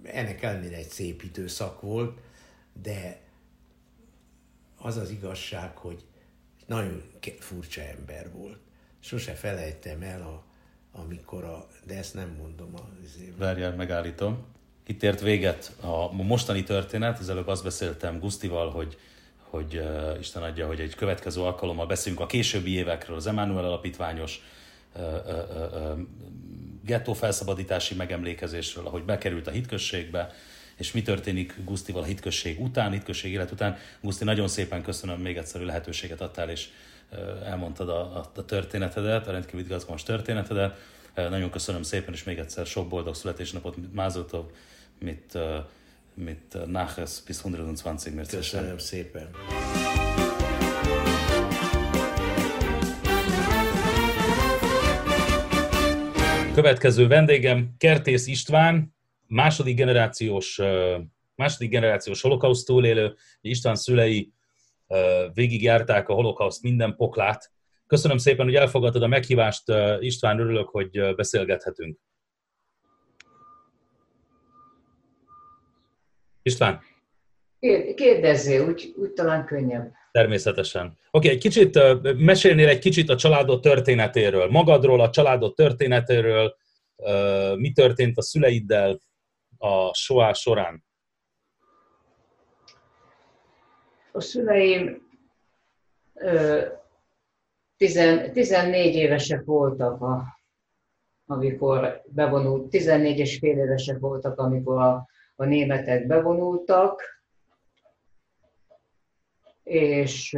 Ennek ellenére egy szép időszak volt, de az az igazság, hogy nagyon furcsa ember volt. Sose felejtem el, a, amikor a, de ezt nem mondom. Az Várjál, megállítom itt ért véget a mostani történet. Az előbb azt beszéltem Gusztival, hogy, hogy uh, Isten adja, hogy egy következő alkalommal beszélünk a későbbi évekről, az Emmanuel alapítványos uh, uh, uh, gettó felszabadítási megemlékezésről, ahogy bekerült a hitközségbe, és mi történik Gusztival a hitközség után, hitközség élet után. Guszti, nagyon szépen köszönöm, még egyszer lehetőséget adtál, és elmondtad a, a, a történetedet, a rendkívül igazgalmas történetedet. Nagyon köszönöm szépen, és még egyszer sok boldog születésnapot Mázoltov mit, mit nachher bis 120 März. Köszönöm szépen. Következő vendégem Kertész István, második generációs, második generációs holokauszt túlélő. István szülei végigjárták a holokauszt minden poklát. Köszönöm szépen, hogy elfogadtad a meghívást. István, örülök, hogy beszélgethetünk. István? Kérdezzél, úgy, úgy talán könnyebb. Természetesen. Oké, okay, egy kicsit, mesélnél egy kicsit a családod történetéről, magadról, a családod történetéről, mi történt a szüleiddel a soá során? A szüleim 14 évesek voltak, a, amikor bevonult, 14 és fél évesek voltak, amikor a a németek bevonultak, és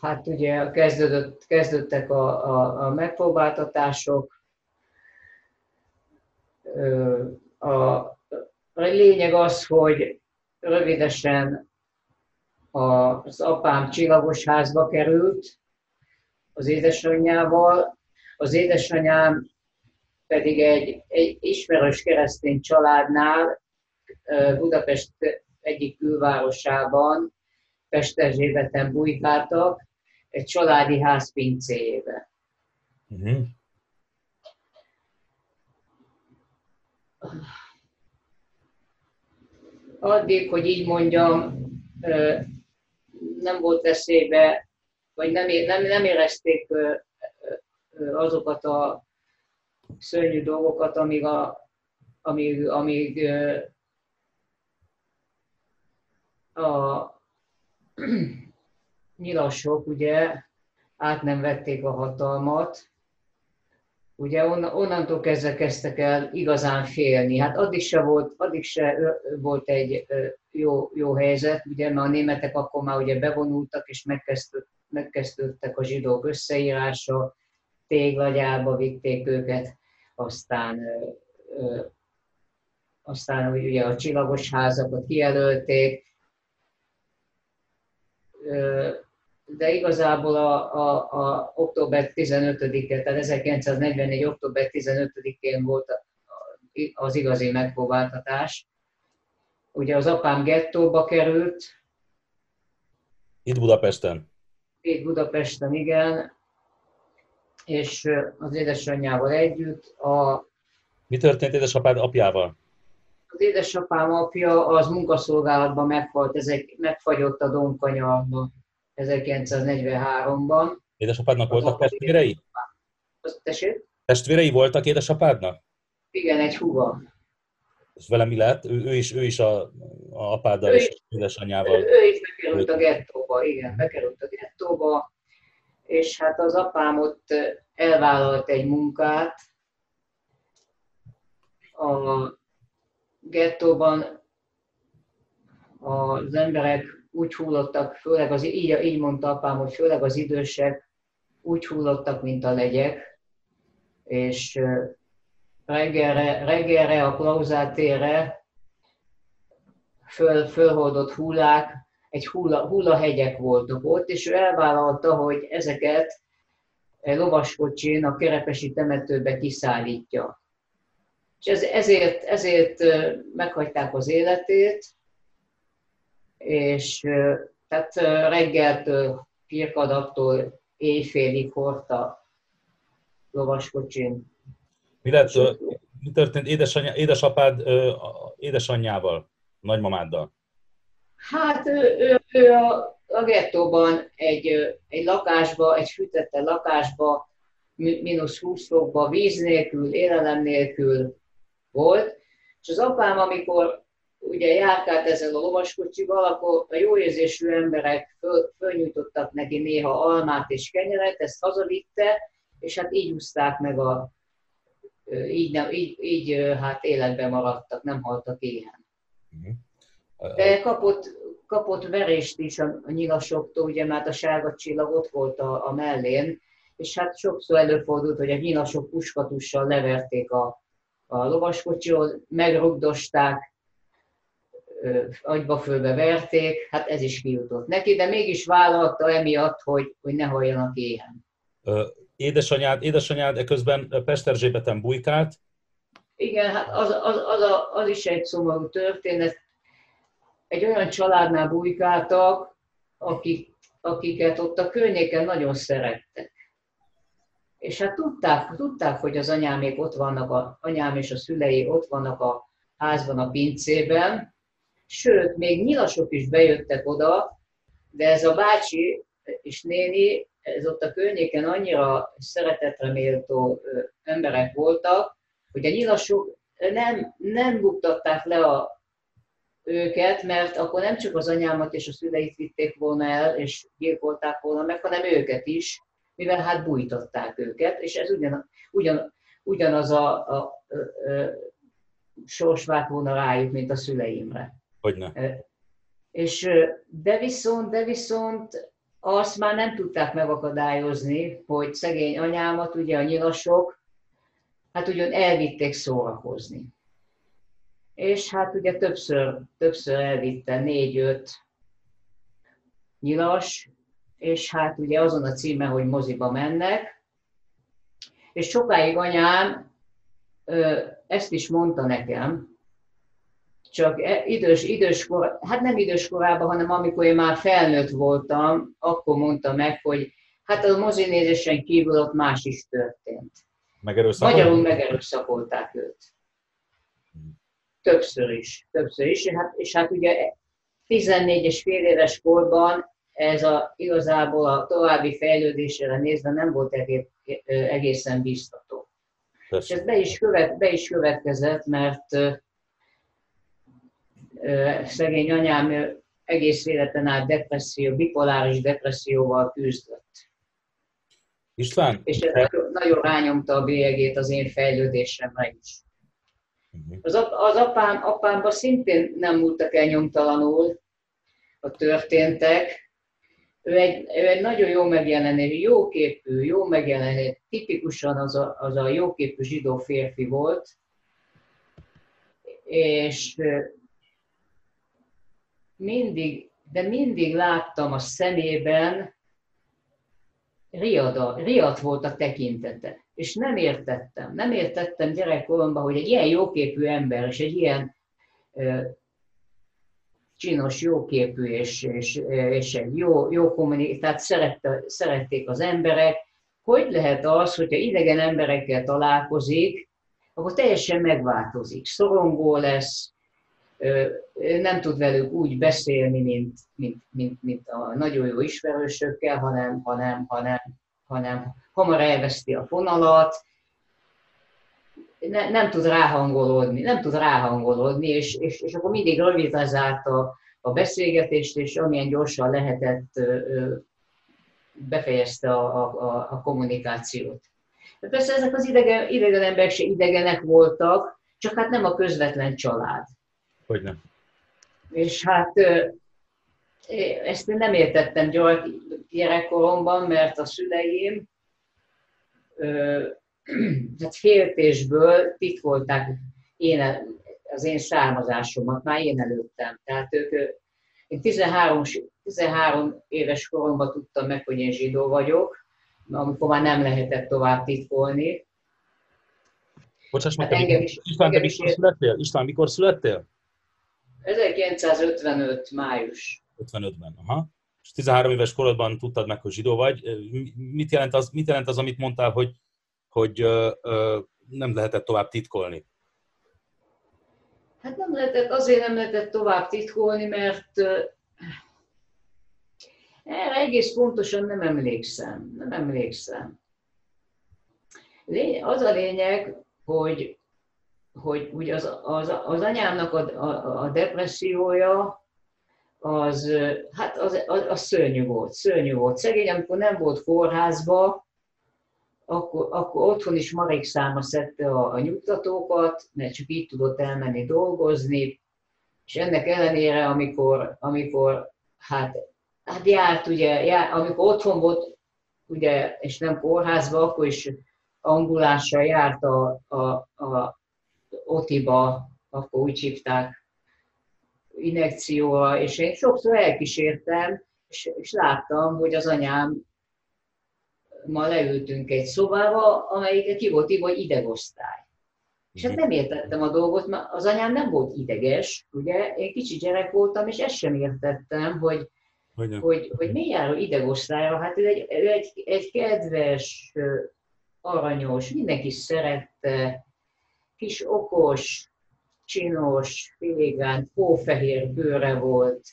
hát ugye kezdődött, kezdődtek a, a, a megpróbáltatások. A, a lényeg az, hogy rövidesen az apám csillagos házba került az édesanyjával. Az édesanyám pedig egy, egy ismerős keresztény családnál Budapest egyik külvárosában, Pesterzsébeten bujkáltak, egy családi ház pincéjébe. Uh-huh. Addig, hogy így mondjam, nem volt veszélybe, vagy nem, nem, nem érezték azokat a szörnyű dolgokat, amíg, a, amíg, amíg a nyilasok ugye át nem vették a hatalmat, ugye onnantól kezdve kezdtek el igazán félni. Hát addig se volt, addig se volt egy jó, jó helyzet, ugye, mert a németek akkor már ugye bevonultak, és megkezdődtek, megkezdődtek a zsidók összeírása, téglagyába vitték őket, aztán, aztán ugye a csillagos házakat kijelölték, de igazából a, a, a október 15-e, tehát 1944. október 15-én volt az igazi megpróbáltatás. Ugye az apám gettóba került. Itt Budapesten? Itt Budapesten, igen. És az édesanyjával együtt. A... Mi történt édesapád apjával? Az édesapám apja az munkaszolgálatban meghalt, ezek megfagyott a Domkanyarban 1943-ban. Édesapádnak voltak testvérei? tessék? Testvérei voltak édesapádnak? Igen, egy húga. És vele mi lett? Ő, ő is, ő is a, a apáddal és édesanyjával. Ő, ő is bekerült a gettóba, igen, bekerült a gettóba, és hát az apám ott elvállalt egy munkát, a gettóban az emberek úgy hullottak, főleg az, így, így mondta apám, hogy főleg az idősek úgy hullottak, mint a legyek, és reggelre, reggelre a klauzátére föl, fölholdott hullák, egy hulla, hullahegyek voltak ott, és ő elvállalta, hogy ezeket lovaskocsin a kerepesi temetőbe kiszállítja. És ez, ezért, ezért meghagyták az életét, és tehát reggeltől, firkadattól éjfélig hordta lovaskocsin. Mi, lett, mi történt édesanyja, édesapád édesanyjával, nagymamáddal? Hát ő, ő, ő a, a gettóban egy, egy lakásba, egy fűtette lakásba, mínusz 20 fokba, víz nélkül, élelem nélkül volt, és az apám, amikor ugye járkált ezzel a lovaskocsival, akkor a jó érzésű emberek föl, fölnyújtottak neki néha almát és kenyeret, ezt hazavitte, és hát így úszták meg a, így, nem, így, így hát életben maradtak, nem haltak éhen. Mhm. De kapott, kapott verést is a, a nyilasoktól, ugye mert a sárga csillag ott volt a, a mellén, és hát sokszor előfordult, hogy a nyilasok puskatussal leverték a, a lovaskocsihoz, megrugdosták, agyba fölbe verték, hát ez is kijutott neki, de mégis vállalta emiatt, hogy, hogy ne halljanak éhen. Édesanyád, édesanyád közben Pesterzsébeten bujkált? Igen, hát az, az, az, a, az is egy szomorú történet. Egy olyan családnál bujkáltak, akik, akiket ott a környéken nagyon szerettek. És hát tudták, tudták, hogy az anyámék ott vannak, a, anyám és a szülei ott vannak a házban, a pincében, sőt, még nyilasok is bejöttek oda, de ez a bácsi és néni, ez ott a környéken annyira szeretetre méltó emberek voltak, hogy a nyilasok nem, nem buktatták le a, őket, mert akkor nem csak az anyámat és a szüleit vitték volna el, és gyilkolták volna meg, hanem őket is, mivel hát bújtották őket, és ez ugyan, ugyan, ugyanaz a, a, a, a sors volna rájuk, mint a szüleimre. Hogyne. És de viszont, de viszont azt már nem tudták megakadályozni, hogy szegény anyámat, ugye a nyilasok, hát ugyan elvitték szórakozni. És hát ugye többször, többször elvitte négy-öt nyilas, és hát ugye azon a címe, hogy moziba mennek, és sokáig anyám ezt is mondta nekem, csak e, idős, idős kor, hát nem idős korában, hanem amikor én már felnőtt voltam, akkor mondta meg, hogy hát a mozinézésen kívül ott más is történt. Magyarul megerőszakolták őt. Többször is, többször is. Hát, és hát ugye 14 és fél éves korban ez a, igazából a további fejlődésre nézve nem volt egészen biztató. Persze. És ez be is, követ, be is következett, mert szegény anyám egész életen át depresszió, bipoláris depresszióval küzdött. István? És ez te... nagyon rányomta a bélyegét az én fejlődésemre is. Uh-huh. Az, ap, az apám, apámban szintén nem múltak el nyomtalanul a történtek. Ő egy, ő egy nagyon jó megjelenő, jóképű, jó megjelenő, tipikusan az a, az a jóképű zsidó férfi volt, és mindig, de mindig láttam a szemében, riada, riadt volt a tekintete. És nem értettem, nem értettem gyerekkoromban, hogy egy ilyen jóképű ember, és egy ilyen csinos, jóképű, és, és, és egy jó, jó kommunikáció, tehát szerette, szerették az emberek, hogy lehet az, hogyha idegen emberekkel találkozik, akkor teljesen megváltozik. Szorongó lesz, nem tud velük úgy beszélni, mint, mint, mint, mint a nagyon jó ismerősökkel, hanem, hanem, hanem, hanem hamar elveszti a fonalat, ne, nem tud ráhangolódni, nem tud ráhangolódni, és, és, és akkor mindig rövid lezárt a, a beszélgetést, és amilyen gyorsan lehetett, befejezte a, a, a kommunikációt. De persze ezek az idegen, idegen emberek se idegenek voltak, csak hát nem a közvetlen család. Hogy nem. És hát ezt én nem értettem gyerekkoromban, mert a szüleim hát féltésből titkolták én, az én származásomat, már én előttem. Tehát ők, én 13, 13 éves koromban tudtam meg, hogy én zsidó vagyok, amikor már nem lehetett tovább titkolni. Bocsáss meg, hát engem is, István, te mikor születtél? István, mikor születtél? 1955. május. 55-ben, aha. És 13 éves korodban tudtad meg, hogy zsidó vagy. Mit jelent az, mit jelent az amit mondtál, hogy, hogy ö, ö, nem lehetett tovább titkolni? Hát nem lehetett, azért nem lehetett tovább titkolni, mert erre egész pontosan nem emlékszem. Nem emlékszem. Az a lényeg, hogy hogy ugye az, az, az anyámnak a, a, a depressziója, az, hát az, az, az szörnyű volt, szörnyű volt. Szegény, amikor nem volt kórházba, akkor, akkor otthon is marék száma szedte a, a nyugtatókat, mert csak így tudott elmenni dolgozni, és ennek ellenére, amikor, amikor hát, hát járt, ugye, járt, amikor otthon volt, ugye, és nem kórházba, akkor is ambulással járt a, a, a, Otiba, akkor úgy hívták, inekcióra, és én sokszor elkísértem, és, és láttam, hogy az anyám ma leültünk egy szobába, amelyik ki volt írva, hogy idegosztály. És hát nem értettem a dolgot, mert az anyám nem volt ideges, ugye, én kicsi gyerek voltam, és ezt sem értettem, hogy, hogy, hogy, hogy mi jár idegosztályra. Hát ő egy, ő egy, egy kedves, aranyos, mindenki szerette, kis okos, csinos, félgánt, hófehér bőre volt,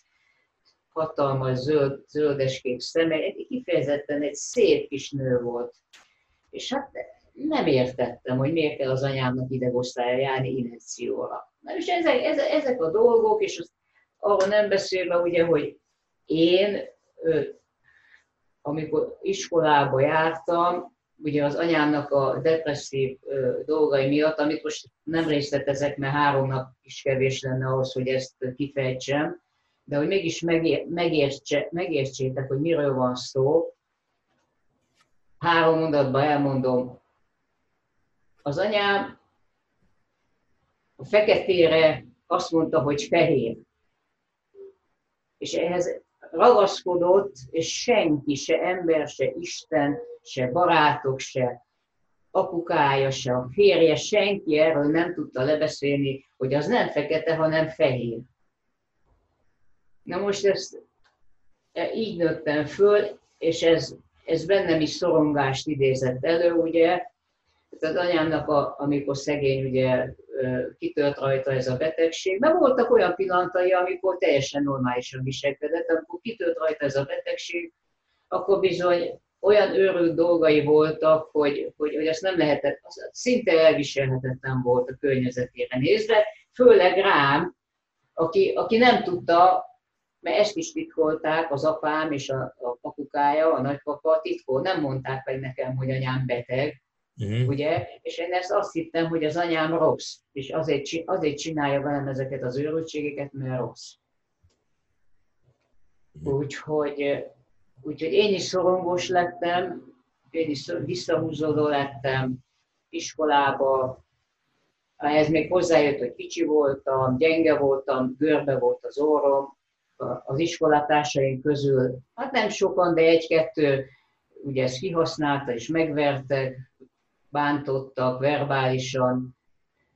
hatalmas zöld, zöldeskék szeme, egy kifejezetten egy szép kis nő volt. És hát nem értettem, hogy miért kell az anyámnak idegosztályra járni inekcióra. Na és ezek, ezek, ezek a dolgok, és az, arról nem beszélve ugye, hogy én, amikor iskolába jártam, ugye az anyámnak a depresszív dolgai miatt, amit most nem részletezek, mert három nap is kevés lenne ahhoz, hogy ezt kifejtsem, de hogy mégis megér, megértse, megértsétek, hogy miről van szó, három mondatban elmondom. Az anyám a feketére azt mondta, hogy fehér. És ehhez ragaszkodott, és senki, se ember, se Isten, se barátok, se apukája, se a férje, senki erről nem tudta lebeszélni, hogy az nem fekete, hanem fehér. Na most ezt e, így nőttem föl, és ez, ez bennem is szorongást idézett elő, ugye. Az anyámnak, a, amikor szegény ugye kitört rajta ez a betegség. Mert voltak olyan pillanatai, amikor teljesen normálisan viselkedett, amikor kitört rajta ez a betegség, akkor bizony olyan őrült dolgai voltak, hogy, hogy, hogy azt nem lehetett, az szinte elviselhetetlen volt a környezetére nézve, főleg rám, aki, aki nem tudta, mert ezt is titkolták, az apám és a, a papukája, a nagypapa titkol, nem mondták meg nekem, hogy anyám beteg, uh-huh. ugye? És én ezt azt hittem, hogy az anyám rossz, és azért, azért csinálja velem ezeket az őrültségeket, mert rossz. Uh-huh. Úgyhogy, úgyhogy én is szorongós lettem, én is visszahúzódó lettem iskolába, ez még hozzájött, hogy kicsi voltam, gyenge voltam, görbe volt az orrom, az iskolatársaim közül, hát nem sokan, de egy-kettő ugye ezt kihasználta és megvertek, bántottak verbálisan,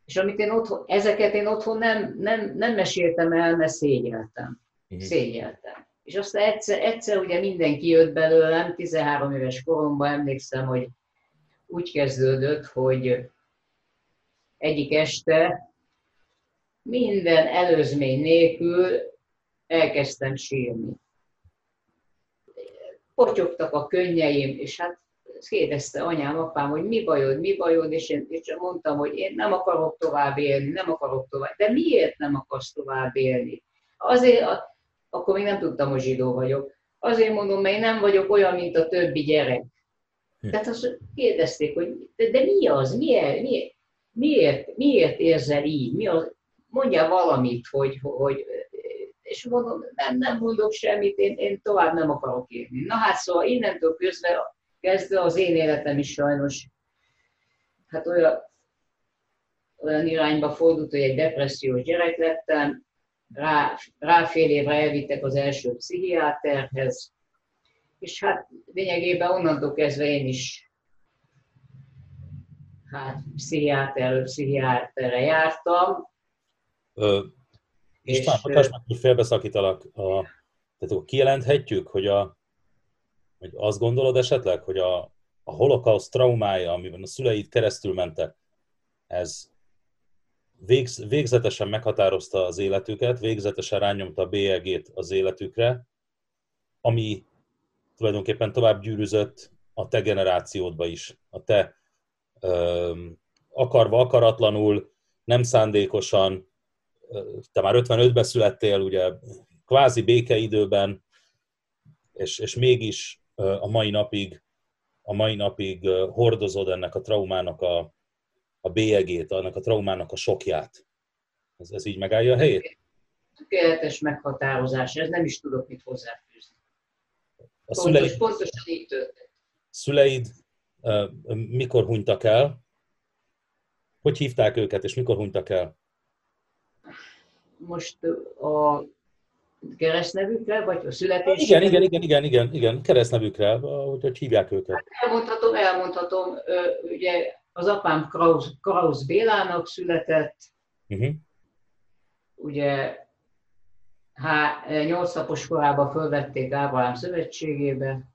és amit én otthon, ezeket én otthon nem, nem, nem meséltem el, mert szégyeltem. Uh-huh. Szégyeltem. És aztán egyszer, egyszer ugye mindenki jött belőlem, 13 éves koromban emlékszem, hogy úgy kezdődött, hogy egyik este minden előzmény nélkül elkezdtem sírni. Potyogtak a könnyeim, és hát kérdezte anyám, apám, hogy mi bajod, mi bajod, és én, és mondtam, hogy én nem akarok tovább élni, nem akarok tovább. De miért nem akarsz tovább élni? Azért, akkor még nem tudtam, hogy zsidó vagyok. Azért mondom, mert én nem vagyok olyan, mint a többi gyerek. Hm. Tehát azt kérdezték, hogy de, de mi az, miért, miért, miért, miért érzel így, mi az, mondja valamit, hogy, hogy és mondom, nem, nem mondok semmit, én, én tovább nem akarok élni. Na hát szóval innentől közben kezdve az én életem is sajnos hát olyan, olyan irányba fordult, hogy egy depressziós gyerek lettem, rá, rá fél évre elvittek az első pszichiáterhez, és hát lényegében onnantól kezdve én is hát pszichiáterről pszichiáterre jártam. Ö, István, és, hogy félbeszakítalak, a, tehát akkor kijelenthetjük, hogy a, hogy azt gondolod esetleg, hogy a, a holokauszt traumája, amiben a szüleid keresztül mentek, ez végz, végzetesen meghatározta az életüket, végzetesen rányomta a bélyegét az életükre, ami tulajdonképpen tovább gyűrűzött a te generációdba is, a te ö, akarva, akaratlanul, nem szándékosan, te már 55-ben születtél, ugye kvázi békeidőben, és, és mégis a mai napig, a mai napig hordozod ennek a traumának a, a bélyegét, annak a traumának a sokját. Ez, ez így megállja a helyét? Tökéletes meghatározás, ez nem is tudok mit hozzáfűzni. A Pontos, szüleid, pontosan így történt. Szüleid mikor hunytak el? Hogy hívták őket, és mikor hunytak el? Most a keresztnevükre, vagy a születés? Igen, igen, igen, igen, igen, igen, keresztnevükre, hogy, hogy hívják őket. Hát elmondhatom, elmondhatom, ugye az apám Kraus, Kraus Bélának született, uh-huh. ugye há, 8 napos korában fölvették Ábrahám szövetségébe,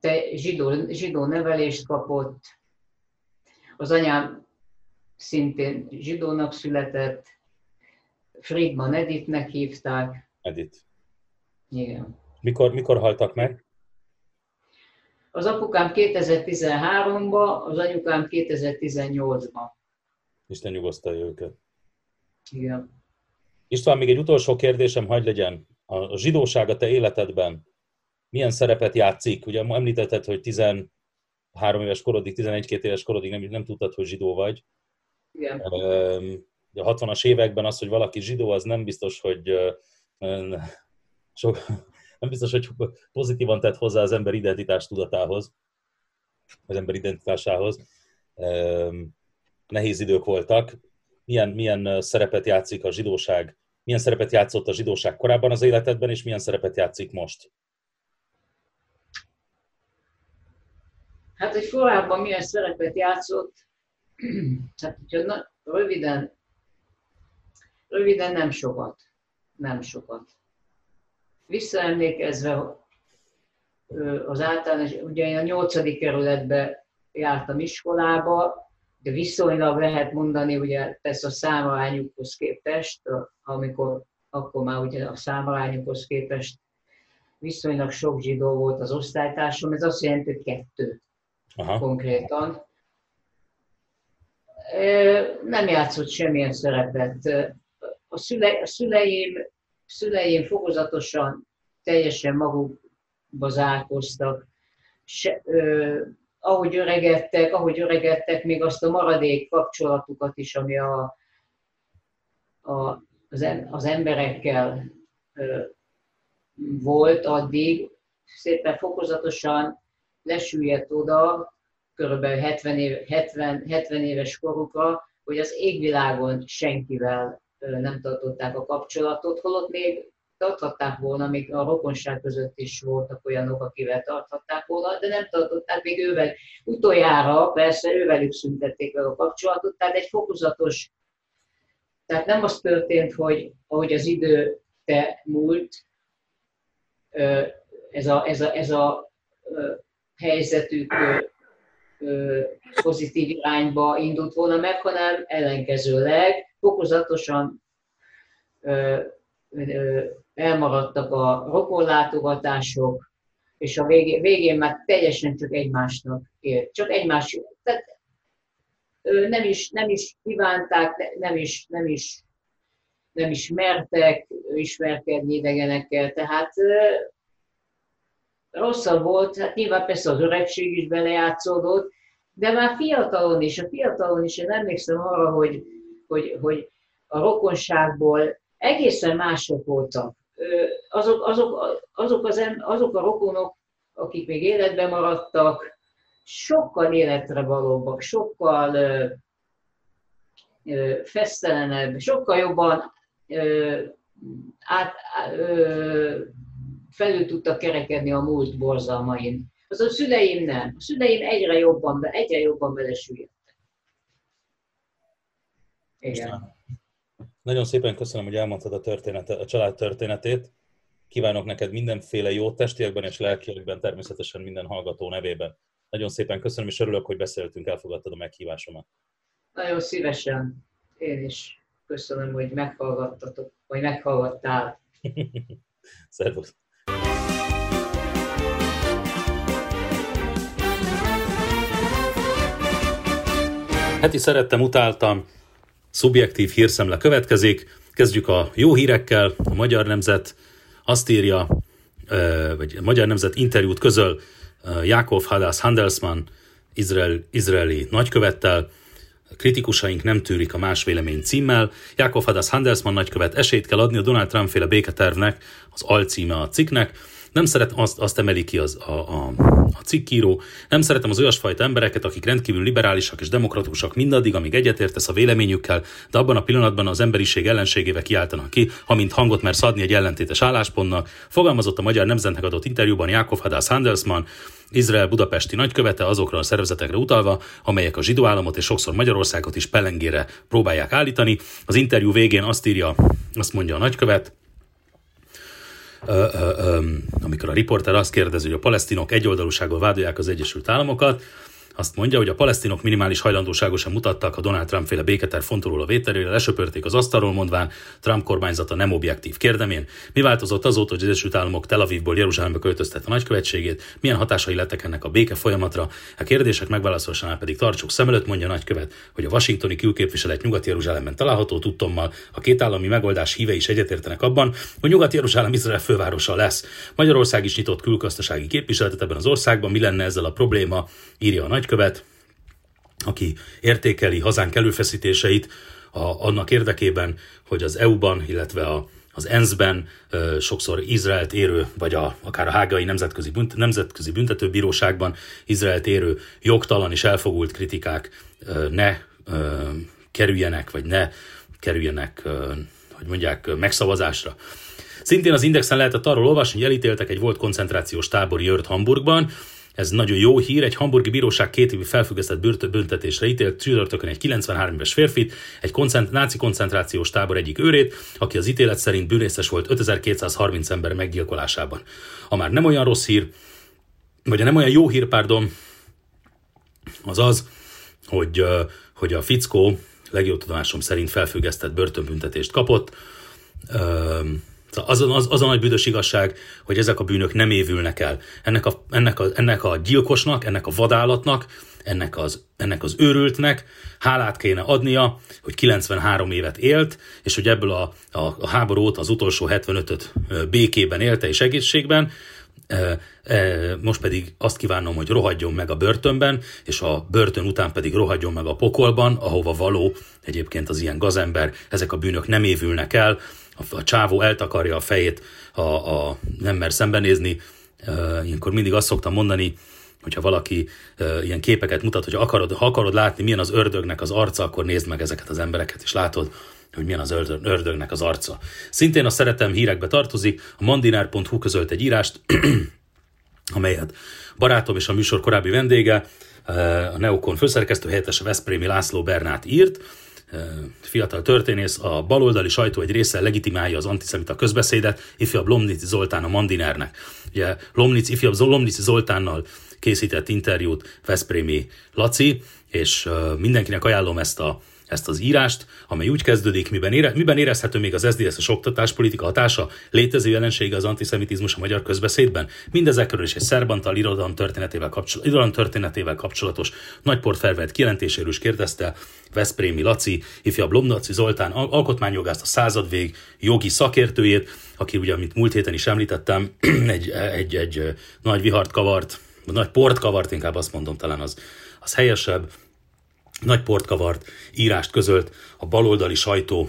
te zsidó, zsidó nevelést kapott, az anyám szintén zsidónak született, Friedman Editnek hívták. Edit. Igen. Mikor, mikor haltak meg? Az apukám 2013-ban, az anyukám 2018-ban. Isten nyugosztalja őket. Igen. István, még egy utolsó kérdésem, hagy legyen. A zsidóság a te életedben milyen szerepet játszik? Ugye említetted, hogy 13 éves korodig, 11-2 éves korodig nem, nem tudtad, hogy zsidó vagy. Igen a 60-as években az, hogy valaki zsidó, az nem biztos, hogy sok, nem biztos, hogy pozitívan tett hozzá az ember identitás tudatához, az ember identitásához. Nehéz idők voltak. Milyen, milyen szerepet játszik a zsidóság, milyen szerepet játszott a zsidóság korábban az életedben, és milyen szerepet játszik most? Hát, hogy korábban milyen szerepet játszott, hát, hogyha na, röviden Röviden nem sokat. Nem sokat. Visszaemlékezve az általános, ugye én a nyolcadik kerületbe jártam iskolába, viszonylag lehet mondani, ugye persze a számarányukhoz képest, amikor akkor már ugye a számarányukhoz képest viszonylag sok zsidó volt az osztálytársam, ez azt jelenti, hogy kettő Aha. konkrétan. Nem játszott semmilyen szerepet. A, szüle, a szüleim, szüleim fokozatosan teljesen magukba zárkoztak. Se, ö, ahogy öregedtek, ahogy öregedtek, még azt a maradék kapcsolatukat is, ami a, a, az, az emberekkel ö, volt addig, szépen fokozatosan lesüllyedt oda, körülbelül 70, éve, 70, 70 éves korukra, hogy az égvilágon senkivel nem tartották a kapcsolatot, holott még tarthatták volna, még a rokonság között is voltak olyanok, akivel tarthatták volna, de nem tartották még ővel. Utoljára persze ővelük szüntették meg a kapcsolatot, tehát egy fokozatos, tehát nem az történt, hogy ahogy az idő te múlt, ez a, ez a, ez a helyzetük pozitív irányba indult volna meg, hanem ellenkezőleg fokozatosan elmaradtak a rokonlátogatások, és a végén, végén már teljesen csak egymásnak élt. Csak egymás, tehát nem is, nem is kívánták, nem is, nem is, nem is mertek ismerkedni idegenekkel, tehát rosszabb volt, hát nyilván persze az öregség is belejátszódott, de már fiatalon is, a fiatalon is, én emlékszem arra, hogy, hogy, hogy a rokonságból egészen mások voltak. Azok, azok, azok, az, azok a rokonok, akik még életben maradtak, sokkal életre valóbbak, sokkal ö, fesztelenebb, sokkal jobban ö, át, ö, felül tudtak kerekedni a múlt borzalmain. Az a szüleim nem. A szüleim egyre jobban, egyre jobban belesüllyedtek. Igen. Nagyon szépen köszönöm, hogy elmondtad a, története, a család történetét. Kívánok neked mindenféle jó testiekben és lelkiekben, természetesen minden hallgató nevében. Nagyon szépen köszönöm, és örülök, hogy beszéltünk, elfogadtad a meghívásomat. Nagyon szívesen. Én is köszönöm, hogy meghallgattatok, vagy meghallgattál. Szervusz. Heti szerettem, utáltam, szubjektív hírszemle következik. Kezdjük a jó hírekkel. A Magyar Nemzet azt írja, vagy a Magyar Nemzet interjút közöl Jakov Hadas Handelsman, Izrael, izraeli nagykövettel, Kritikusaink nem tűrik a más vélemény címmel. Jakov Hadas Handelsman nagykövet esélyt kell adni a Donald Trump féle béketervnek, az alcíme a cikknek. Nem szeret, azt, azt emeli ki az, a, a, a cikkíró, nem szeretem az olyasfajta embereket, akik rendkívül liberálisak és demokratikusak mindaddig, amíg egyetértesz a véleményükkel, de abban a pillanatban az emberiség ellenségével kiáltanak ki, amint hangot mersz adni egy ellentétes álláspontnak, fogalmazott a Magyar Nemzetnek adott interjúban Jakov Hadász Handelsman, Izrael budapesti nagykövete azokra a szervezetekre utalva, amelyek a zsidó államot és sokszor Magyarországot is pelengére próbálják állítani. Az interjú végén azt írja, azt mondja a nagykövet, amikor a riporter azt kérdezi, hogy a palesztinok egyoldalúsággal vádolják az Egyesült Államokat, azt mondja, hogy a palesztinok minimális hajlandóságosan mutattak a Donald Trump féle béketer fontoló a vételére, lesöpörték az asztalról, mondván Trump kormányzata nem objektív. Kérdemén, mi változott azóta, hogy az Egyesült Államok Tel Avivból Jeruzsálembe költöztette a nagykövetségét, milyen hatásai lettek ennek a béke folyamatra? A kérdések megválaszolásánál pedig tartsuk szem előtt, mondja a nagykövet, hogy a washingtoni külképviselet Nyugat-Jeruzsálemben található tudtommal a két állami megoldás híve is egyetértenek abban, hogy Nyugat-Jeruzsálem Izrael fővárosa lesz. Magyarország is nyitott külgazdasági képviseletet ebben az országban, mi lenne ezzel a probléma, írja a nagykövet, aki értékeli hazánk előfeszítéseit a, annak érdekében, hogy az EU-ban, illetve a, az ENSZ-ben sokszor Izraelt érő, vagy a, akár a hágai nemzetközi, bünt, nemzetközi büntetőbíróságban Izraelt érő jogtalan és elfogult kritikák ne kerüljenek, vagy ne kerüljenek, hogy mondják, megszavazásra. Szintén az Indexen lehetett arról olvasni, hogy elítéltek egy volt koncentrációs tábor Jört Hamburgban, ez nagyon jó hír. Egy hamburgi bíróság két évi felfüggesztett büntetésre ítélt csütörtökön egy 93 éves férfit, egy koncent, náci koncentrációs tábor egyik őrét, aki az ítélet szerint bűnészes volt 5230 ember meggyilkolásában. A már nem olyan rossz hír, vagy a nem olyan jó hír, pardon, az az, hogy, hogy a fickó legjobb tudomásom szerint felfüggesztett börtönbüntetést kapott. Az, az, az a nagy büdös igazság, hogy ezek a bűnök nem évülnek el. Ennek a, ennek, a, ennek a gyilkosnak, ennek a vadállatnak, ennek az, ennek az őrültnek hálát kéne adnia, hogy 93 évet élt, és hogy ebből a, a, a háború az utolsó 75-öt békében élte és egészségben, most pedig azt kívánom, hogy rohadjon meg a börtönben, és a börtön után pedig rohadjon meg a pokolban, ahova való egyébként az ilyen gazember, ezek a bűnök nem évülnek el, a, a csávó eltakarja a fejét, a, a, nem mer szembenézni, ilyenkor mindig azt szoktam mondani, hogyha valaki ilyen képeket mutat, hogy akarod, ha akarod látni, milyen az ördögnek az arca, akkor nézd meg ezeket az embereket, és látod, hogy milyen az ördögnek az arca. Szintén a szeretem hírekbe tartozik, a mandinár.hu közölt egy írást, amelyet barátom és a műsor korábbi vendége, a Neokon főszerkesztő helyettese Veszprémi László Bernát írt, fiatal történész, a baloldali sajtó egy része legitimálja az antiszemita közbeszédet, ifjabb Lomnici Zoltán a Mandinernek. Ugye Lomnic, ifjabb Lomnici Zoltánnal készített interjút Veszprémi Laci, és mindenkinek ajánlom ezt a ezt az írást, amely úgy kezdődik, miben, ére, miben érezhető még az SZDSZ-es oktatáspolitika hatása, létező jelensége az antiszemitizmus a magyar közbeszédben, mindezekről is egy szerbantal irodalom történetével, kapcsol, irodalom történetével kapcsolatos nagyport felvett kijelentéséről is kérdezte Veszprémi Laci, ifjabb Lomnaci Zoltán, alkotmányjogást, a századvég jogi szakértőjét, aki ugye, amit múlt héten is említettem, egy, egy, egy nagy vihart kavart, nagy port kavart, inkább azt mondom, talán az, az helyesebb, nagy port kavart írást közölt a baloldali sajtó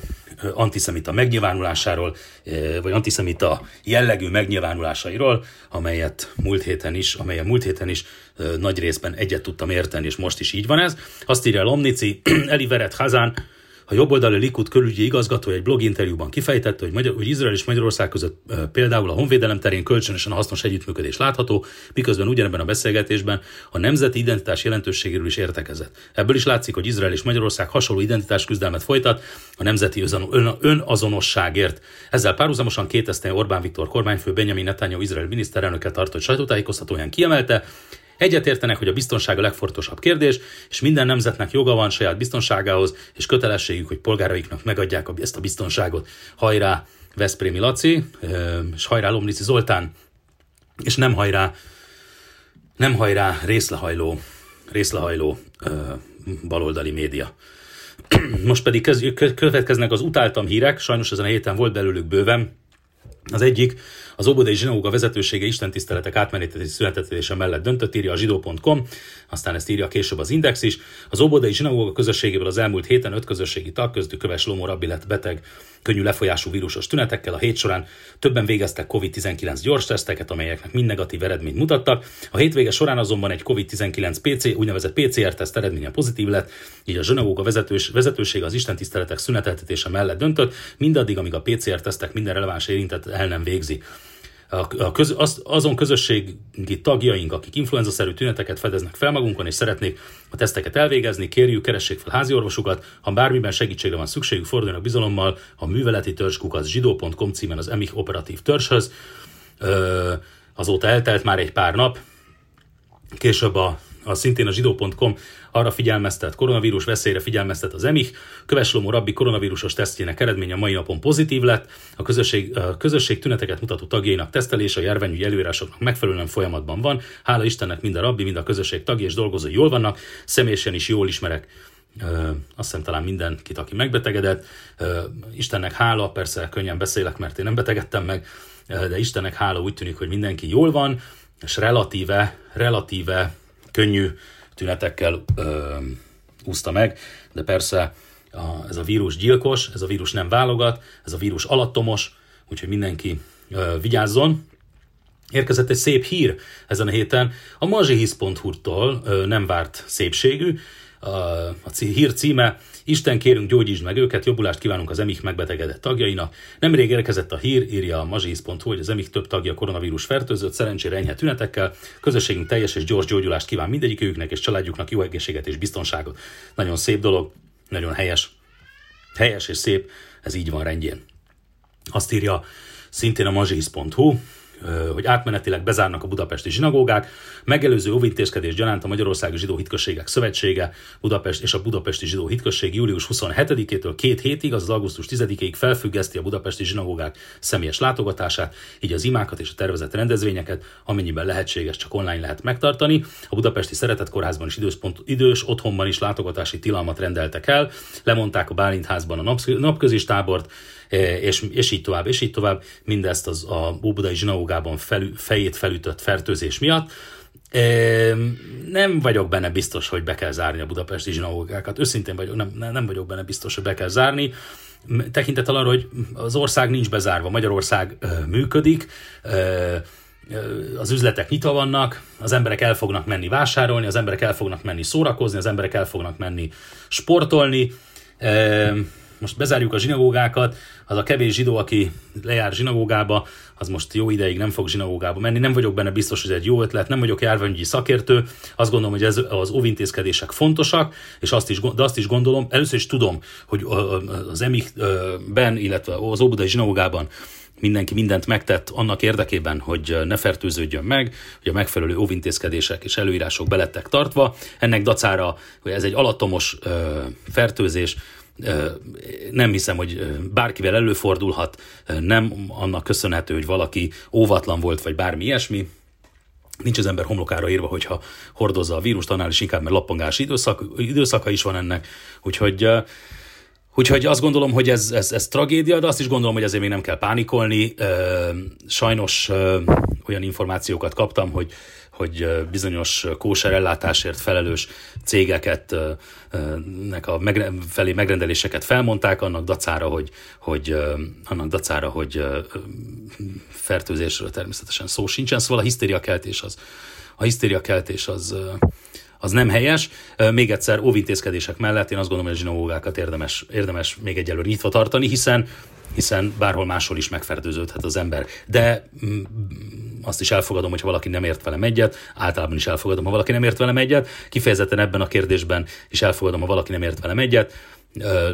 antiszemita megnyilvánulásáról, vagy antiszemita jellegű megnyilvánulásairól, amelyet múlt héten is, amelyen múlt héten is nagy részben egyet tudtam érteni, és most is így van ez. Azt írja Lomnici, Eli Veret Hazán, a jobboldali Likud körügyi igazgató egy blog interjúban kifejtette, hogy, Magyar, hogy Izrael és Magyarország között például a honvédelem terén kölcsönösen hasznos együttműködés látható, miközben ugyanebben a beszélgetésben a nemzeti identitás jelentőségéről is értekezett. Ebből is látszik, hogy Izrael és Magyarország hasonló identitás küzdelmet folytat a nemzeti önazonosságért. Ezzel párhuzamosan két Orbán Viktor kormányfő Benjamin Netanyahu Izrael miniszterelnöke tartott sajtótájékoztatóján kiemelte, Egyetértenek, hogy a biztonság a legfontosabb kérdés, és minden nemzetnek joga van saját biztonságához, és kötelességük, hogy polgáraiknak megadják ezt a biztonságot. Hajrá Veszprémi Laci, és hajrá Lomnici Zoltán, és nem hajrá, nem hajrá részlehajló, részlehajló baloldali média. Most pedig következnek az utáltam hírek, sajnos ezen a héten volt belőlük bőven. Az egyik, az Óbodai Zsinagóga vezetősége istentiszteletek átmeneti születetése mellett döntött, írja a zsidó.com, aztán ezt írja később az Index is. Az Óbodai Zsinagóga közösségéből az elmúlt héten öt közösségi tag, köztük Köves Lomó Rabbi lett beteg, könnyű lefolyású vírusos tünetekkel. A hét során többen végeztek COVID-19 gyors teszteket, amelyeknek mind negatív eredményt mutattak. A hétvége során azonban egy COVID-19 PC, úgynevezett PCR-teszt eredménye pozitív lett, így a Zsinagóga vezetős, vezetőség az istentiszteletek szüneteltetése mellett döntött, mindaddig, amíg a PCR-tesztek minden releváns érintett el nem végzi a köz, az, azon közösségi tagjaink, akik influenza-szerű tüneteket fedeznek fel magunkon, és szeretnék a teszteket elvégezni, kérjük, keressék fel házi orvosukat, ha bármiben segítségre van szükségük, forduljanak bizalommal a műveleti törzskukat zsidó.com címen az EMIH operatív törzshöz. Azóta eltelt már egy pár nap, később a a szintén a zsidó.com arra figyelmeztet, koronavírus veszélyre figyelmeztet az EMIH. Köveslomo rabbi koronavírusos tesztjének eredménye mai napon pozitív lett. A közösség, a közösség tüneteket mutató tagjainak tesztelése a járványügyi előírásoknak megfelelően folyamatban van. Hála Istennek mind a rabbi, mind a közösség tagja és dolgozói jól vannak. Személyesen is jól ismerek Ö, azt hiszem talán mindenkit, aki megbetegedett. Ö, Istennek hála, persze könnyen beszélek, mert én nem betegedtem meg, de Istennek hála úgy tűnik, hogy mindenki jól van, és relatíve, relatíve könnyű tünetekkel ö, úszta meg, de persze a, ez a vírus gyilkos, ez a vírus nem válogat, ez a vírus alattomos, úgyhogy mindenki ö, vigyázzon. Érkezett egy szép hír ezen a héten. A mazsihisz.hu-tól nem várt szépségű. A, a hír címe Isten kérünk, gyógyítsd meg őket, jobbulást kívánunk az emik megbetegedett tagjainak. Nemrég érkezett a hír, írja a mazsisz.hu, hogy az emik több tagja koronavírus fertőzött, szerencsére enyhe tünetekkel. Közösségünk teljes és gyors gyógyulást kíván mindegyikőjüknek és családjuknak jó egészséget és biztonságot. Nagyon szép dolog, nagyon helyes. Helyes és szép, ez így van rendjén. Azt írja szintén a mazsisz.hu, hogy átmenetileg bezárnak a budapesti zsinagógák. Megelőző óvintézkedés gyanánt a Magyarországi Zsidó Hitközségek Szövetsége Budapest és a Budapesti Zsidó Hitközség július 27-től két hétig, az augusztus 10-ig felfüggeszti a budapesti zsinagógák személyes látogatását, így az imákat és a tervezett rendezvényeket, amennyiben lehetséges, csak online lehet megtartani. A budapesti Szeretett Kórházban és időspont, idős otthonban is látogatási tilalmat rendeltek el, lemondták a Bálintházban a napközis tábort, és, és így tovább, és így tovább, mindezt az a Óbudai zsinagógában fel, fejét felütött fertőzés miatt. Eh, nem vagyok benne biztos, hogy be kell zárni a budapesti zsinagógákat. Őszintén vagyok, nem, nem vagyok benne biztos, hogy be kell zárni. Tekintettel arra, hogy az ország nincs bezárva, Magyarország eh, működik, az üzletek nyitva vannak, az emberek el fognak menni vásárolni, az emberek el fognak menni szórakozni, az emberek el fognak menni sportolni most bezárjuk a zsinagógákat, az a kevés zsidó, aki lejár zsinagógába, az most jó ideig nem fog zsinagógába menni. Nem vagyok benne biztos, hogy ez egy jó ötlet, nem vagyok járványügyi szakértő. Azt gondolom, hogy ez, az óvintézkedések fontosak, és azt is, de azt is gondolom, először is tudom, hogy az emikben, illetve az óbudai zsinagógában mindenki mindent megtett annak érdekében, hogy ne fertőződjön meg, hogy a megfelelő óvintézkedések és előírások belettek tartva. Ennek dacára, hogy ez egy alattomos fertőzés, nem hiszem, hogy bárkivel előfordulhat, nem annak köszönhető, hogy valaki óvatlan volt, vagy bármi ilyesmi. Nincs az ember homlokára írva, hogyha hordozza a vírust, annál is inkább, mert lappangás időszak, időszaka is van ennek. Úgyhogy Úgyhogy azt gondolom, hogy ez, ez, ez tragédia, de azt is gondolom, hogy ezért még nem kell pánikolni. Sajnos olyan információkat kaptam, hogy hogy bizonyos kóser ellátásért felelős cégeket nek a megre, felé megrendeléseket felmondták, annak dacára, hogy, hogy, annak dacára, hogy fertőzésről természetesen szó sincsen, szóval a hisztériakeltés az, a hisztériakeltés az, az nem helyes. Még egyszer óvintézkedések mellett én azt gondolom, hogy a zsinagógákat érdemes, érdemes még egyelőre nyitva tartani, hiszen hiszen bárhol máshol is megfertőződhet az ember. De mm, azt is elfogadom, hogy valaki nem ért velem egyet, általában is elfogadom, ha valaki nem ért velem egyet, kifejezetten ebben a kérdésben is elfogadom, ha valaki nem ért velem egyet,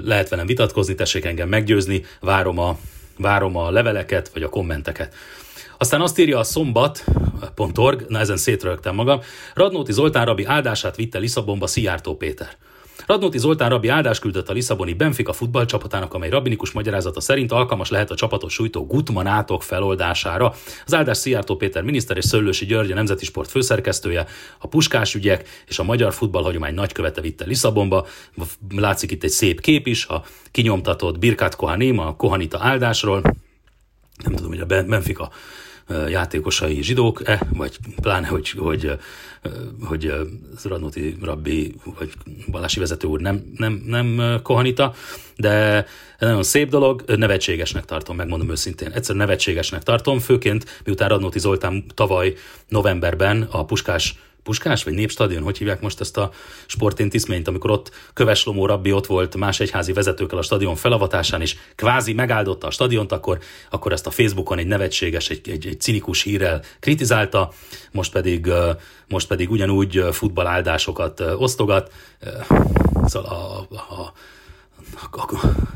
lehet velem vitatkozni, tessék engem meggyőzni, várom a, várom a leveleket, vagy a kommenteket. Aztán azt írja a szombat.org, na ezen szétrögtem magam, Radnóti Zoltán Rabi áldását vitte Lisszabonba Szijjártó Péter. Radnóti Zoltán Rabi áldás küldött a Lisszaboni Benfica futballcsapatának, amely rabinikus magyarázata szerint alkalmas lehet a csapatot sújtó Gutman átok feloldására. Az áldás Szijjártó Péter miniszter és Szöllősi György a Nemzeti Sport főszerkesztője, a Puskás ügyek és a magyar futballhagyomány nagykövete vitte Lisszabonba. Látszik itt egy szép kép is, a kinyomtatott Birkat Kohanim, a Kohanita áldásról. Nem tudom, hogy a Benfica játékosai zsidók-e, vagy pláne, hogy, hogy, hogy Radnóti rabbi, vagy Balási vezető úr nem, nem, nem kohanita, de nagyon szép dolog, nevetségesnek tartom, megmondom őszintén. Egyszer nevetségesnek tartom, főként miután Radnóti Zoltán tavaly novemberben a Puskás Puskás vagy Népstadion, hogy hívják most ezt a sportintézményt, amikor ott Köves Lomó rabbi ott volt más egyházi vezetőkkel a stadion felavatásán, és kvázi megáldotta a stadiont, akkor, akkor ezt a Facebookon egy nevetséges, egy, egy, egy cinikus hírrel kritizálta, most pedig, most pedig ugyanúgy futballáldásokat osztogat. Szóval a, a, a, a, a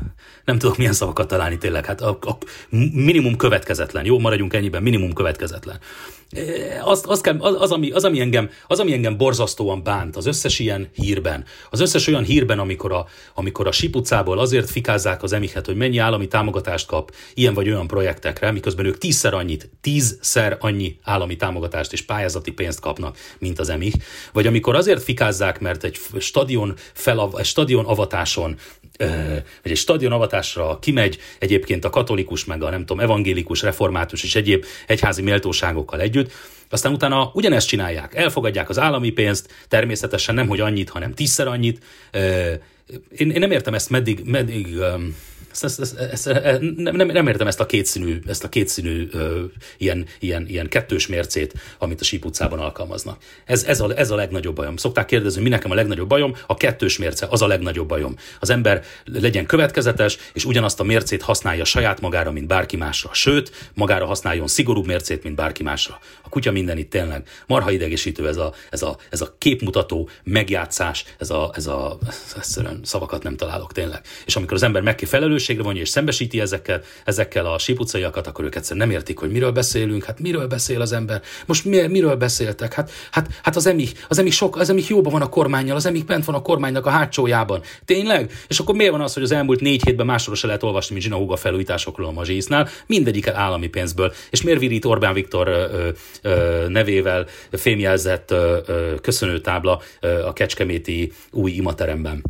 nem tudok milyen szavakat találni tényleg, hát a, a minimum következetlen, jó, maradjunk ennyiben, minimum következetlen. Az, az, kell, az, ami, az, ami engem, az, ami engem borzasztóan bánt, az összes ilyen hírben, az összes olyan hírben, amikor a, amikor a sipucából azért fikázzák az emiket, hogy mennyi állami támogatást kap ilyen vagy olyan projektekre, miközben ők tízszer annyit, tízszer annyi állami támogatást és pályázati pénzt kapnak, mint az emik, vagy amikor azért fikázzák, mert egy stadion, felav, egy stadion avatáson vagy egy stadionavatásra kimegy egyébként a katolikus, meg a nem tudom, evangélikus, református és egyéb egyházi méltóságokkal együtt, aztán utána ugyanezt csinálják, elfogadják az állami pénzt, természetesen nem, hogy annyit, hanem tízszer annyit. Én, én nem értem ezt meddig, meddig ezt, ezt, ezt, ezt, nem, nem, nem értem ezt a kétszínű, ezt a kétszínű ö, ilyen, ilyen, ilyen kettős mércét, amit a Síp utcában alkalmaznak. Ez, ez, a, ez a legnagyobb bajom. Szokták kérdezni, mi nekem a legnagyobb bajom? A kettős mérce, az a legnagyobb bajom. Az ember legyen következetes, és ugyanazt a mércét használja saját magára, mint bárki másra. Sőt, magára használjon szigorúbb mércét, mint bárki másra. A kutya minden itt tényleg marha idegesítő ez a, ez a, ez a képmutató megjátszás, ez a, ez a, egyszerűen szavakat nem találok tényleg. És amikor az ember megki felelős felelősségre vonja és szembesíti ezekkel, ezekkel a sípucaiakat, akkor ők egyszerűen nem értik, hogy miről beszélünk, hát miről beszél az ember, most mi, miről beszéltek, hát, hát, hát az emik, az emik sok, az emik jóban van a kormányjal, az emik bent van a kormánynak a hátsójában. Tényleg? És akkor miért van az, hogy az elmúlt négy hétben másról se lehet olvasni, mint Gina Huga felújításokról a Mazsésznál, mindegyik állami pénzből. És miért virít Orbán Viktor ö, ö, nevével fémjelzett ö, ö, köszönőtábla ö, a Kecskeméti új imateremben?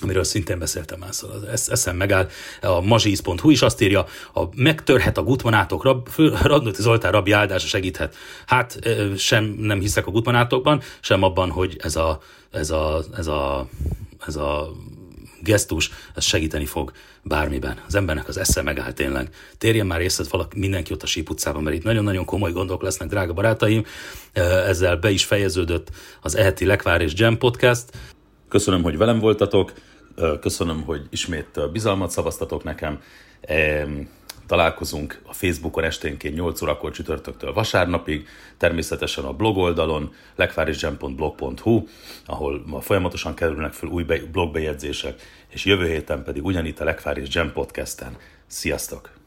Amiről szintén beszéltem már, szóval ez eszem megáll. A mazsiz.hu is azt írja, a megtörhet a gutmanátok, rab, Radnóti Zoltán rabbi áldása segíthet. Hát sem nem hiszek a gutmanátokban, sem abban, hogy ez a, ez a, ez a, ez a gesztus, ez segíteni fog bármiben. Az embernek az esze megáll tényleg. Térjen már részlet valaki, mindenki ott a Síp utcában, mert itt nagyon-nagyon komoly gondok lesznek, drága barátaim. Ezzel be is fejeződött az eheti Lekvár és Jam podcast. Köszönöm, hogy velem voltatok, köszönöm, hogy ismét bizalmat szavaztatok nekem. Találkozunk a Facebookon esténként 8 órakor csütörtöktől vasárnapig, természetesen a blog oldalon lekvárisgem.blog.hu, ahol ma folyamatosan kerülnek fel új blogbejegyzések, és jövő héten pedig ugyanitt a Lekváris Gem podcasten. Sziasztok!